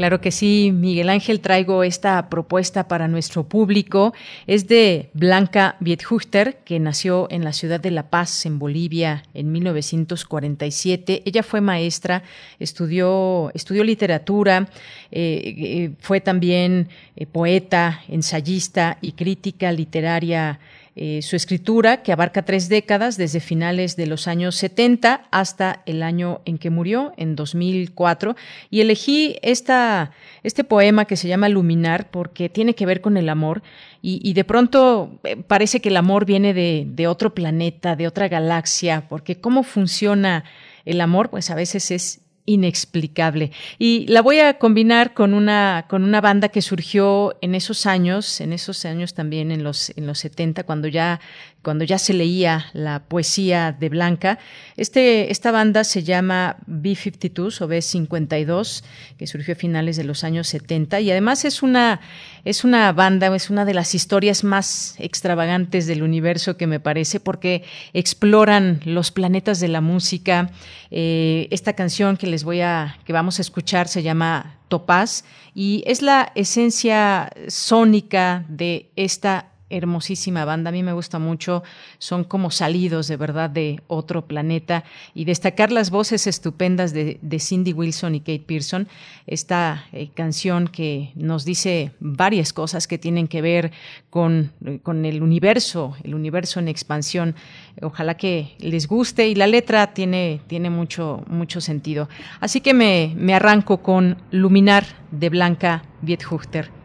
Claro que sí, Miguel Ángel, traigo esta propuesta para nuestro público. Es de Blanca Viethuchter, que nació en la ciudad de La Paz, en Bolivia, en 1947. Ella fue maestra, estudió, estudió literatura, eh, eh, fue también eh, poeta, ensayista y crítica literaria eh, su escritura, que abarca tres décadas, desde finales de los años 70 hasta el año en que murió, en 2004, y elegí esta, este poema que se llama Luminar porque tiene que ver con el amor, y, de pronto eh, parece que el amor viene de, de otro planeta, de otra galaxia, porque cómo funciona el amor, pues a veces es inexplicable. Y la voy a combinar con una, con una banda que surgió en esos años, en esos años también en los, en los 70, cuando ya cuando ya se leía la poesía de Blanca. Este, esta banda se llama B-52 o B-52, que surgió a finales de los años 70 y además es una, es una banda, es una de las historias más extravagantes del universo que me parece porque exploran los planetas de la música. Eh, esta canción que les voy a, que vamos a escuchar se llama Topaz y es la esencia sónica de esta hermosísima banda, a mí me gusta mucho, son como salidos de verdad de otro planeta y destacar las voces estupendas de, Cindy Wilson y Kate Pearson, esta eh, canción que nos dice varias cosas que tienen que ver con, con, el universo, el universo en expansión, ojalá que les guste y la letra tiene, tiene mucho, mucho sentido. Así que me, me arranco con Luminar de Blanca Viethuchter.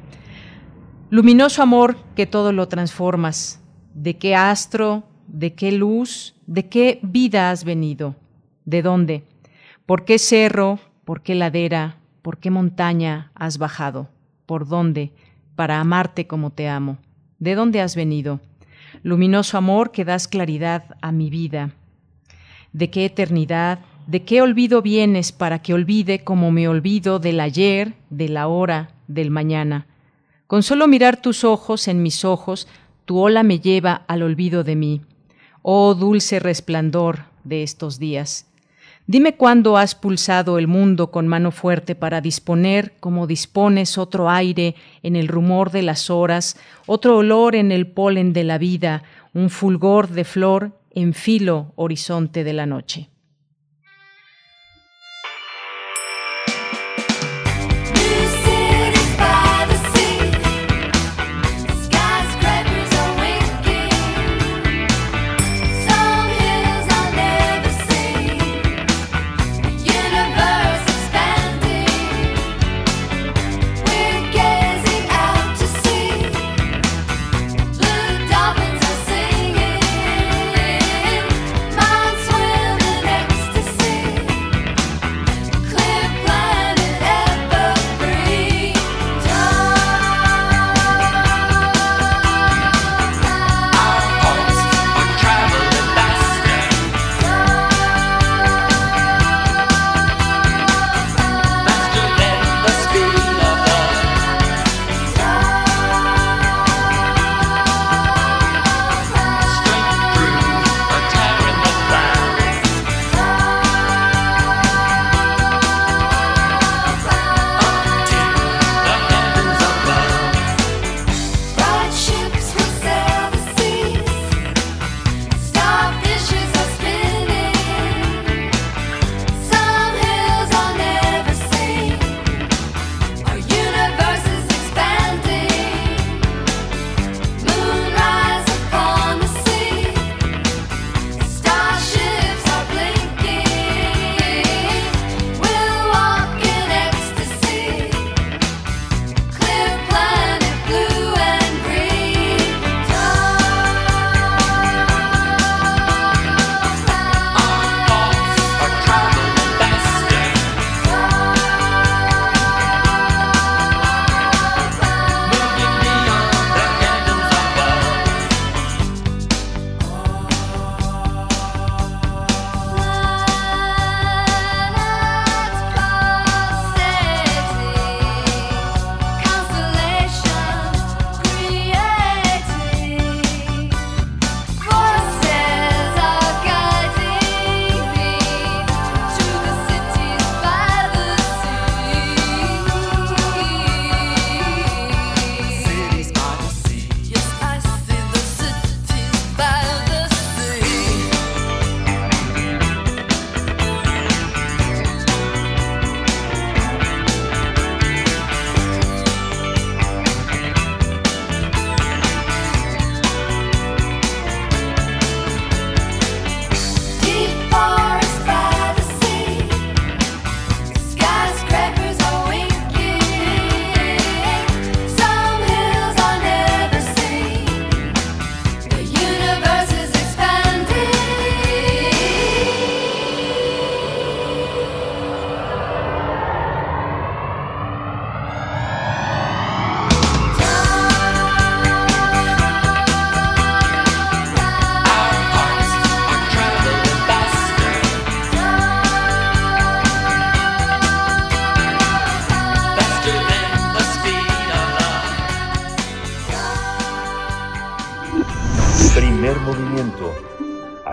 Luminoso amor que todo lo transformas, ¿de qué astro, de qué luz, de qué vida has venido? ¿De dónde? ¿Por qué cerro, por qué ladera, por qué montaña has bajado? ¿Por dónde? Para amarte como te amo. ¿De dónde has venido? Luminoso amor que das claridad a mi vida. ¿De qué eternidad, de qué olvido vienes para que olvide como me olvido del ayer, de la hora, del mañana? Con solo mirar tus ojos en mis ojos, tu ola me lleva al olvido de mí. Oh dulce resplandor de estos días. Dime cuándo has pulsado el mundo con mano fuerte para disponer como dispones otro aire en el rumor de las horas, otro olor en el polen de la vida, un fulgor de flor en filo horizonte de la noche.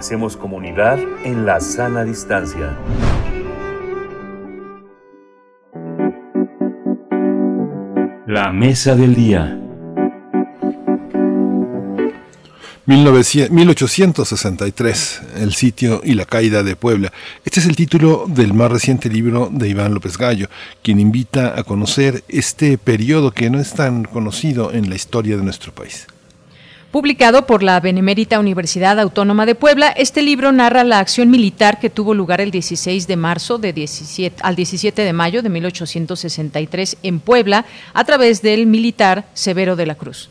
Hacemos comunidad en la sana distancia. La mesa del día. 1863, El sitio y la caída de Puebla. Este es el título del más reciente libro de Iván López Gallo, quien invita a conocer este periodo que no es tan conocido en la historia de nuestro país. Publicado por la Benemérita Universidad Autónoma de Puebla, este libro narra la acción militar que tuvo lugar el 16 de marzo de 17, al 17 de mayo de 1863 en Puebla a través del militar Severo de la Cruz.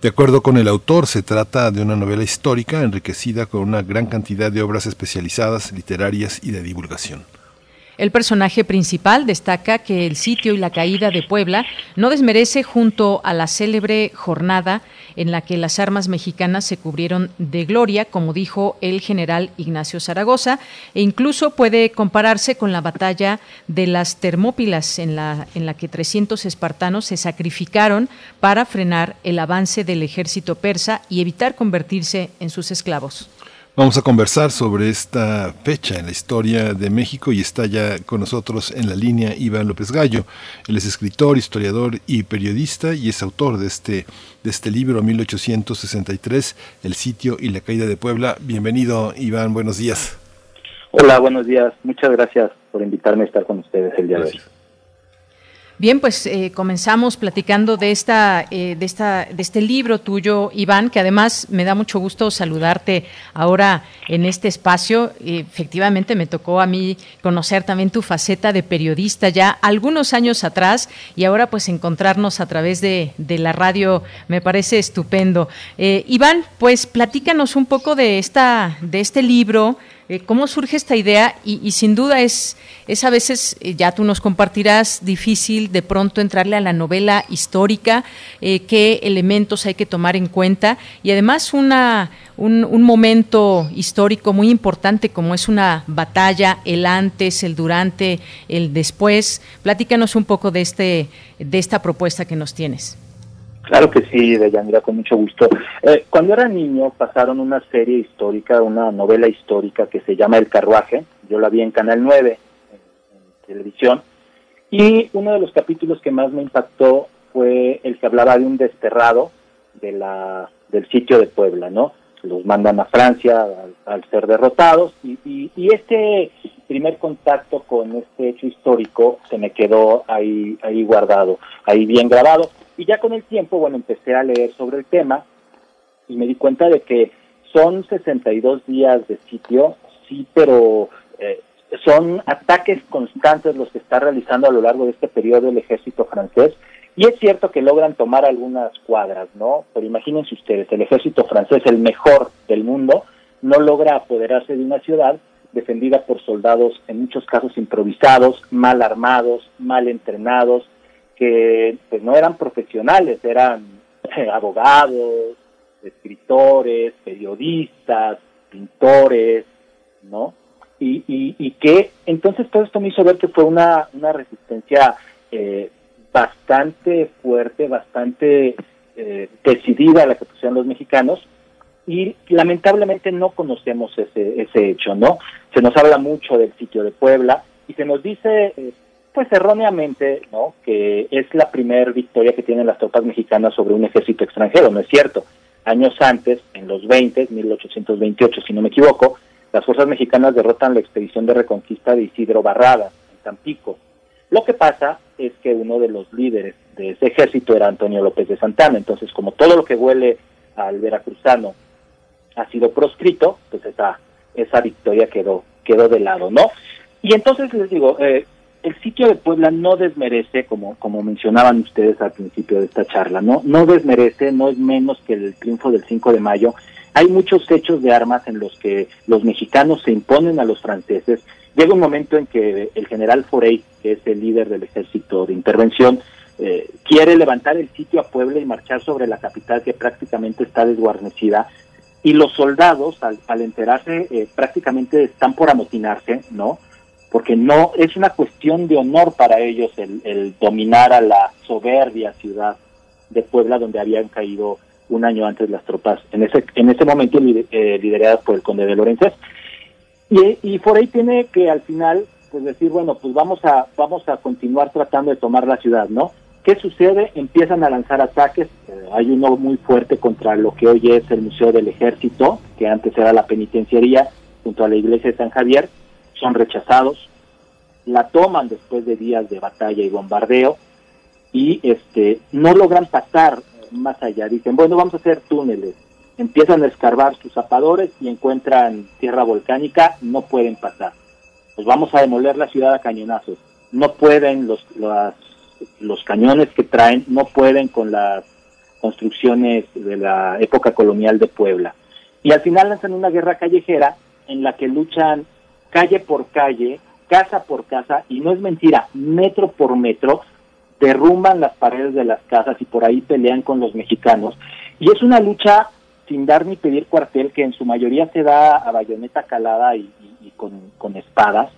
De acuerdo con el autor, se trata de una novela histórica enriquecida con una gran cantidad de obras especializadas, literarias y de divulgación. El personaje principal destaca que el sitio y la caída de Puebla no desmerece junto a la célebre jornada en la que las armas mexicanas se cubrieron de gloria, como dijo el general Ignacio Zaragoza, e incluso puede compararse con la batalla de las Termópilas, en la, en la que 300 espartanos se sacrificaron para frenar el avance del ejército persa y evitar convertirse en sus esclavos. Vamos a conversar sobre esta fecha en la historia de México y está ya con nosotros en la línea Iván López Gallo. Él es escritor, historiador y periodista y es autor de este, de este libro 1863, El sitio y la caída de Puebla. Bienvenido Iván, buenos días. Hola, buenos días. Muchas gracias por invitarme a estar con ustedes el día de hoy. Bien, pues eh, comenzamos platicando de esta, eh, de esta, de este libro tuyo, Iván, que además me da mucho gusto saludarte ahora en este espacio. Efectivamente, me tocó a mí conocer también tu faceta de periodista ya algunos años atrás y ahora pues encontrarnos a través de, de la radio me parece estupendo. Eh, Iván, pues platícanos un poco de esta, de este libro. Eh, ¿Cómo surge esta idea? Y, sin duda es, es a veces, eh, ya tú nos compartirás, difícil de pronto entrarle a la novela histórica, eh, qué elementos hay que tomar en cuenta y además una, un, un, momento histórico muy importante como es una batalla, el antes, el durante, el después. Platícanos un poco de, este, de esta propuesta que nos tienes. Claro que sí, Deyanira, con mucho gusto. Eh, cuando era niño pasaron una serie histórica, una novela histórica que se llama El Carruaje. Yo la vi en Canal 9, en, televisión. Y uno de los capítulos que más me impactó fue el que hablaba de un desterrado de la, del sitio de Puebla, ¿no? Los mandan a Francia al, ser derrotados. Y, y, y, este primer contacto con este hecho histórico se me quedó ahí, ahí guardado, ahí bien grabado. Y ya con el tiempo, bueno, empecé a leer sobre el tema y me di cuenta de que son 62 días de sitio, sí, pero eh, son ataques constantes los que está realizando a lo largo de este periodo el ejército francés. Y es cierto que logran tomar algunas cuadras, ¿no? Pero imagínense ustedes, el ejército francés, el mejor del mundo, no logra apoderarse de una ciudad defendida por soldados en muchos casos improvisados, mal armados, mal entrenados, que pues no eran profesionales, eran eh, abogados, escritores, periodistas, pintores, ¿no? Y, y, que entonces todo esto me hizo ver que fue una, una resistencia eh, bastante fuerte, bastante eh, decidida la que pusieron los mexicanos y lamentablemente no conocemos ese, ese hecho, ¿no? Se nos habla mucho del sitio de Puebla y se nos dice pues erróneamente, ¿no? Que es la primera victoria que tienen las tropas mexicanas sobre un ejército extranjero, no es cierto. Años antes, en los 20, 1828, si no me equivoco, las fuerzas mexicanas derrotan la expedición de reconquista de Isidro Barrada, en Tampico. Lo que pasa es que uno de los líderes de ese ejército era Antonio López de Santana, entonces como todo lo que huele al veracruzano ha sido proscrito, pues esa, esa victoria quedó, quedó de lado, ¿no? Y entonces les digo, eh, el sitio de Puebla no desmerece, como, como mencionaban ustedes al principio de esta charla, ¿no? No desmerece, no es menos que el triunfo del 5 de mayo. Hay muchos hechos de armas en los que los mexicanos se imponen a los franceses. Llega un momento en que el general Forey, que es el líder del ejército de intervención, eh, quiere levantar el sitio a Puebla y marchar sobre la capital que prácticamente está desguarnecida. Y los soldados, al, al enterarse, eh, prácticamente están por amotinarse, ¿no? Porque no es una cuestión de honor para ellos el, dominar a la soberbia ciudad de Puebla donde habían caído un año antes las tropas, en ese, en ese momento eh, lideradas por el conde de Lorenzés. Y, y por ahí tiene que al final pues decir, bueno, pues vamos a, vamos a continuar tratando de tomar la ciudad, ¿no? ¿Qué sucede? Empiezan a lanzar ataques. Eh, hay uno muy fuerte contra lo que hoy es el Museo del Ejército, que antes era la penitenciaría, junto a la iglesia de San Javier. Son rechazados. La toman después de días de batalla y bombardeo y este no logran pasar más allá. Dicen, bueno, vamos a hacer túneles. Empiezan a escarbar sus zapadores y encuentran tierra volcánica, no pueden pasar pues vamos a demoler la ciudad a cañonazos. No pueden los, los cañones que traen, no pueden con las construcciones de la época colonial de Puebla. Y al final lanzan una guerra callejera en la que luchan calle por calle, casa por casa, y no es mentira, metro por metro, derrumban las paredes de las casas y por ahí pelean con los mexicanos. Y es una lucha sin dar ni pedir cuartel, que en su mayoría se da a bayoneta calada y, con, espadas,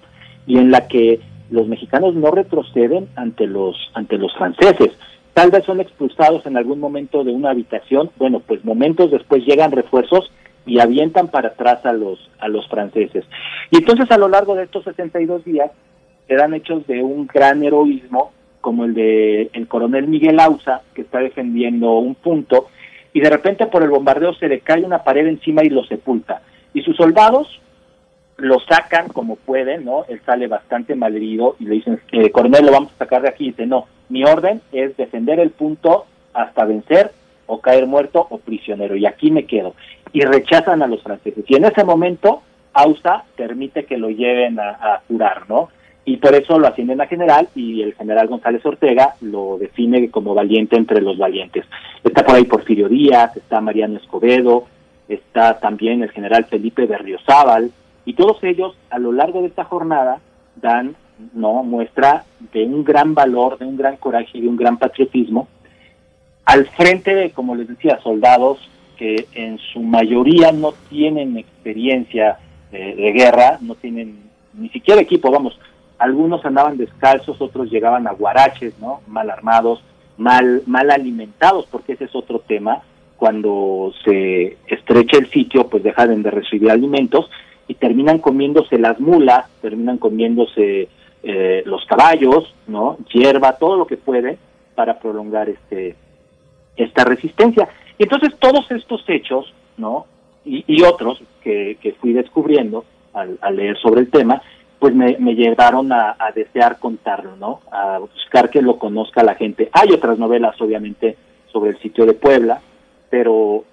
y en la que los mexicanos no retroceden ante los, ante los franceses. Tal vez son expulsados en algún momento de una habitación, bueno, pues momentos después llegan refuerzos y avientan para atrás a los, a los franceses. Y entonces a lo largo de estos 62 días se dan hechos de un gran heroísmo, como el de el coronel Miguel Ausa, que está defendiendo un punto, y de repente por el bombardeo se le cae una pared encima y lo sepulta. Y sus soldados lo sacan como pueden, ¿no? Él sale bastante malherido y le dicen, eh, coronel, lo vamos a sacar de aquí. Y dice, no, mi orden es defender el punto hasta vencer o caer muerto o prisionero. Y aquí me quedo. Y rechazan a los franceses. Y en ese momento, Ausa permite que lo lleven a, a curar, ¿no? y por eso lo ascienden a general y el general González Ortega lo define como valiente entre los valientes. Está por ahí Porfirio Díaz, está Mariano Escobedo, está también el general Felipe Berriozábal y todos ellos a lo largo de esta jornada dan no muestra de un gran valor, de un gran coraje y de un gran patriotismo al frente de, como les decía, soldados que en su mayoría no tienen experiencia de, guerra, no tienen ni siquiera equipo, vamos, algunos andaban descalzos, otros llegaban a guaraches, ¿no? Mal armados, mal, mal alimentados, porque ese es otro tema. Cuando se estrecha el sitio, pues dejan de recibir alimentos y terminan comiéndose las mulas, terminan comiéndose eh, los caballos, ¿no? Hierba, todo lo que puede para prolongar este esta resistencia. Y entonces todos estos hechos, ¿no? Y, otros que, que fui descubriendo al, al leer sobre el tema, pues me, llevaron a, desear contarlo, ¿no? A buscar que lo conozca la gente. Hay otras novelas, obviamente, sobre el sitio de Puebla, pero,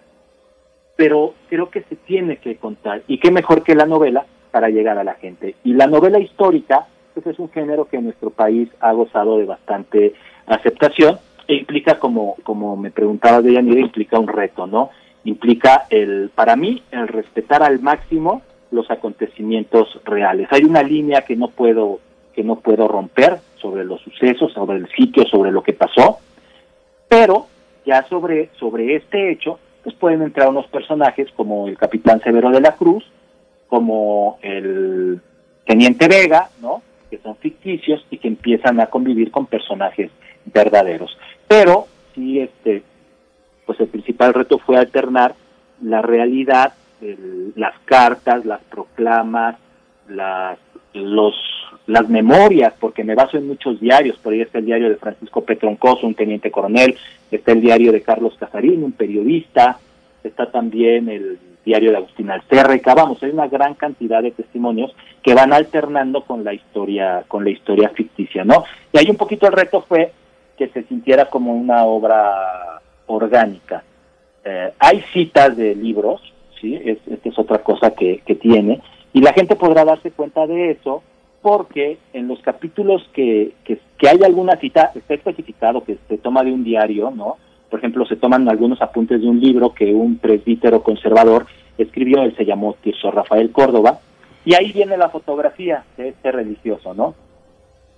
pero creo que se tiene que contar. Y qué mejor que la novela para llegar a la gente. Y la novela histórica, pues es un género que en nuestro país ha gozado de bastante aceptación implica, como, como me preguntaba de Yanira, implica un reto, ¿no? Implica el, para mí, el respetar al máximo los acontecimientos reales. Hay una línea que no puedo que no puedo romper sobre los sucesos, sobre el sitio, sobre lo que pasó, pero ya sobre sobre este hecho, pues pueden entrar unos personajes como el capitán Severo de la Cruz, como el teniente Vega, ¿no? Que son ficticios y que empiezan a convivir con personajes verdaderos. Pero sí, este, pues el principal reto fue alternar la realidad las cartas, las proclamas, las, los, las memorias, porque me baso en muchos diarios, por ahí está el diario de Francisco Petroncoso, un teniente coronel, está el diario de Carlos Casarín, un periodista, está también el diario de Agustín Alcerreca, vamos, hay una gran cantidad de testimonios que van alternando con la historia, con la historia ficticia, ¿no? Y ahí un poquito el reto fue que se sintiera como una obra orgánica. Eh, hay citas de libros, ¿sí? Es, esta es otra cosa que, que tiene. Y la gente podrá darse cuenta de eso porque en los capítulos que, que, hay alguna cita, está especificado que se toma de un diario, ¿no? Por ejemplo, se toman algunos apuntes de un libro que un presbítero conservador escribió, él se llamó Tirso Rafael Córdoba, y ahí viene la fotografía de este religioso, ¿no?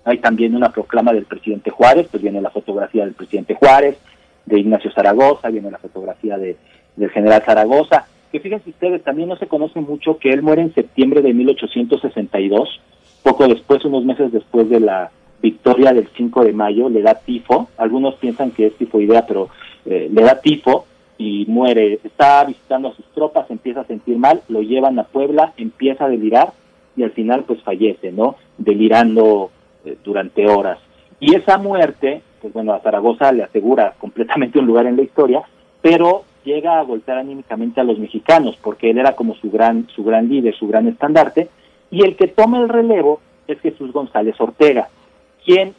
Hay también una proclama del presidente Juárez, pues viene la fotografía del presidente Juárez, de Ignacio Zaragoza, viene la fotografía de, del general Zaragoza, que fíjense ustedes, también no se conoce mucho que él muere en septiembre de 1862, poco después, unos meses después de la victoria del 5 de mayo, le da tifo, algunos piensan que es tifoidea, pero eh, le da tifo, y muere. Está visitando a sus tropas, empieza a sentir mal, lo llevan a Puebla, empieza a delirar y al final pues fallece, ¿no? Delirando eh, durante horas. Y esa muerte, pues bueno, a Zaragoza le asegura completamente un lugar en la historia, pero llega a golpear anímicamente a los mexicanos, porque él era como su gran, su gran líder, su gran estandarte, y el que toma el relevo es Jesús González Ortega, quien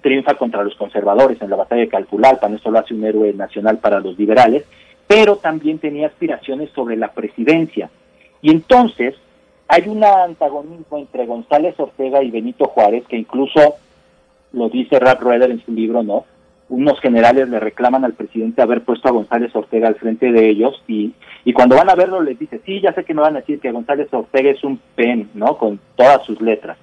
triunfa contra los conservadores en la batalla de Calpulalpa, no solo hace un héroe nacional para los liberales, pero también tenía aspiraciones sobre la presidencia. Y entonces hay un antagonismo entre González Ortega y Benito Juárez, que incluso lo dice Rap Rueder en su libro, ¿no? Unos generales le reclaman al presidente haber puesto a González Ortega al frente de ellos y, y cuando van a verlo les dice, sí, ya sé que me van a decir que González Ortega es un pen, ¿no? Con todas sus letras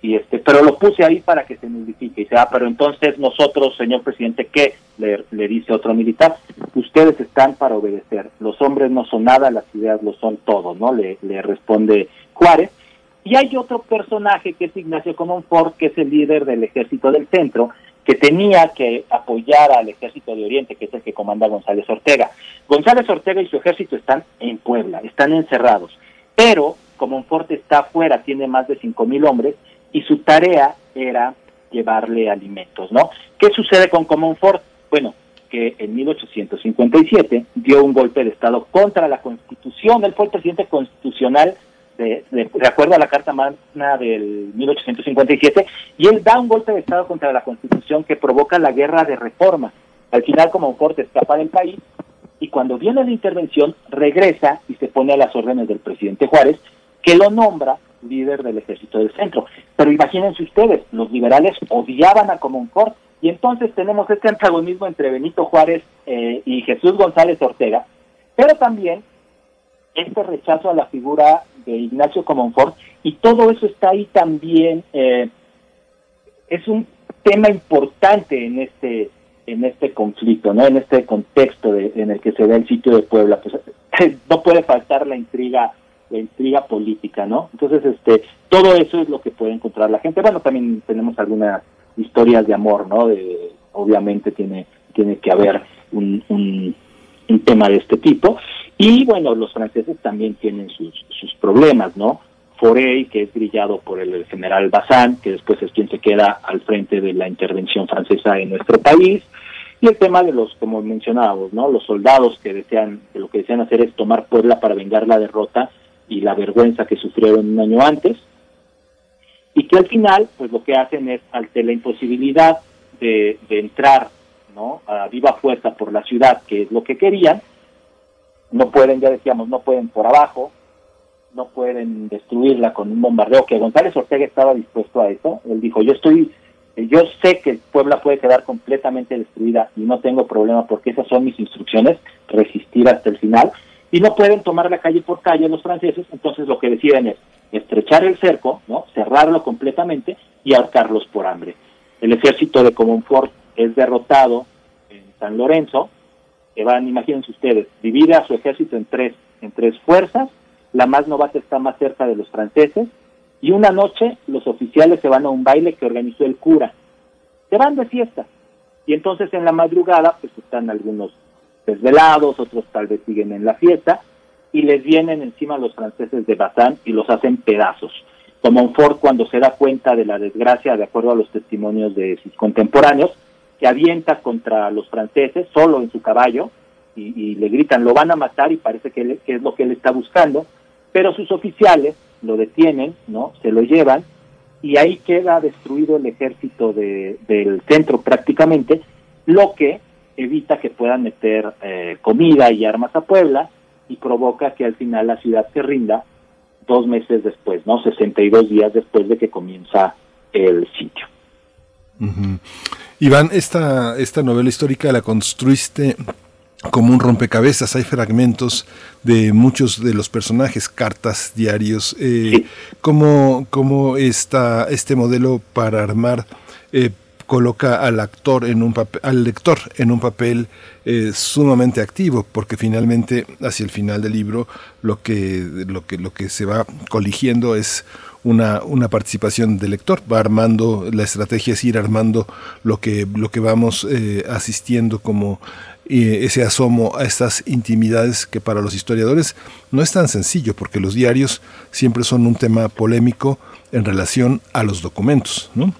y este pero lo puse ahí para que se nulifique y dice ah pero entonces nosotros señor presidente qué le, le, dice otro militar. Ustedes están para obedecer. Los hombres no son nada las ideas lo son todo no le, le responde Juárez y hay otro personaje que es Ignacio Comonfort que es el líder del ejército del centro que tenía que apoyar al ejército de Oriente, que es el que comanda González Ortega. González Ortega y su ejército están en Puebla, están encerrados, pero Comonfort está afuera, tiene más de cinco mil hombres, y su tarea era llevarle alimentos, ¿no? ¿Qué sucede con Comonfort? Bueno, que en 1857 dio un golpe de Estado contra la Constitución, él fue el presidente constitucional de, de, acuerdo a la Carta Magna del 1857, y él da un golpe de Estado contra la Constitución que provoca la guerra de reforma. Al final Comonfort escapa del país y cuando viene la intervención regresa y se pone a las órdenes del presidente Juárez, que lo nombra líder del ejército del centro. Pero imagínense ustedes, los liberales odiaban a Comonfort y entonces tenemos este antagonismo entre Benito Juárez eh, y Jesús González Ortega, pero también este rechazo a la figura de Ignacio Comonfort y todo eso está ahí también, eh, es un tema importante en este en este conflicto, ¿no? En este contexto en el que se da el sitio de Puebla, pues no puede faltar la intriga la intriga política, ¿no? Entonces, este, todo eso es lo que puede encontrar la gente. Bueno, también tenemos algunas historias de amor, ¿no? De, obviamente tiene, tiene que haber un, un, tema de este tipo. Y bueno, los franceses también tienen sus, sus problemas, ¿no? Forey, que es brillado por el general Bazán, que después es quien se queda al frente de la intervención francesa en nuestro país. Y el tema de los, como mencionábamos, ¿no? Los soldados que desean, que lo que desean hacer es tomar Puebla para vengar la derrota y la vergüenza que sufrieron un año antes, y que al final, pues lo que hacen es, ante la imposibilidad de, entrar ¿no? a viva fuerza por la ciudad, que es lo que querían, no pueden, ya decíamos, no pueden por abajo, no pueden destruirla con un bombardeo, que González Ortega estaba dispuesto a eso, él dijo, yo estoy, yo sé que Puebla puede quedar completamente destruida y no tengo problema porque esas son mis instrucciones, resistir hasta el final, y no pueden tomar la calle por calle los franceses, entonces lo que deciden es estrechar el cerco, ¿no? cerrarlo completamente y ahorcarlos por hambre. El ejército de Comonfort es derrotado en San Lorenzo, que van, imagínense ustedes, divide a su ejército en tres, en tres fuerzas, la más novata está más cerca de los franceses, y una noche los oficiales se van a un baile que organizó el cura. Se van de fiesta. Y entonces en la madrugada, pues están algunos desvelados, otros tal vez siguen en la fiesta, y les vienen encima los franceses de Bazán y los hacen pedazos. Como Ford cuando se da cuenta de la desgracia, de acuerdo a los testimonios de sus contemporáneos, que avienta contra los franceses solo en su caballo y, le gritan lo van a matar y parece que, es lo que él está buscando, pero sus oficiales lo detienen, no, se lo llevan y ahí queda destruido el ejército del centro prácticamente, lo que evita que puedan meter eh, comida y armas a Puebla y provoca que al final la ciudad se rinda dos meses después, ¿no? 62 días después de que comienza el sitio. Iván, esta, esta novela histórica la construiste como un rompecabezas, hay fragmentos de muchos de los personajes, cartas, diarios. Eh, ¿Cómo, cómo está este modelo para armar eh, coloca al actor en un papel, al lector en un papel eh, sumamente activo, porque finalmente hacia el final del libro lo que lo que lo que se va coligiendo es una, una participación del lector, va armando, la estrategia es ir armando lo que, lo que vamos eh, asistiendo como ese asomo a estas intimidades que para los historiadores no es tan sencillo, porque los diarios siempre son un tema polémico en relación a los documentos, ¿no?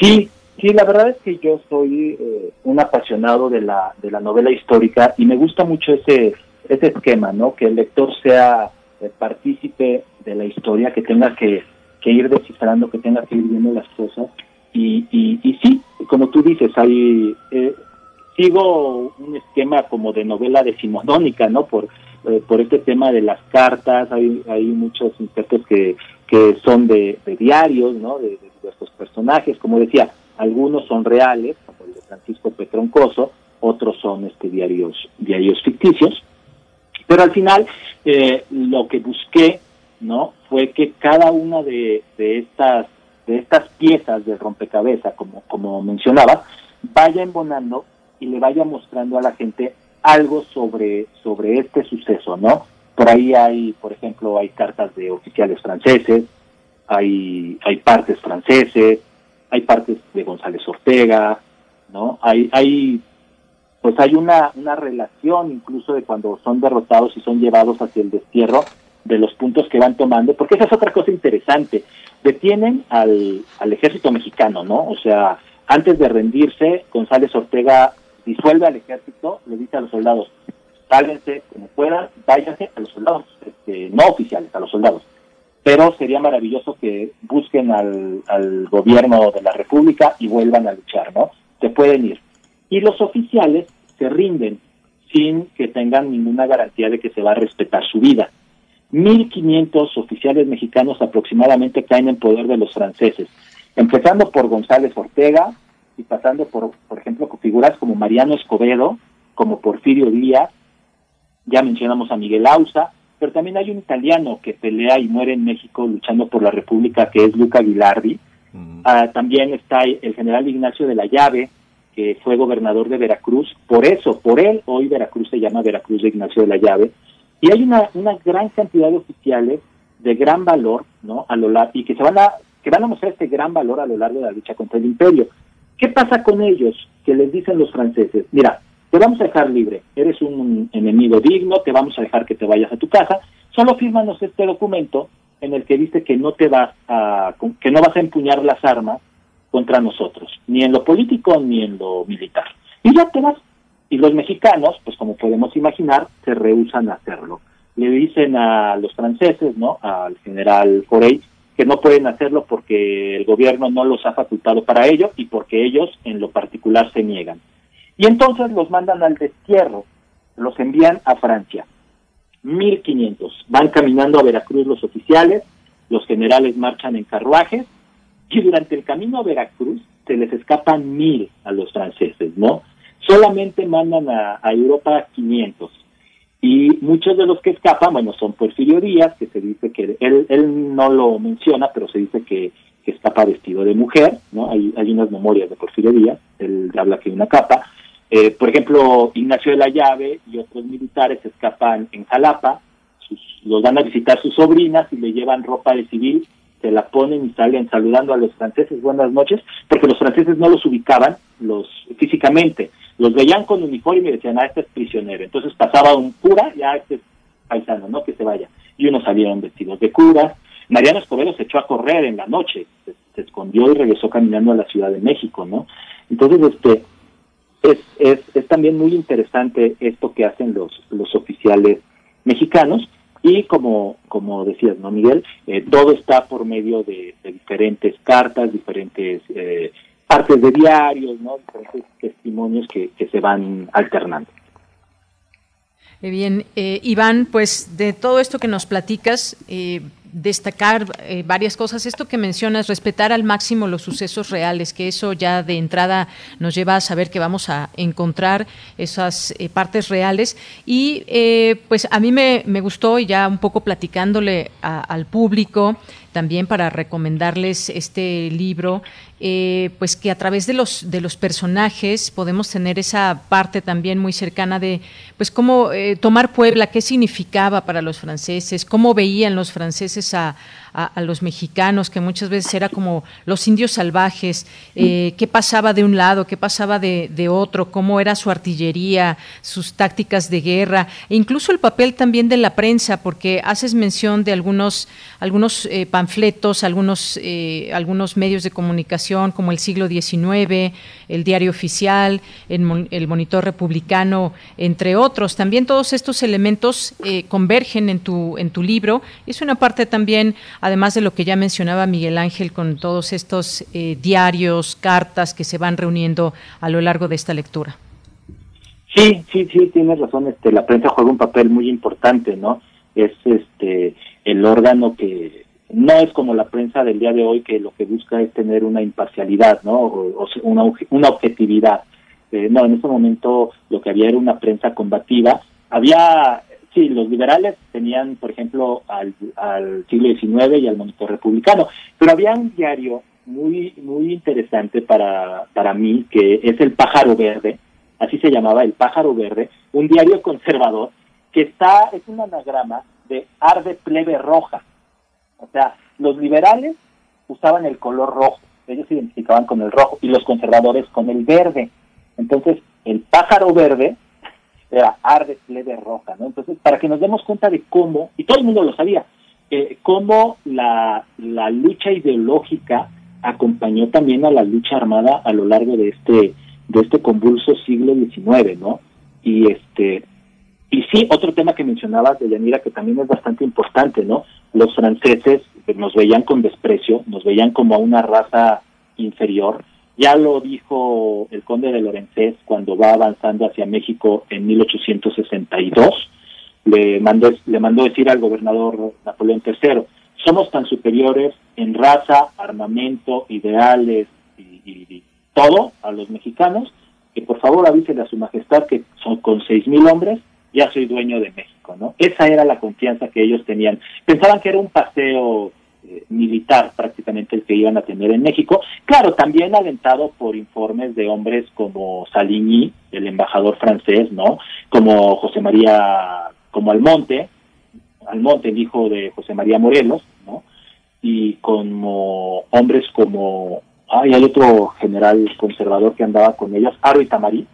Sí, sí, la verdad es que yo soy eh, un apasionado de la, de la novela histórica y me gusta mucho ese, ese esquema, ¿no? Que el lector sea eh, partícipe de la historia, que tenga que, ir descifrando, que tenga que ir viendo las cosas. Y, y, sí, como tú dices, hay, eh, sigo un esquema como de novela decimonónica, ¿no? Por, eh, por este tema de las cartas, hay, hay muchos insertos que, que son de, diarios, ¿no? De, de diversos personajes, como decía, algunos son reales, como el de Francisco Petroncoso, otros son este diarios, diarios ficticios, pero al final eh, lo que busqué, ¿no? Fue que cada una de, de estas de estas piezas de rompecabezas, como, como mencionaba, vaya embonando y le vaya mostrando a la gente algo sobre, sobre este suceso, ¿no? Por ahí hay, por ejemplo, hay cartas de oficiales franceses, hay, hay partes franceses, hay partes de González Ortega, ¿no? Hay, hay pues hay una, una relación incluso de cuando son derrotados y son llevados hacia el destierro de los puntos que van tomando, porque esa es otra cosa interesante. Detienen al, al ejército mexicano, ¿no? O sea, antes de rendirse, González Ortega disuelve al ejército, le dice a los soldados, sálvense como puedan, váyanse a los soldados, este, no oficiales, a los soldados. Pero sería maravilloso que busquen al, al gobierno de la República y vuelvan a luchar, ¿no? Se pueden ir y los oficiales se rinden sin que tengan ninguna garantía de que se va a respetar su vida. 1.500 oficiales mexicanos aproximadamente caen en poder de los franceses, empezando por González Ortega y pasando por, por ejemplo, figuras como Mariano Escobedo, como Porfirio Díaz, ya mencionamos a Miguel Ausa, pero también hay un italiano que pelea y muere en México luchando por la República, que es Luca Vilardi. Ah, también está el general Ignacio de la Llave, que fue gobernador de Veracruz, por eso, por él, hoy Veracruz se llama Veracruz de Ignacio de la Llave, y hay una, una gran cantidad de oficiales de gran valor, ¿no? A lo largo, y que se van a, que van a mostrar este gran valor a lo largo de la lucha contra el imperio. ¿Qué pasa con ellos? Que les dicen los franceses, mira, te vamos a dejar libre, eres un enemigo digno, te vamos a dejar que te vayas a tu casa, solo fírmanos este documento en el que dice que no te vas a, que no vas a empuñar las armas contra nosotros, ni en lo político ni en lo militar. Y ya te vas. Y los mexicanos, pues como podemos imaginar, se rehusan a hacerlo. Le dicen a los franceses, ¿no? Al general Forey, que no pueden hacerlo porque el gobierno no los ha facultado para ello y porque ellos en lo particular se niegan. Y entonces los mandan al destierro, los envían a Francia. 1500. Van caminando a Veracruz los oficiales, los generales marchan en carruajes y durante el camino a Veracruz se les escapan mil a los franceses, ¿no? Solamente mandan a, Europa 500. Y muchos de los que escapan, bueno, son Porfirio Díaz, que se dice que él, él no lo menciona, pero se dice que, escapa vestido de mujer, ¿no? Hay, hay unas memorias de Porfirio Díaz, él habla que hay una capa. Eh, por ejemplo, Ignacio de la Llave y otros militares escapan en Jalapa, los van a visitar sus sobrinas y le llevan ropa de civil se la ponen y salen saludando a los franceses buenas noches, porque los franceses no los ubicaban los físicamente, los veían con uniforme y decían, ah, este es prisionero. Entonces pasaba un cura, ya este es paisano, ¿no? Que se vaya. Y unos salieron vestidos de cura. Mariano Escobedo se echó a correr en la noche, se, escondió y regresó caminando a la Ciudad de México, ¿no? Entonces, este, es, es, es también muy interesante esto que hacen los, los oficiales mexicanos y como, como decías, ¿no, Miguel? Eh, todo está por medio de, diferentes cartas, diferentes eh, partes de diarios, ¿no? Diferentes testimonios que, que se van alternando. Bien, eh, Iván, pues de todo esto que nos platicas, destacar eh, varias cosas. Esto que mencionas, respetar al máximo los sucesos reales, que eso ya de entrada nos lleva a saber que vamos a encontrar esas eh, partes reales. Y eh, pues a mí me, me, gustó, y ya un poco platicándole al público, también para recomendarles este libro, eh, pues que a través de los, de los personajes podemos tener esa parte también muy cercana de, pues cómo eh, tomar Puebla, qué significaba para los franceses, cómo veían los franceses a, a, los mexicanos, que muchas veces era como los indios salvajes, eh, qué pasaba de un lado, qué pasaba de, otro, cómo era su artillería, sus tácticas de guerra, e incluso el papel también de la prensa, porque haces mención de algunos, algunos eh, panfletos, algunos, eh, algunos medios de comunicación como el siglo XIX, el diario oficial, el, el monitor republicano, entre otros. También todos estos elementos convergen en tu, en tu libro. Es una parte también además de lo que ya mencionaba Miguel Ángel con todos estos eh, diarios, cartas que se van reuniendo a lo largo de esta lectura. Sí, sí, sí, tienes razón. Este, la prensa juega un papel muy importante, ¿no? Es este el órgano que no es como la prensa del día de hoy que lo que busca es tener una imparcialidad, ¿no? O, una, una objetividad. Eh, no, en ese momento lo que había era una prensa combativa. Había Sí, los liberales tenían, por ejemplo, al, siglo XIX y al monitor republicano, pero había un diario muy muy interesante para, para mí, que es El Pájaro Verde, así se llamaba, El Pájaro Verde, un diario conservador que está, es un anagrama de arde plebe roja. O sea, los liberales usaban el color rojo, ellos se identificaban con el rojo, y los conservadores con el verde. Entonces, el pájaro verde era arde plebe roja, ¿no? Entonces, para que nos demos cuenta de cómo, y todo el mundo lo sabía, cómo la, la lucha ideológica acompañó también a la lucha armada a lo largo de este de este convulso siglo XIX, ¿no? Y este y sí, otro tema que mencionabas de Yanira que también es bastante importante, ¿no? Los franceses nos veían con desprecio, nos veían como a una raza inferior, ya lo dijo el conde de Lorenzés cuando va avanzando hacia México en 1862. Le mandó, le mandó decir al gobernador Napoleón III, somos tan superiores en raza, armamento, ideales y, todo a los mexicanos, que por favor avísele a su majestad que son con seis mil hombres ya soy dueño de México, ¿no? Esa era la confianza que ellos tenían. Pensaban que era un paseo eh, militar prácticamente el que iban a tener en México. Claro, también alentado por informes de hombres como Saligny, el embajador francés, ¿no? Como José María, como Almonte, Almonte, el hijo de José María Morelos, ¿no? Y como hombres como, ay, hay otro general conservador que andaba con ellos, Aro y Tamarí,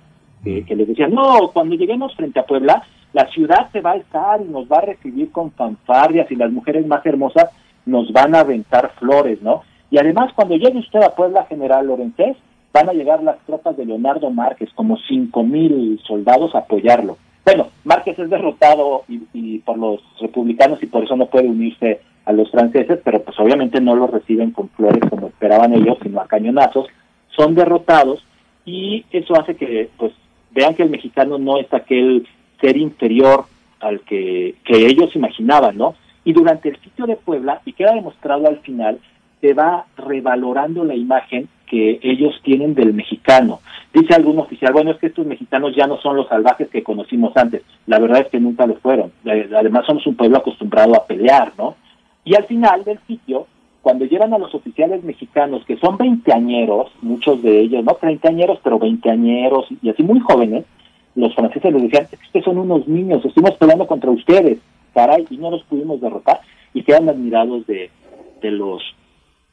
que les decían, no, cuando lleguemos frente a Puebla, la ciudad se va a estar y nos va a recibir con fanfarrias y las mujeres más hermosas nos van a aventar flores, ¿no? Y además, cuando llegue usted a Puebla General Lorenzés, van a llegar las tropas de Leonardo Márquez, como cinco mil soldados a apoyarlo. Bueno, Márquez es derrotado y, por los republicanos y por eso no puede unirse a los franceses, pero pues obviamente no lo reciben con flores como esperaban ellos, sino a cañonazos. Son derrotados y eso hace que pues vean que el mexicano no es aquel ser inferior al que, que ellos imaginaban, ¿no? Y durante el sitio de Puebla, y queda demostrado al final, se va revalorando la imagen que ellos tienen del mexicano. Dice algún oficial, bueno, es que estos mexicanos ya no son los salvajes que conocimos antes. La verdad es que nunca lo fueron. Eh, además somos un pueblo acostumbrado a pelear, ¿no? Y al final del sitio, cuando llegan a los oficiales mexicanos, que son veinteañeros, muchos de ellos, no treintañeros, pero veinteañeros y así muy jóvenes, los franceses les decían, es que son unos niños, estuvimos peleando contra ustedes y no los pudimos derrotar, y quedan admirados de, de los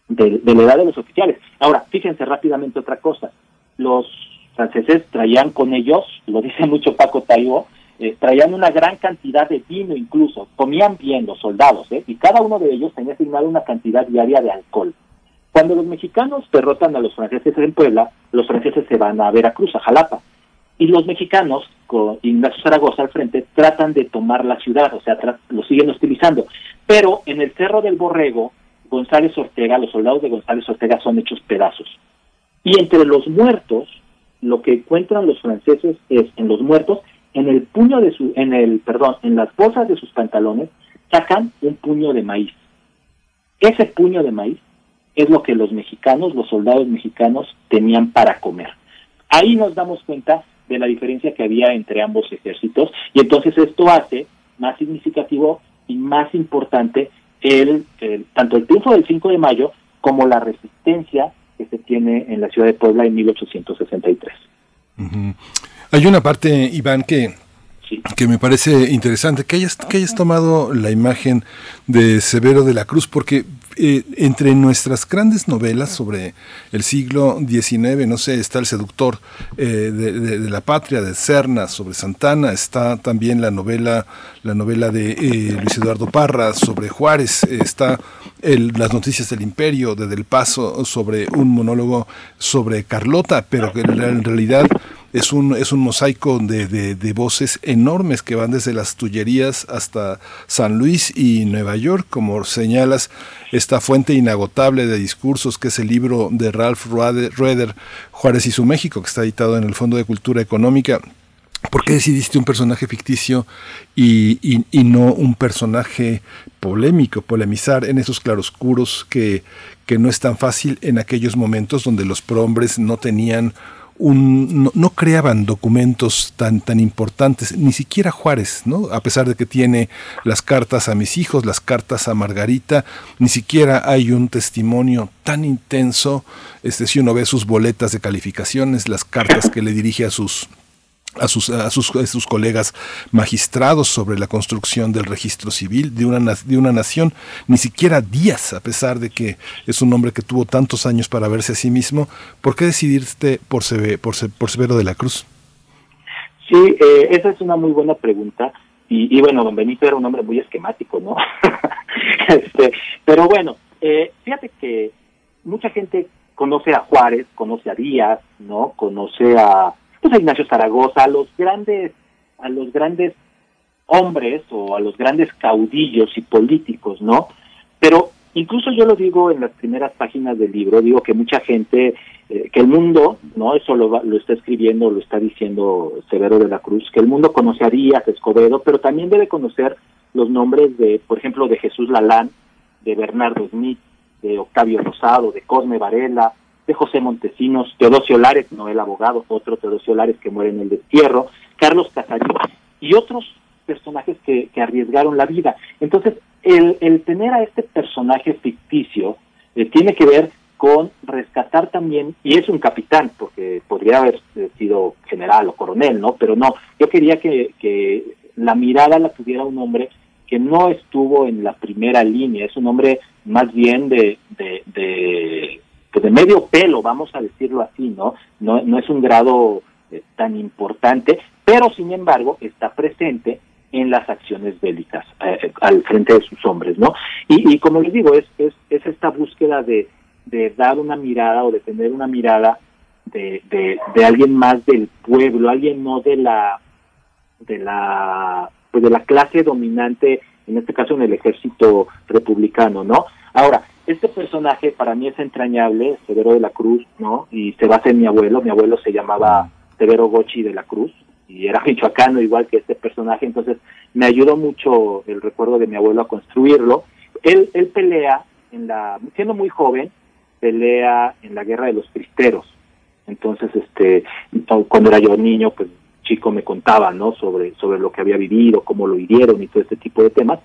de, la edad de los oficiales. Ahora, fíjense rápidamente otra cosa, los franceses traían con ellos, lo dice mucho Paco Taibo, eh, traían una gran cantidad de vino incluso, comían bien los soldados, ¿eh? y cada uno de ellos tenía asignado una cantidad diaria de alcohol. Cuando los mexicanos derrotan a los franceses en Puebla, los franceses se van a Veracruz, a Jalapa, y los mexicanos, con Ignacio Zaragoza al frente, tratan de tomar la ciudad, o sea, lo siguen hostilizando. Pero en el Cerro del Borrego, González Ortega, los soldados de González Ortega son hechos pedazos. Y entre los muertos, lo que encuentran los franceses es en los muertos, en el puño de su, en el, perdón, en las bolsas de sus pantalones, sacan un puño de maíz. Ese puño de maíz es lo que los mexicanos, los soldados mexicanos, tenían para comer. Ahí nos damos cuenta de la diferencia que había entre ambos ejércitos. Y entonces esto hace más significativo y más importante el, tanto el triunfo del 5 de mayo como la resistencia que se tiene en la ciudad de Puebla en 1863. Hay una parte, Iván, que que me parece interesante que hayas, que hayas tomado la imagen de Severo de la Cruz, porque eh, entre nuestras grandes novelas sobre el siglo XIX, no sé, está El seductor eh, de, la patria, de Cerna, sobre Santana, está también la novela, la novela de eh, Luis Eduardo Parra sobre Juárez, está Las noticias del imperio de Del Paso sobre un monólogo sobre Carlota, pero que en realidad es un, es un mosaico de, de, voces enormes que van desde las Tullerías hasta San Luis y Nueva York, como señalas, esta fuente inagotable de discursos que es el libro de Ralph Rueder, Juárez y su México, que está editado en el Fondo de Cultura Económica. ¿Por qué decidiste un personaje ficticio y, y, y, no un personaje polémico, polemizar en esos claroscuros que, que no es tan fácil en aquellos momentos donde los prohombres no tenían no, creaban documentos tan, tan importantes, ni siquiera Juárez, ¿no? A pesar de que tiene las cartas a mis hijos, las cartas a Margarita, ni siquiera hay un testimonio tan intenso, este, si uno ve sus boletas de calificaciones, las cartas que le dirige a sus a sus, a sus, colegas magistrados sobre la construcción del registro civil de una, de una nación, ni siquiera Díaz, a pesar de que es un hombre que tuvo tantos años para verse a sí mismo, ¿por qué decidirte por, por, por Severo de la Cruz? Sí, eh, esa es una muy buena pregunta. Y, bueno, don Benito era un hombre muy esquemático, ¿no? este, pero bueno, eh, fíjate que mucha gente conoce a Juárez, conoce a Díaz, ¿no? Conoce a pues, a Ignacio Zaragoza, a los grandes, a los grandes hombres o a los grandes caudillos y políticos, ¿no? Pero incluso yo lo digo en las primeras páginas del libro, digo que mucha gente, eh, que el mundo, ¿no? Eso lo, lo está escribiendo, lo está diciendo Severo de la Cruz, que el mundo conoce a Díaz, Escobedo, pero también debe conocer los nombres de, por ejemplo, de Jesús Lalán, de Bernardo Smith, de Octavio Rosado, de Cosme Varela, de José Montesinos, Teodosio Lares, no el abogado, otro Teodosio Lares que muere en el destierro, Carlos Casarín y otros personajes que, que arriesgaron la vida. Entonces, el, el, tener a este personaje ficticio eh, tiene que ver con rescatar también, y es un capitán, porque podría haber sido general o coronel, ¿no? Pero no, yo quería que, que la mirada la tuviera un hombre que no estuvo en la primera línea, es un hombre más bien de, de, de pues, de medio pelo, vamos a decirlo así, ¿no? No, no es un grado eh, tan importante, pero sin embargo está presente en las acciones bélicas eh, eh, al frente de sus hombres, ¿no? Y, como les digo, es, es, es esta búsqueda de, de, dar una mirada o de tener una mirada de, de, de alguien más del pueblo, alguien no de la de la pues de la clase dominante, en este caso en el ejército republicano, ¿no? Ahora, este personaje para mí es entrañable, Severo de la Cruz, ¿no? Y se basa en mi abuelo, mi abuelo se llamaba Severo Gochi de la Cruz y era michoacano igual que este personaje, entonces me ayudó mucho el recuerdo de mi abuelo a construirlo. Él, él pelea, en la, siendo muy joven, pelea en la guerra de los cristeros. Entonces, este, cuando era yo niño, pues chico me contaba, ¿no? Sobre, sobre lo que había vivido, cómo lo hirieron y todo este tipo de temas.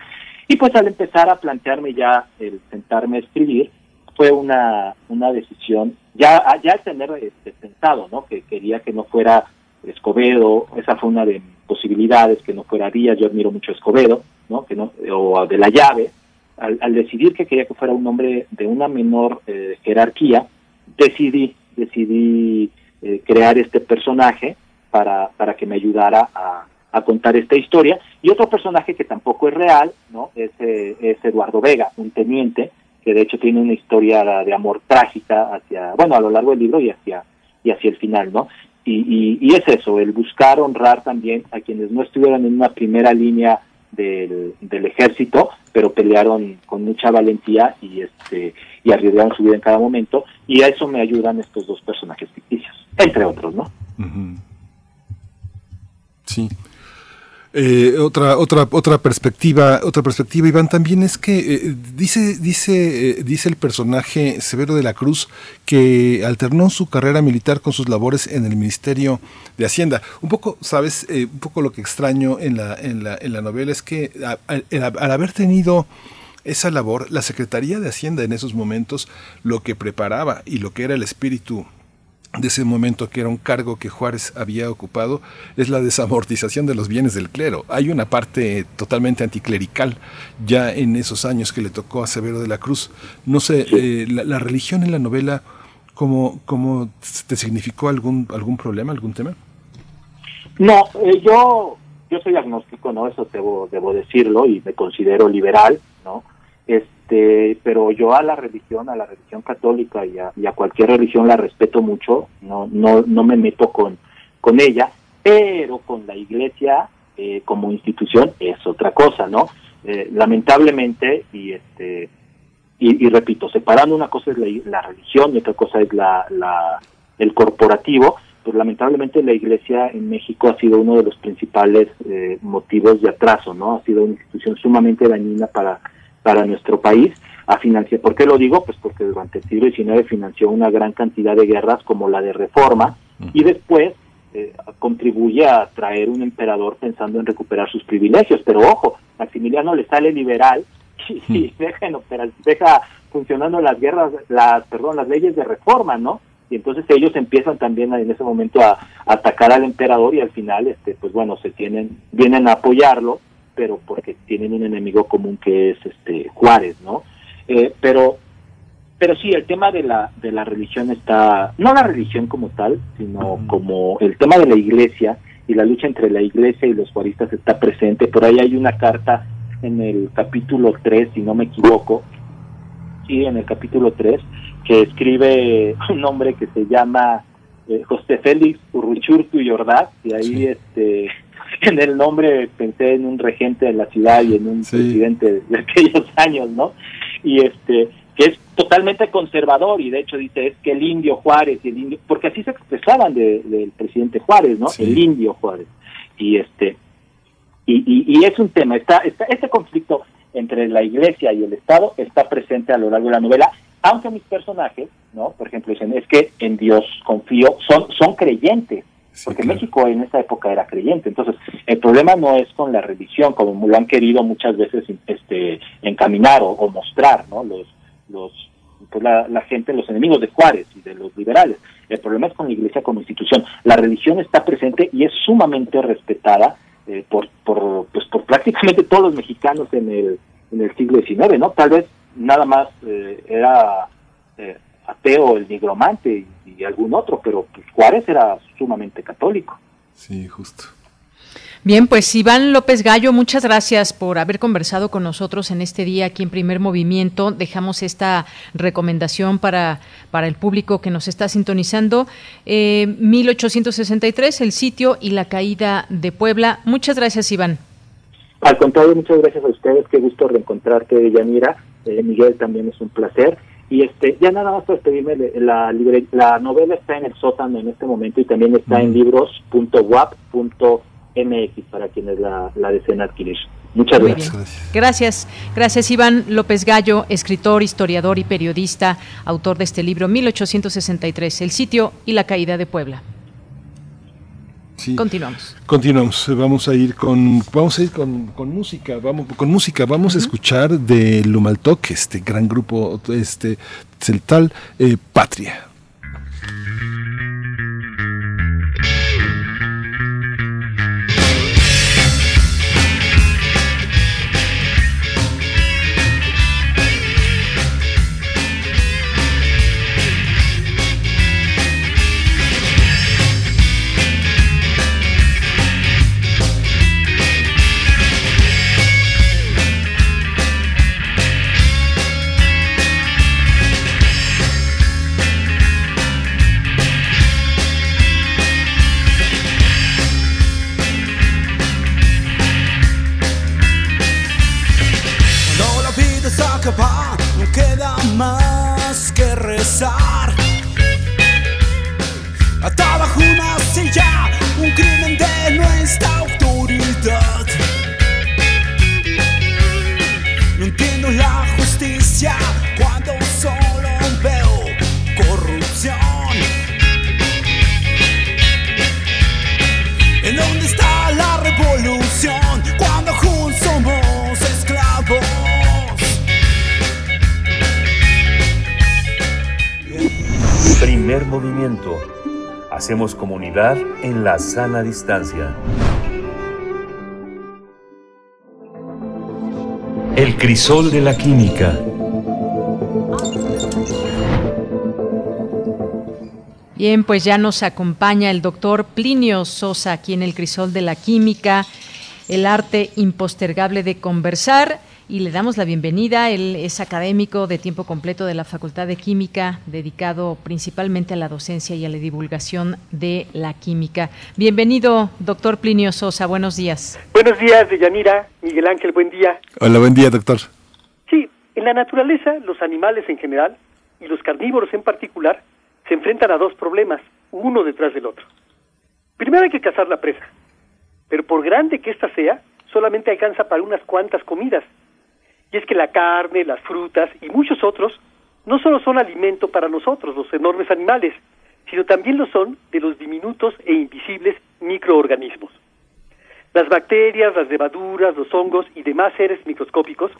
Y pues al empezar a plantearme ya el sentarme a escribir, fue una, una decisión, ya, ya al tener este, pensado, ¿no? Que quería que no fuera Escobedo, esa fue una de posibilidades, que no fuera Díaz, yo admiro mucho Escobedo, ¿no? Que no o de la llave, al, decidir que quería que fuera un hombre de una menor eh, jerarquía, decidí, decidí eh, crear este personaje para, para que me ayudara a, a contar esta historia. Y otro personaje que tampoco es real, ¿no? Es, eh, es Eduardo Vega, un teniente, que de hecho tiene una historia de amor trágica hacia, bueno, a lo largo del libro y hacia, y hacia el final, ¿no? Y, y, es eso, el buscar honrar también a quienes no estuvieron en una primera línea del, del ejército, pero pelearon con mucha valentía y este y arriesgaron su vida en cada momento, y a eso me ayudan estos dos personajes ficticios, entre otros, ¿no? Sí. Eh, otra otra otra perspectiva otra perspectiva Iván también es que eh, dice dice eh, dice el personaje Severo de la Cruz que alternó su carrera militar con sus labores en el Ministerio de Hacienda. Un poco sabes un poco lo que extraño en la en la, en la novela es que al haber tenido esa labor la Secretaría de Hacienda en esos momentos lo que preparaba y lo que era el espíritu de ese momento que era un cargo que Juárez había ocupado es la desamortización de los bienes del clero. Hay una parte totalmente anticlerical ya en esos años que le tocó a Severo de la Cruz. No sé, eh, la, religión en la novela, ¿cómo, cómo te significó algún, algún problema, algún tema? No, eh, yo, yo soy agnóstico, ¿no? Eso debo, debo decirlo y me considero liberal, ¿no? Este, pero yo a la religión, a la religión católica y a, cualquier religión la respeto mucho, no, no, no me meto con, con ella, pero con la iglesia eh, como institución es otra cosa, ¿no? Eh, lamentablemente, y este, y, repito, separando una cosa es la, religión y otra cosa es la, la, el corporativo, pues lamentablemente la iglesia en México ha sido uno de los principales eh, motivos de atraso, ¿no? Ha sido una institución sumamente dañina para para nuestro país a financiar. ¿Por qué lo digo? Pues porque durante el siglo XIX financió una gran cantidad de guerras como la de Reforma y después eh, contribuye a traer un emperador pensando en recuperar sus privilegios. Pero ojo, Maximiliano le sale liberal y, deja, deja funcionando las guerras, las, perdón, las leyes de Reforma, ¿no? Y entonces ellos empiezan también en ese momento a, a atacar al emperador y al final, este, pues bueno, se tienen, vienen a apoyarlo pero porque tienen un enemigo común que es este Juárez, ¿no? Eh, pero pero sí, el tema de la, de la religión está, no la religión como tal, sino como el tema de la iglesia y la lucha entre la iglesia y los juaristas está presente. Por ahí hay una carta en el capítulo 3, si no me equivoco, sí, en el capítulo 3, que escribe un hombre que se llama eh, José Félix Urruchurtu y Ordaz, y ahí este en el nombre pensé en un regente de la ciudad y en un presidente de aquellos años, ¿no? Y este que es totalmente conservador y de hecho dice es que el indio Juárez y el indio porque así se expresaban del presidente Juárez, ¿no? El indio Juárez y este y, y, es un tema está, está este conflicto entre la iglesia y el Estado está presente a lo largo de la novela aunque mis personajes, ¿no? Por ejemplo, dicen, es que en Dios confío, son, son creyentes, porque México en esa época era creyente. Entonces, el problema no es con la religión, como lo han querido muchas veces este, encaminar o, mostrar, ¿no? Los, los, pues la, gente, los enemigos de Juárez y de los liberales. El problema es con la iglesia como institución. La religión está presente y es sumamente respetada eh, por, por, pues, por prácticamente todos los mexicanos en el, en el siglo XIX, ¿no? Tal vez nada más eh, era eh, ateo el nigromante y, algún otro, pero pues, Juárez era sumamente católico. Sí, justo. Bien, pues Iván López Gallo, muchas gracias por haber conversado con nosotros en este día aquí en Primer Movimiento. Dejamos esta recomendación para, para el público que nos está sintonizando. 1863, eh, el sitio y la caída de Puebla. Muchas gracias, Iván. Al contrario, muchas gracias a ustedes. Qué gusto reencontrarte, Yanira. Eh, Miguel, también es un placer. Y este, ya nada más para despedirme, la, la novela está en el sótano en este momento y también está en libros.wap.mx para quienes la, la deseen adquirir. Muchas gracias. gracias. Gracias. Iván López Gallo, escritor, historiador y periodista, autor de este libro 1863, El sitio y la caída de Puebla. Continuamos. Continuamos. Vamos a ir con vamos a ir con, con música. Vamos con música. Vamos a escuchar de Lumaltoc, este gran grupo, este celtal eh, Patria. Primer movimiento. Hacemos comunidad en la sana distancia. El crisol de la química. Bien, pues ya nos acompaña el doctor Plinio Sosa aquí en el crisol de la química, el arte impostergable de conversar y le damos la bienvenida. Él es académico de tiempo completo de la Facultad de Química, dedicado principalmente a la docencia y a la divulgación de la química. Bienvenido, doctor Plinio Sosa. Buenos días. Buenos días, Deyanira. Miguel Ángel, buen día. Hola, buen día, doctor. Sí, en la naturaleza, los animales en general y los carnívoros en particular se enfrentan a dos problemas, uno detrás del otro. Primero hay que cazar la presa, pero por grande que ésta sea, solamente alcanza para unas cuantas comidas. Y es que la carne, las frutas y muchos otros no solo son alimento para nosotros, los enormes animales, sino también lo son de los diminutos e invisibles microorganismos. Las bacterias, las levaduras, los hongos y demás seres microscópicos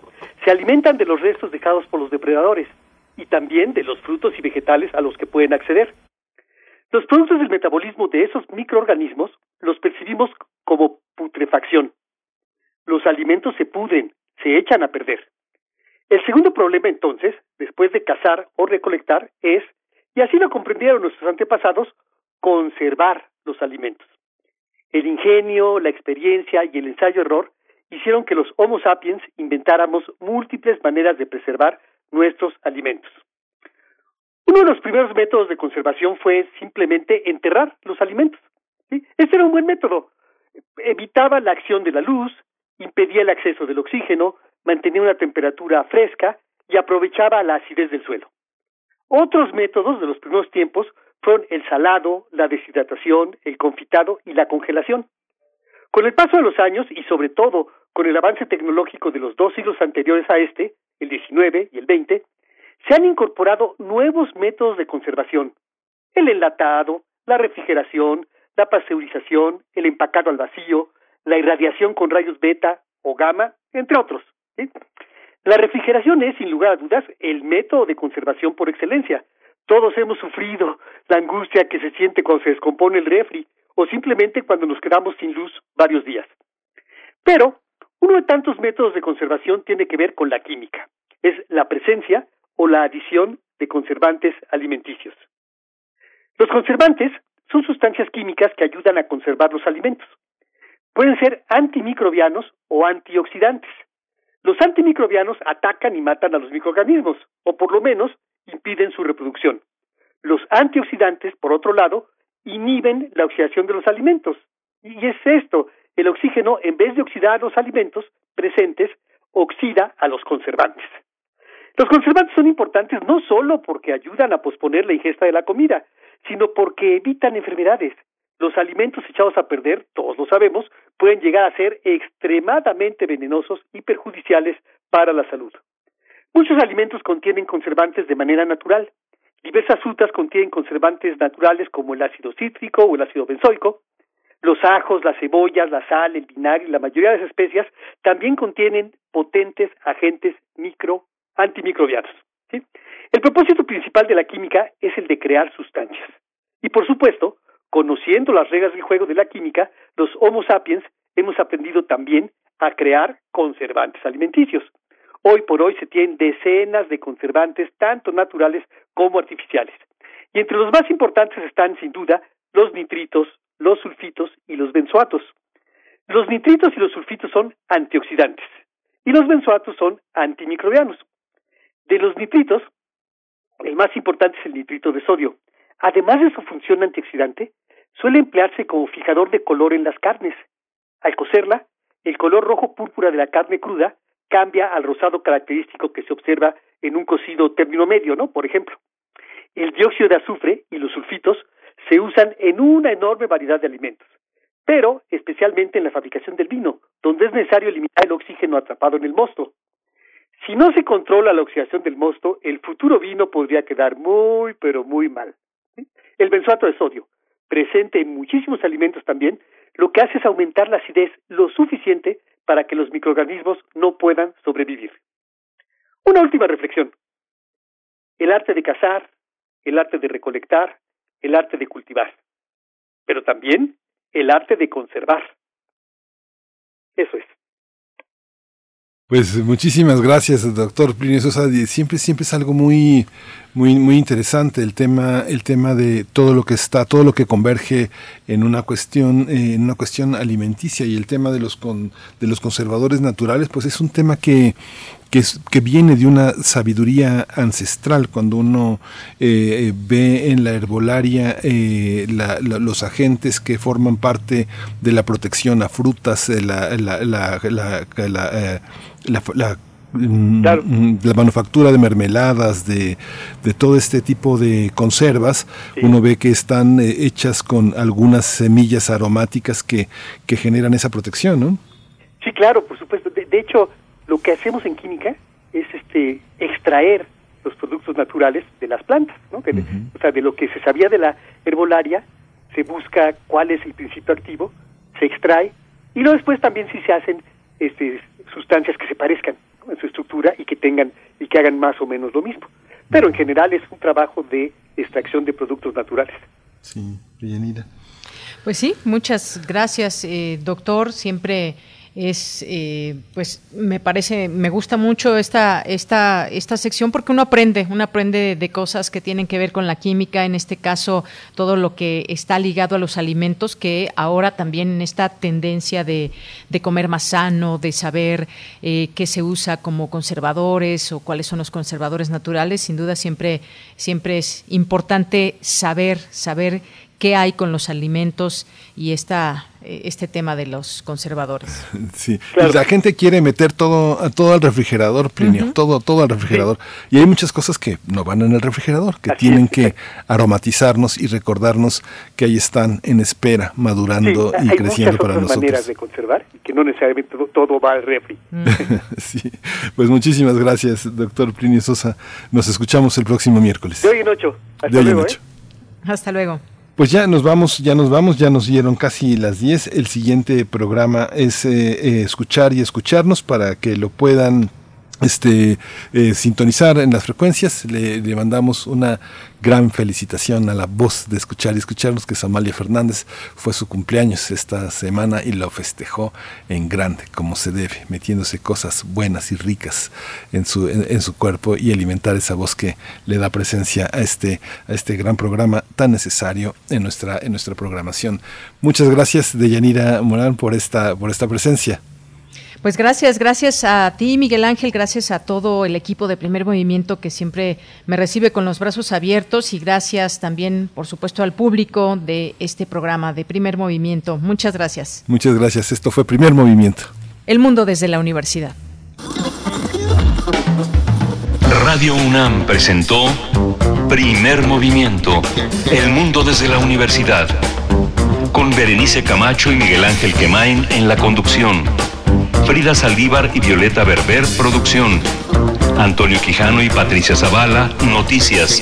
se alimentan de los restos dejados por los depredadores y también de los frutos y vegetales a los que pueden acceder. Los productos del metabolismo de esos microorganismos los percibimos como putrefacción. Los alimentos se pudren, se echan a perder. El segundo problema entonces, después de cazar o recolectar, es, y así lo comprendieron nuestros antepasados, conservar los alimentos. El ingenio, la experiencia y el ensayo-error hicieron que los Homo sapiens inventáramos múltiples maneras de preservar nuestros alimentos. Uno de los primeros métodos de conservación fue simplemente enterrar los alimentos. Este era un buen método. Evitaba la acción de la luz, impedía el acceso del oxígeno, mantenía una temperatura fresca y aprovechaba la acidez del suelo. Otros métodos de los primeros tiempos fueron el salado, la deshidratación, el confitado y la congelación. Con el paso de los años y sobre todo con el avance tecnológico de los dos siglos anteriores a este, el 19 y el 20, se han incorporado nuevos métodos de conservación. El enlatado, la refrigeración, la pasteurización, el empacado al vacío, la irradiación con rayos beta o gamma, entre otros. La refrigeración es, sin lugar a dudas, el método de conservación por excelencia. Todos hemos sufrido la angustia que se siente cuando se descompone el refri o simplemente cuando nos quedamos sin luz varios días. Pero uno de tantos métodos de conservación tiene que ver con la química. Es la presencia o la adición de conservantes alimenticios. Los conservantes son sustancias químicas que ayudan a conservar los alimentos. Pueden ser antimicrobianos o antioxidantes. Los antimicrobianos atacan y matan a los microorganismos, o por lo menos impiden su reproducción. Los antioxidantes, por otro lado, inhiben la oxidación de los alimentos. Y es esto, el oxígeno, en vez de oxidar los alimentos presentes, oxida a los conservantes. Los conservantes son importantes no solo porque ayudan a posponer la ingesta de la comida, sino porque evitan enfermedades. Los alimentos echados a perder, todos lo sabemos, pueden llegar a ser extremadamente venenosos y perjudiciales para la salud. Muchos alimentos contienen conservantes de manera natural. Diversas frutas contienen conservantes naturales como el ácido cítrico o el ácido benzoico. Los ajos, las cebollas, la sal, el vinagre y la mayoría de las especias también contienen potentes agentes micro antimicrobianos. El propósito principal de la química es el de crear sustancias. Y por supuesto, conociendo las reglas del juego de la química, los Homo sapiens hemos aprendido también a crear conservantes alimenticios. Hoy por hoy se tienen decenas de conservantes, tanto naturales como artificiales. Y entre los más importantes están, sin duda, los nitritos, los sulfitos y los benzoatos. Los nitritos y los sulfitos son antioxidantes y los benzoatos son antimicrobianos. De los nitritos, el más importante es el nitrito de sodio. Además de su función antioxidante, suele emplearse como fijador de color en las carnes. Al cocerla, el color rojo púrpura de la carne cruda cambia al rosado característico que se observa en un cocido término medio, ¿no? Por ejemplo. El dióxido de azufre y los sulfitos se usan en una enorme variedad de alimentos, pero especialmente en la fabricación del vino, donde es necesario eliminar el oxígeno atrapado en el mosto. Si no se controla la oxidación del mosto, el futuro vino podría quedar muy, pero muy mal. El benzoato de sodio, presente en muchísimos alimentos también, lo que hace es aumentar la acidez lo suficiente para que los microorganismos no puedan sobrevivir. Una última reflexión. El arte de cazar, el arte de recolectar, el arte de cultivar, pero también el arte de conservar. Eso es. Pues muchísimas gracias, doctor Plinio Sosa. Siempre, siempre es algo muy, muy, muy interesante el tema, el tema de todo lo que está, todo lo que converge en una cuestión, eh, en una cuestión alimenticia y el tema de los con, de los conservadores naturales, pues es un tema que, que, que viene de una sabiduría ancestral. Cuando uno eh, ve en la herbolaria eh, los agentes que forman parte de la protección a frutas, la la, la, manufactura de mermeladas, de, de, todo este tipo de conservas, uno ve que están eh, hechas con algunas semillas aromáticas que, que generan esa protección, ¿no? Sí, claro, por supuesto. De, hecho, lo que hacemos en química es este extraer los productos naturales de las plantas, ¿no? O sea, de lo que se sabía de la herbolaria, se busca cuál es el principio activo, se extrae, y luego después también si se hacen este, sustancias que se parezcan su estructura y que tengan y que hagan más o menos lo mismo. Pero en general es un trabajo de extracción de productos naturales. Sí, bienvenida. Pues sí, muchas gracias, eh, doctor. Siempre es eh, pues me parece me gusta mucho esta esta esta sección porque uno aprende uno aprende de cosas que tienen que ver con la química en este caso todo lo que está ligado a los alimentos que ahora también en esta tendencia de, de comer más sano de saber eh, qué se usa como conservadores o cuáles son los conservadores naturales sin duda siempre siempre es importante saber saber qué hay con los alimentos y esta eh, este tema de los conservadores. Sí, la gente quiere meter todo, todo al refrigerador, Plinio, todo, todo al refrigerador. Y hay muchas cosas que no van en el refrigerador, que tienen que aromatizarnos y recordarnos que ahí están en espera, madurando y creciendo para nosotros. Hay maneras de conservar y que no necesariamente todo, va al refri. sí, pues muchísimas gracias, doctor Plinio Sosa. Nos escuchamos el próximo miércoles. De hoy en ocho. Hasta luego. ¿eh? Hasta luego. Pues ya nos vamos, ya nos vamos, ya nos dieron casi las 10. El siguiente programa es eh, eh, escuchar y escucharnos para que lo puedan este, eh, sintonizar en las frecuencias. Le, mandamos una gran felicitación a la voz de escuchar y escucharnos, que es Amalia Fernández. Fue su cumpleaños esta semana y lo festejó en grande, como se debe, metiéndose cosas buenas y ricas en su, en, su cuerpo y alimentar esa voz que le da presencia a este, a este gran programa tan necesario en nuestra, en nuestra programación. Muchas gracias, Deyanira Morán, por esta, por esta presencia. Pues gracias, gracias a ti, Miguel Ángel, gracias a todo el equipo de Primer Movimiento que siempre me recibe con los brazos abiertos y gracias también, por supuesto, al público de este programa de Primer Movimiento. Muchas gracias. Muchas gracias. Esto fue Primer Movimiento. El mundo desde la universidad. Radio UNAM presentó Primer Movimiento, El mundo desde la universidad, con Berenice Camacho y Miguel Ángel Quemain en la conducción. Frida Saldívar y Violeta Berber, producción. Antonio Quijano y Patricia Zavala, noticias.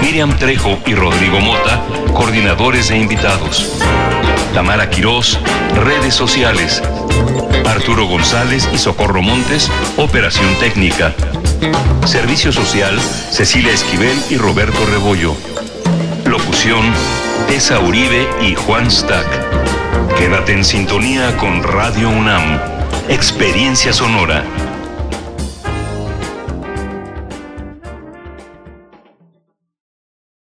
Miriam Trejo y Rodrigo Mota, coordinadores e invitados. Tamara Quirós, redes sociales. Arturo González y Socorro Montes, operación técnica. Servicio social, Cecilia Esquivel y Roberto Rebollo. Locución, Tessa Uribe y Juan Stack. Quédate en sintonía con Radio UNAM. Experiencia Sonora.